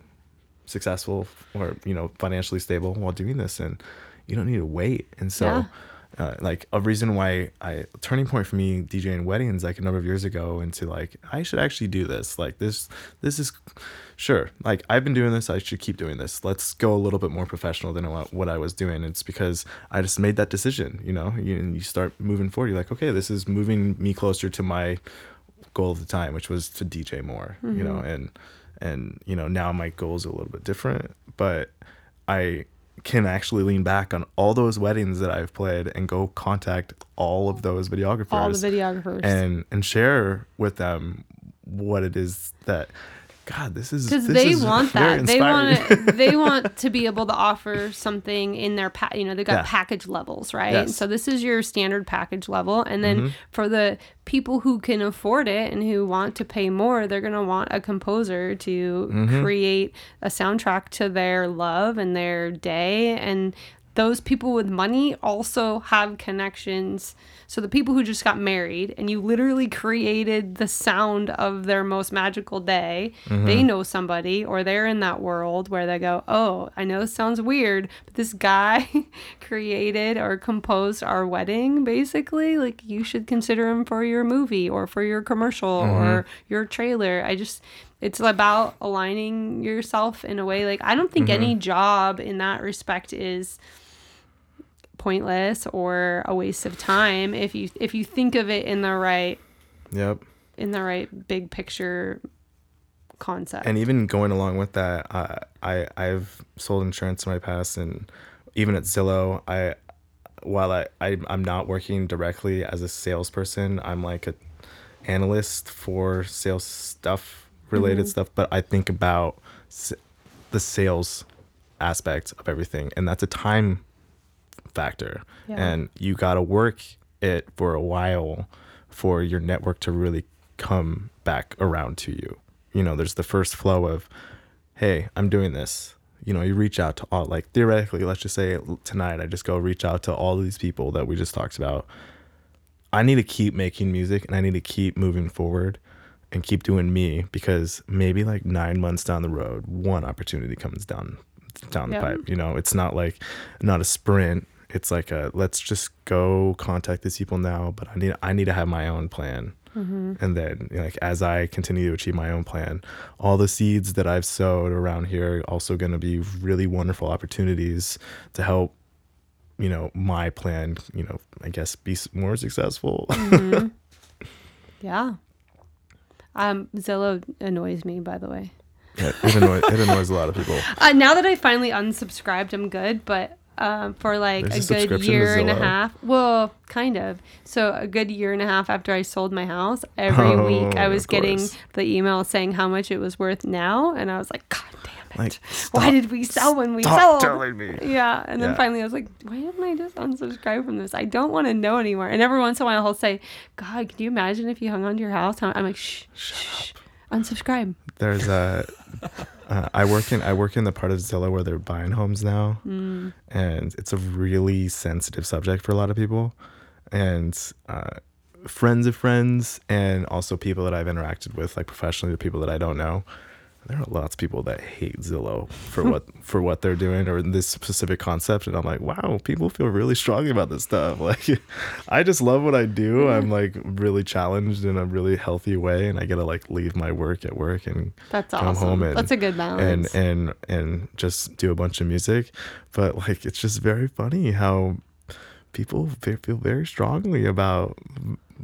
successful or, you know, financially stable while doing this. And you don't need to wait. And so, yeah uh, like a reason why I turning point for me DJing weddings like a number of years ago into like I should actually do this like this this is sure like I've been doing this I should keep doing this let's go a little bit more professional than what what I was doing it's because I just made that decision you know you, you start moving forward you're like okay this is moving me closer to my goal of the time which was to DJ more mm-hmm. you know mm-hmm. and and you know now my goals is a little bit different but I can actually lean back on all those weddings that I've played and go contact all of those videographers. All the videographers. And and share with them what it is that God, this is because they is want that they want inspiring." to they want to be able to offer something in their pa- you know they've got Yeah. package levels right Yes. so this is your standard package level and then Mm-hmm. for the people who can afford it and who want to pay more they're going to want a composer to Mm-hmm. create a soundtrack to their love and their day and those people with money also have connections. So the people who just got married and you literally created the sound of their most magical day, they mm-hmm. know somebody or they're in that world where they go, "Oh, I know this sounds weird, but this guy created or composed our wedding basically. Like you should consider him for your movie or for your commercial or mm-hmm. your trailer." I just it's about aligning yourself in a way like I don't think any job in that respect is pointless or a waste of time if you if you think of it in the right Yep. in the right big picture concept. and even going along with that uh, i i've sold insurance in my past and even at zillow i while I, I i'm not working directly as a salesperson i'm like a analyst for sales stuff related mm-hmm. stuff but i think about s- the sales aspect of everything and that's a time factor. Yeah. and you got to work it for a while for your network to really come back around to you. You know there's the first flow of hey i'm doing this. You know you reach out to all like theoretically let's just say tonight i just go reach out to all these people that we just talked about. I need to keep making music and i need to keep moving forward and keep doing me because maybe like nine months down the road one opportunity comes down down the Yeah. pipe you know? It's not like not a sprint. It's like a let's just go contact these people now but i need i need to have my own plan. Mm-hmm. And then you know, like as i continue to achieve my own plan all the seeds that i've sowed around here are also going to be really wonderful opportunities to help you know my plan you know i guess be more successful. Mm-hmm. Yeah. Um, Zillow annoys me, by the way. Yeah, it, annoys, it annoys a lot of people Uh, now that I finally unsubscribed, I'm good. But um, for like There's a a good year and a half, well, kind of. So a good year and a half after I sold my house, every week I Oh, was getting the email saying how much it was worth now, and I was like, God! Like, why did we sell when we sold? telling me. Yeah, and then Yeah. finally I was like, why didn't I just unsubscribe from this? I don't want to know anymore. And every once in a while he'll say, God, can you imagine if you hung on to your house? I'm like, shh, shh, unsubscribe. there's a uh, I work in I work in the part of Zillow where they're buying homes now, and it's a really sensitive subject for a lot of people, and uh, friends of friends, and also people that I've interacted with, like professionally, the people that I don't know. There are lots of people that hate Zillow for what for what they're doing or this specific concept, and I'm like, wow, people feel really strongly about this stuff. Like, I just love what I do. Mm-hmm. I'm like really challenged in a really healthy way, and I get to like leave my work at work and That's come awesome. home and That's a good balance. and and and just do a bunch of music but like it's just very funny how people feel very strongly about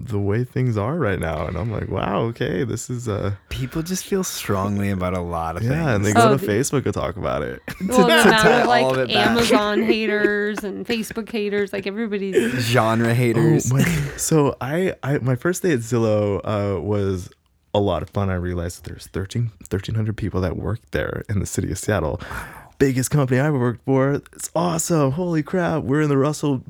the way things are right now and i'm like wow okay this is uh People just feel strongly about a lot of things. yeah and they go Oh, to the- facebook to talk about it well, the to amount tie of all like of it back. Amazon haters and Facebook haters, like everybody's. Genre haters. Oh, my, so I, I my first day at Zillow uh, was a lot of fun. I realized that there's 13, 1,300 people that work there in the city of Seattle. Biggest company I ever worked for. It's awesome. Holy crap. We're in the Russell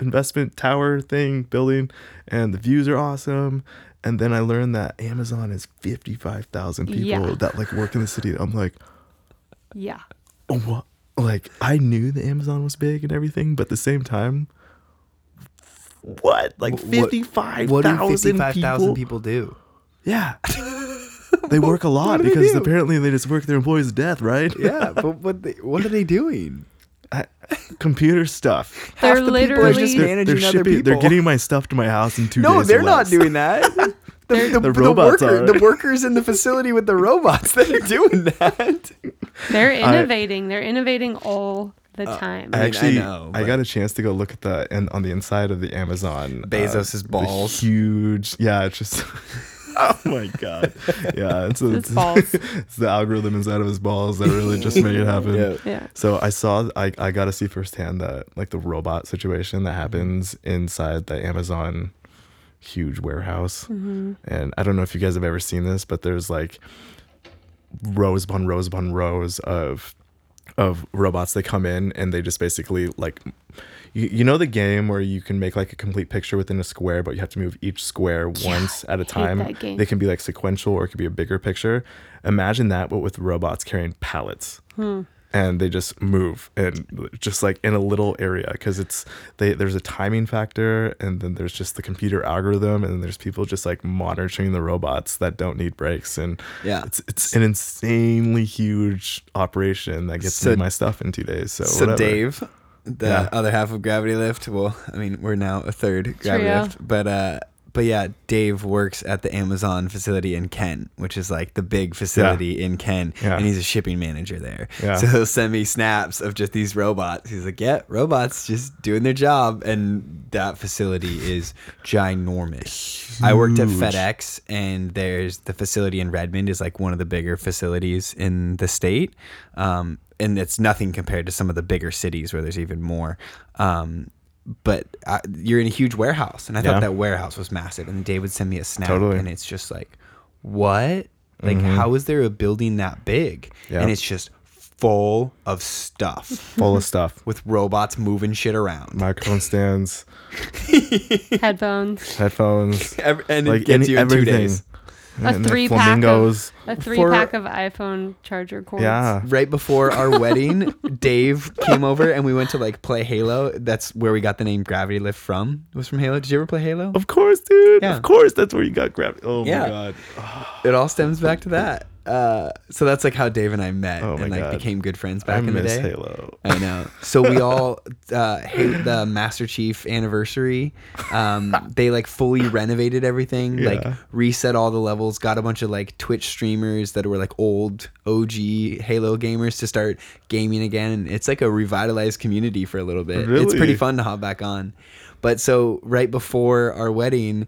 investment tower thing building and the views are awesome. And then I learned that Amazon is 55,000 people Yeah. that like work in the city. I'm like, Yeah. what? Like I knew that Amazon was big and everything, but at the same time, what? Like What- fifty-five what 55,000 people? people do? Yeah, they work a lot because apparently they just work their employees to death, right? Yeah, but what they, what are they doing? Computer stuff. They're Half the people are literally- just They're, managing they're other shipping. people. They're getting my stuff to my house in two days. no, or they're not less. doing that. The, the, The the, robots worker, are. the workers in the facility with the robots that are doing that. They're innovating. They're innovating all the Uh, time. I I mean, I actually, I, know, but- got a chance to go look at the and on the inside of the Amazon uh, Bezos's the balls. huge, yeah, it's just. oh my god! Yeah, it's, His it's, balls. it's the algorithm inside of his balls that really just made it happen. Yeah. yeah. So I saw, I, I got to see firsthand that like the robot situation that happens inside the Amazon huge warehouse. Mm-hmm. And I don't know if you guys have ever seen this, but there's like rows upon rows upon rows of of robots that come in and they just basically like you, you know the game where you can make like a complete picture within a square but you have to move each square once at a time? they can be like sequential or it could be a bigger picture. Imagine that but with robots carrying pallets and they just move and just like in a little area because it's they there's a timing factor and then there's just the computer algorithm and then there's people just like monitoring the robots that don't need breaks and Yeah. it's it's an insanely huge operation that gets So- me my stuff in two days so So whatever. Dave, the Yeah. other half of Gravity Lift. Well, I mean, we're now a third Gravity Trio. Lift, but uh, but yeah, Dave works at the Amazon facility in Kent, which is like the big facility in Kent, Yeah. and he's a shipping manager there. Yeah. So he'll send me snaps of just these robots. He's like, "Yeah, robots just doing their job," and that facility is ginormous. I worked at FedEx, and there's the facility in Redmond is like one of the bigger facilities in the state. Um, and it's nothing compared to some of the bigger cities where there's even more. Um, but I, you're in a huge warehouse, and I thought Yeah. that warehouse was massive. And Dave would send me a snap, Totally. and it's just like, what? Like, mm-hmm. how is there a building that big? Yeah. And it's just full of stuff full of stuff with robots moving shit around. microphone stands Headphones. headphones Ev- and it gets any, you in two everything days. A And the three pack of a three For- pack of iPhone charger cords. yeah Right before our wedding, Dave came over and we went to like play Halo. That's where we got the name Gravity Lift from. It was from Halo. Did you ever play Halo? Of course, dude. Yeah. Of course, that's where you got gravity. Oh Yeah. my god. It all stems back to that. Uh, so that's like how Dave and I met Oh and like God. became good friends I back in the miss day. Halo. I know. So we all uh, hate the Master Chief anniversary. Um, they like fully renovated everything, like reset all the levels, got a bunch of like Twitch streamers that were like old OG Halo gamers to start gaming again. And it's like a revitalized community for a little bit. It's pretty fun to hop back on. But so right before our wedding,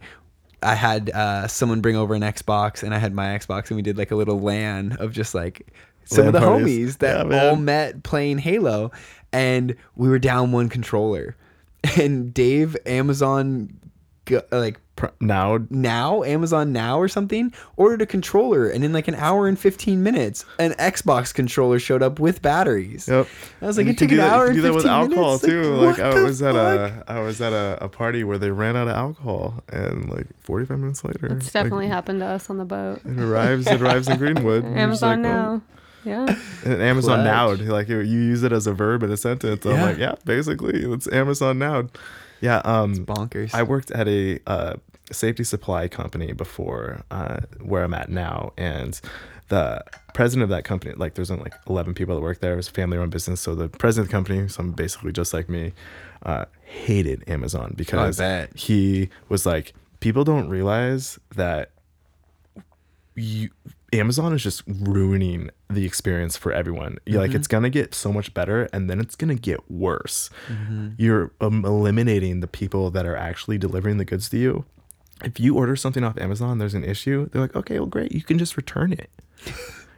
I had uh, someone bring over an Xbox and I had my Xbox and we did like a little LAN of just like some LAN of the parties. homies that Yeah, all met playing Halo and we were down one controller. And Dave Amazon go, like Pr- Now, now Amazon now or something ordered a controller and in like an hour and 15 minutes an Xbox controller showed up with batteries. yep. I was like, And it you took an that- hour you and can do that with alcohol minutes? too. Like, Like, I what the was at a I was at a, a party where they ran out of alcohol, and like 45 minutes later, It's like, definitely happened to us on the boat. it arrives. It arrives in Greenwood. and you're just Amazon like, oh. now. Yeah. And Amazon now, like you you use it as a verb in a sentence. I'm Yeah. like, yeah, basically, it's Amazon now. Yeah. Um, bonkers. I worked at a uh, safety supply company before uh, where I'm at now, and the president of that company, like there's only like 11 people that work there. It was a family-run business, so the president of the company, some basically just like me, uh, hated Amazon because bet. he was like, people don't realize that you Amazon is just ruining the experience for everyone. You're Like it's gonna get so much better, and then it's gonna get worse. You're um, eliminating the people that are actually delivering the goods to you. If you order something off Amazon, there's an issue. They're like, okay, well, great, you can just return it.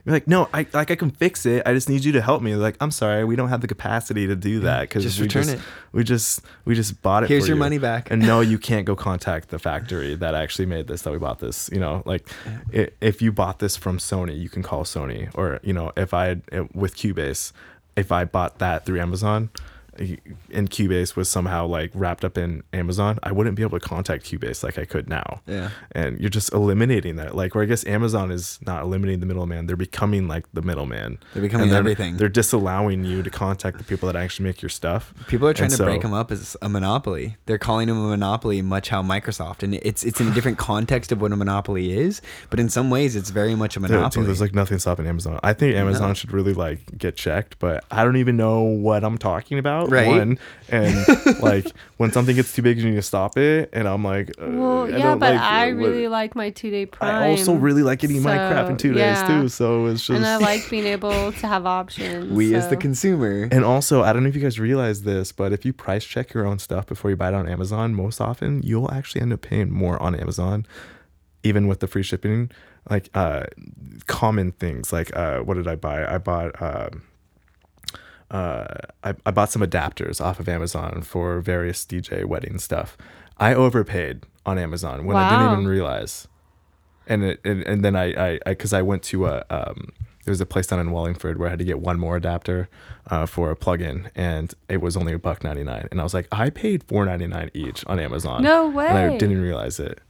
You're like, no, I like I can fix it. I just need you to help me. They're like, I'm sorry, we don't have the capacity to do that because just we return just it. we just we just bought it. Here's for your you. money back. And no, you can't go contact the factory that actually made this that we bought this. You know, like i if you bought this from Sony, you can call Sony. Or you know, if I with Cubase, if I bought that through Amazon, and Cubase was somehow like wrapped up in Amazon, I wouldn't be able to contact Cubase like I could now. Yeah. And you're just eliminating that. Like, or I guess Amazon is not eliminating the middleman; they're becoming like the middleman. They're becoming then everything. They're disallowing you to contact the people that actually make your stuff. People are trying And to so- break them up as a monopoly. They're calling them a monopoly, much how Microsoft, and it's it's in a different context of what a monopoly is. But in some ways, it's very much a monopoly. dude, there's like nothing stopping Amazon. I think Amazon No. should really like get checked, but I don't even know what I'm talking about. Right. One, and like when something gets too big, you need to stop it. And I'm like, uh, Well, I yeah, don't but like I it. What- really like my two day prime. I also really like eating my crap in so, two days too. So it's just And I like being able to have options. we as the consumer. And also, I don't know if you guys realize this, but if you price check your own stuff before you buy it on Amazon, most often you'll actually end up paying more on Amazon, even with the free shipping. Like uh, common things, like uh, what did I buy? I bought. Um, uh, I, I bought some adapters off of Amazon for various DJ wedding stuff. I overpaid on Amazon when I didn't even realize. And it, and, and then I, I, I, cause I went to a, um, there was a place down in Wallingford where I had to get one more adapter uh, for a plug-in, and it was only a buck ninety nine. And I was like, I paid four ninety nine each on Amazon. No And I didn't realize it.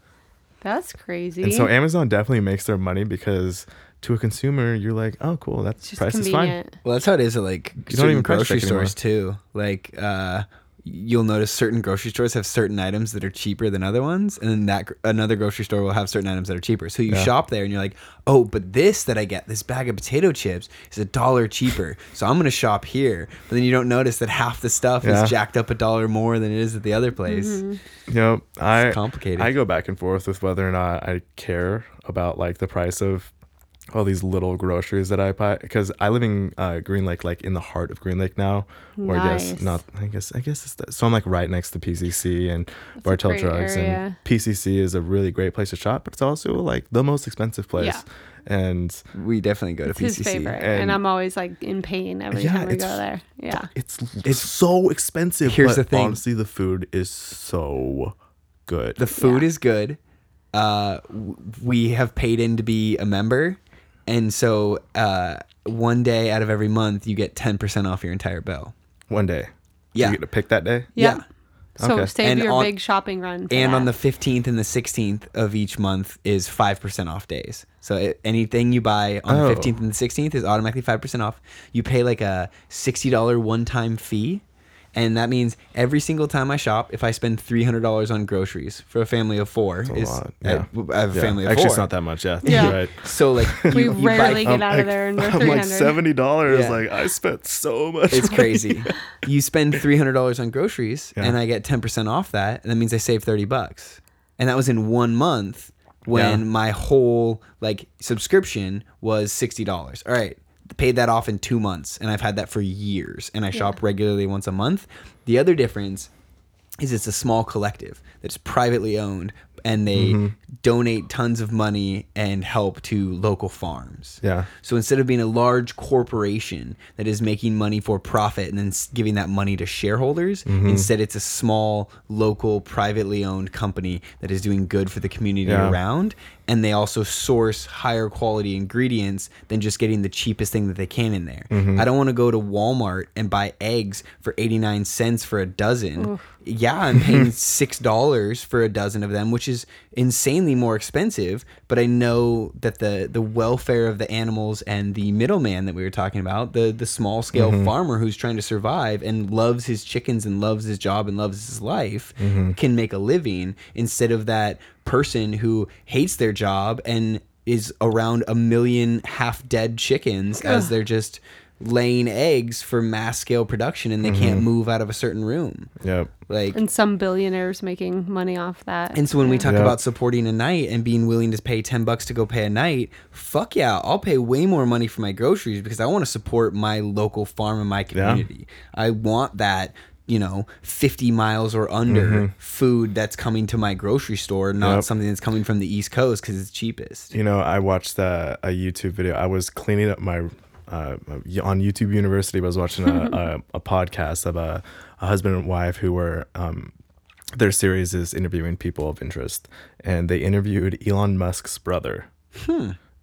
That's crazy. And so Amazon definitely makes their money because to a consumer, you're like, oh, cool, that's it's just price is fine. Well, that's how it is at like don't even grocery check anymore. stores too. Like uh, you'll notice certain grocery stores have certain items that are cheaper than other ones, and then that another grocery store will have certain items that are cheaper. So you Yeah. shop there and you're like, oh, but this that I get, this bag of potato chips, is a dollar cheaper. So I'm gonna shop here. But then you don't notice that half the stuff Yeah. is jacked up a dollar more than it is at the other place. Mm-hmm. You know, I complicated. I go back and forth with whether or not I care about like the price of all these little groceries that I buy because I live in uh, Green Lake, like in the heart of Green Lake now, or I guess not. I guess I guess it's the, so I'm like right next to PCC and a Bartell great Drugs, and. PCC is a really great place to shop, but it's also like the most expensive place. Yeah. And We definitely go to PCC. his favorite, and, and- I'm always like in pain every Yeah, time we go there. Yeah, it's it's so expensive. Here's but the thing. honestly, the food is so good. The food Yeah. is good. Uh, we have paid in to be a member, and so uh, one day out of every month you get ten percent off your entire bill. One day, Yeah. you get to pick that day. yeah. Yeah. So Okay. save And your on- big shopping run. For And on the fifteenth and the sixteenth of each month is five percent off days. So it, anything you buy on Oh. the fifteenth and the sixteenth is automatically five percent off. You pay like a sixty dollar one time fee. And that means every single time I shop, if I spend three hundred dollars on groceries for a family of four, a is lot, yeah. I, have a Yeah. family of Actually, four. it's not that much. Yeah, Yeah. Right. So like we you- you buy- rarely get I'm out like- of there under I'm three like seventy dollars. Yeah. Like I spent so much. It's money. crazy. you spend three hundred dollars on groceries, Yeah. and I get ten percent off that, and that means I save thirty bucks. And that was in one month when Yeah. my whole like subscription was sixty dollars. All right, paid that off in two months, and I've had that for years, and I shop regularly once a month. The other difference is it's a small collective that's privately owned and they Mm-hmm. donate tons of money and help to local farms. Yeah. So instead of being a large corporation that is making money for profit and then giving that money to shareholders, Mm-hmm. instead it's a small local privately owned company that is doing good for the community Yeah. around and they also source higher quality ingredients than just getting the cheapest thing that they can in there. Mm-hmm. I don't want to go to Walmart and buy eggs for 89 cents for a dozen. Yeah, I'm paying $6 for a dozen of them, which is insanely more expensive, but I know that the the welfare of the animals and the middleman that we were talking about, the the small scale Mm-hmm. farmer who's trying to survive and loves his chickens and loves his job and loves his life Mm-hmm. can make a living instead of that person who hates their job and is around a million half dead chickens as they're just laying eggs for mass scale production and they Mm-hmm. can't move out of a certain room. Yep. Like and some billionaires making money off that. and so when we talk Yeah. about supporting a night and being willing to pay 10 bucks to go pay a night, fuck yeah, I'll pay way more money for my groceries because I want to support my local farm and my community. I want that, you know, 50 miles or under food that's coming to my grocery store, not Mm-hmm. Yep. something that's coming from the East Coast because it's cheapest. You know, I watched uh, a YouTube video. I was cleaning up my uh, on YouTube University. I was watching a, a, a podcast of a, a husband and wife who were um, their series is interviewing people of interest, and they interviewed Elon Musk's brother,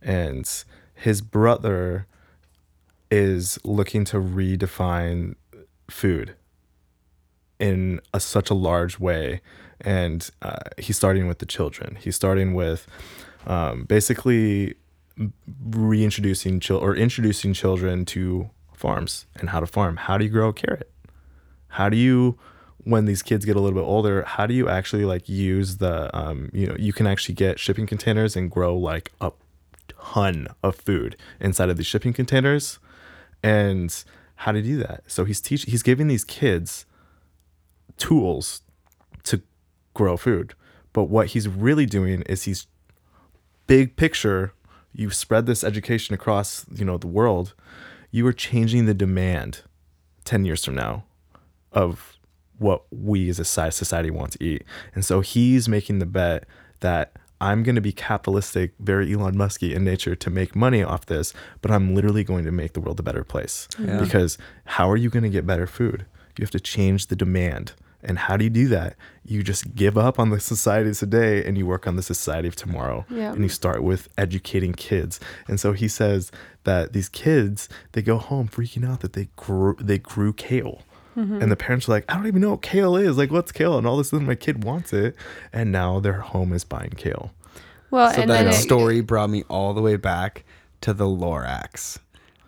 and his brother is looking to redefine food in a, such a large way. And uh, he's starting with the children. He's starting with um, basically reintroducing chil- or introducing children to farms and how to farm. How do you grow a carrot? How do you when these kids get a little bit older how do you actually like use the um, you know you can actually get shipping containers and grow like a ton of food inside of these shipping containers? And how to do that? So he's teaching he's giving these kids tools to grow food. But what he's really doing is he's big picture, you spread this education across, you know, the world, you are changing the demand 10 years from now of what we as a society want to eat. And so he's making the bet that I'm going to be capitalistic, very Elon Musky in nature to make money off this, but I'm literally going to make the world a better place. Because how are you going to get better food? You have to change the demand. And how do you do that? You just give up on the society of today and you work on the society of tomorrow. Yeah. And you start with educating kids. And so he says that these kids, they go home freaking out that they grew they grew kale. Mm-hmm. And the parents are like, I don't even know what kale is. Like, what's kale? And all of a sudden, my kid wants it. And now their home is buying kale. Well, So and that then it, story brought me all the way back to the Lorax.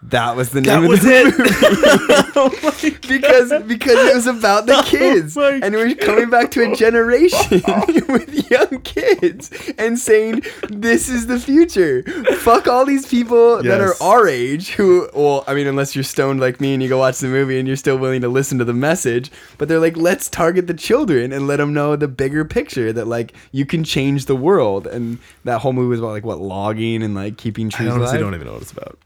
That was the That name was of the it. movie. Oh because because it was about the oh kids, my and we're coming back to a generation with young kids and saying this is the future. Fuck all these people that are our age who, well, I mean, unless you're stoned like me and you go watch the movie and you're still willing to listen to the message, but they're like, let's target the children and let them know the bigger picture that like you can change the world. And that whole movie was about like what logging and like keeping I trees honestly alive don't even know what it's about.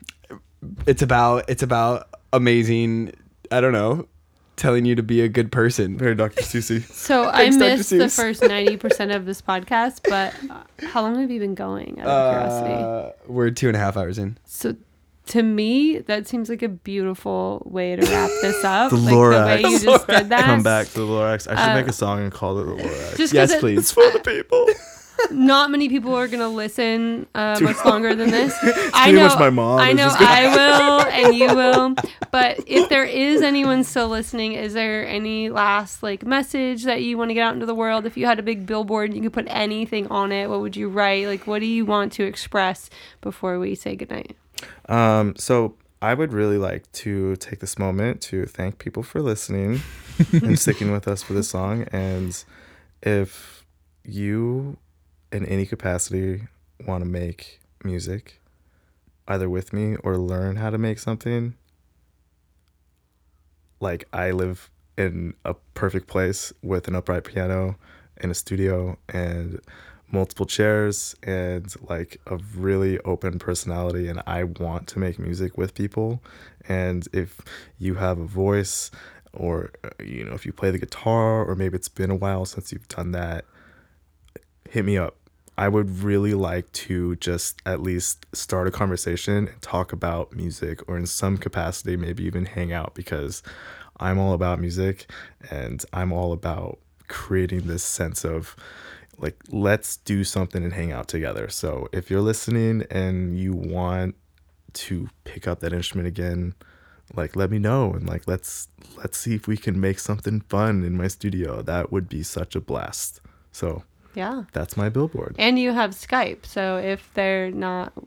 It's about it's about amazing i don't know telling you to be a good person Very Dr. Seussy. so Thanks, I Dr. missed the first ninety percent of this podcast, but uh, how long have you been going? Out of curiosity. uh, we're two and a half hours in So to me, that seems like a beautiful way to wrap this up. The like Lorax. the way you just did that. Come back to the Lorax. I should Uh, make a song and call it the Lorax. Just yes 'cause it- please It's for the people. not many people are gonna listen uh, much longer than this. I know, much my mom I know, gonna- I will, and you will. But if there is anyone still listening, is there any last like message that you want to get out into the world? If you had a big billboard, and you could put anything on it. What would you write? Like, what do you want to express before we say goodnight? Um, so I would really like to take this moment to thank people for listening and sticking with us for this song. And if you, in any capacity, want to make music, either with me or learn how to make something, like I live in a perfect place with an upright piano in a studio and multiple chairs and like a really open personality and I want to make music with people. And if you have a voice or you know if you play the guitar or maybe it's been a while since you've done that hit me up I would really like to just at least start a conversation and talk about music or in some capacity maybe even hang out because I'm all about music and I'm all about creating this sense of like let's do something and hang out together. So if you're listening and you want to pick up that instrument again, like let me know and like let's let's see if we can make something fun in my studio. That would be such a blast. So Yeah. that's my billboard. And you have Skype, so if they're not oh,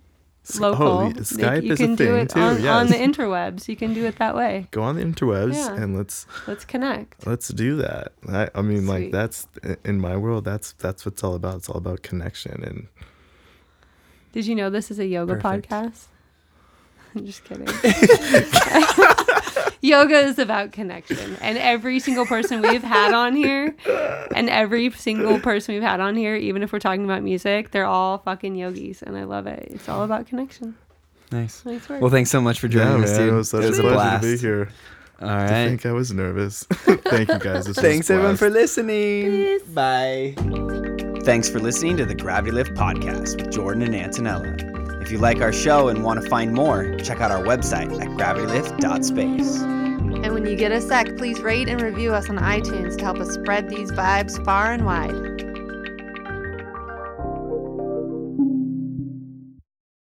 local, oh, Skype you is can a do thing it too. on, on the interwebs. You can do it that way. Go on the interwebs Yeah. and let's Let's connect. let's do that. I, I mean, like that's in my world. That's that's what it's all about. It's all about connection and Did you know this is a yoga Perfect. podcast? I'm just kidding. yoga is about connection. And every single person we've had on here, and every single person we've had on here, even if we're talking about music, they're all fucking yogis. And I love it. It's all about connection. nice Nice work. well thanks so much for joining yeah, us man, dude it was such it was a a pleasure blast to be here. all I think I was nervous. Thank you guys. This Thanks a everyone for blast. listening. Bye. Thanks for listening to the Gravity Lift podcast with Jordan and Antonella. If you like our show and want to find more, check out our website at gravitylift.space. And when you get a sec, please rate and review us on iTunes to help us spread these vibes far and wide.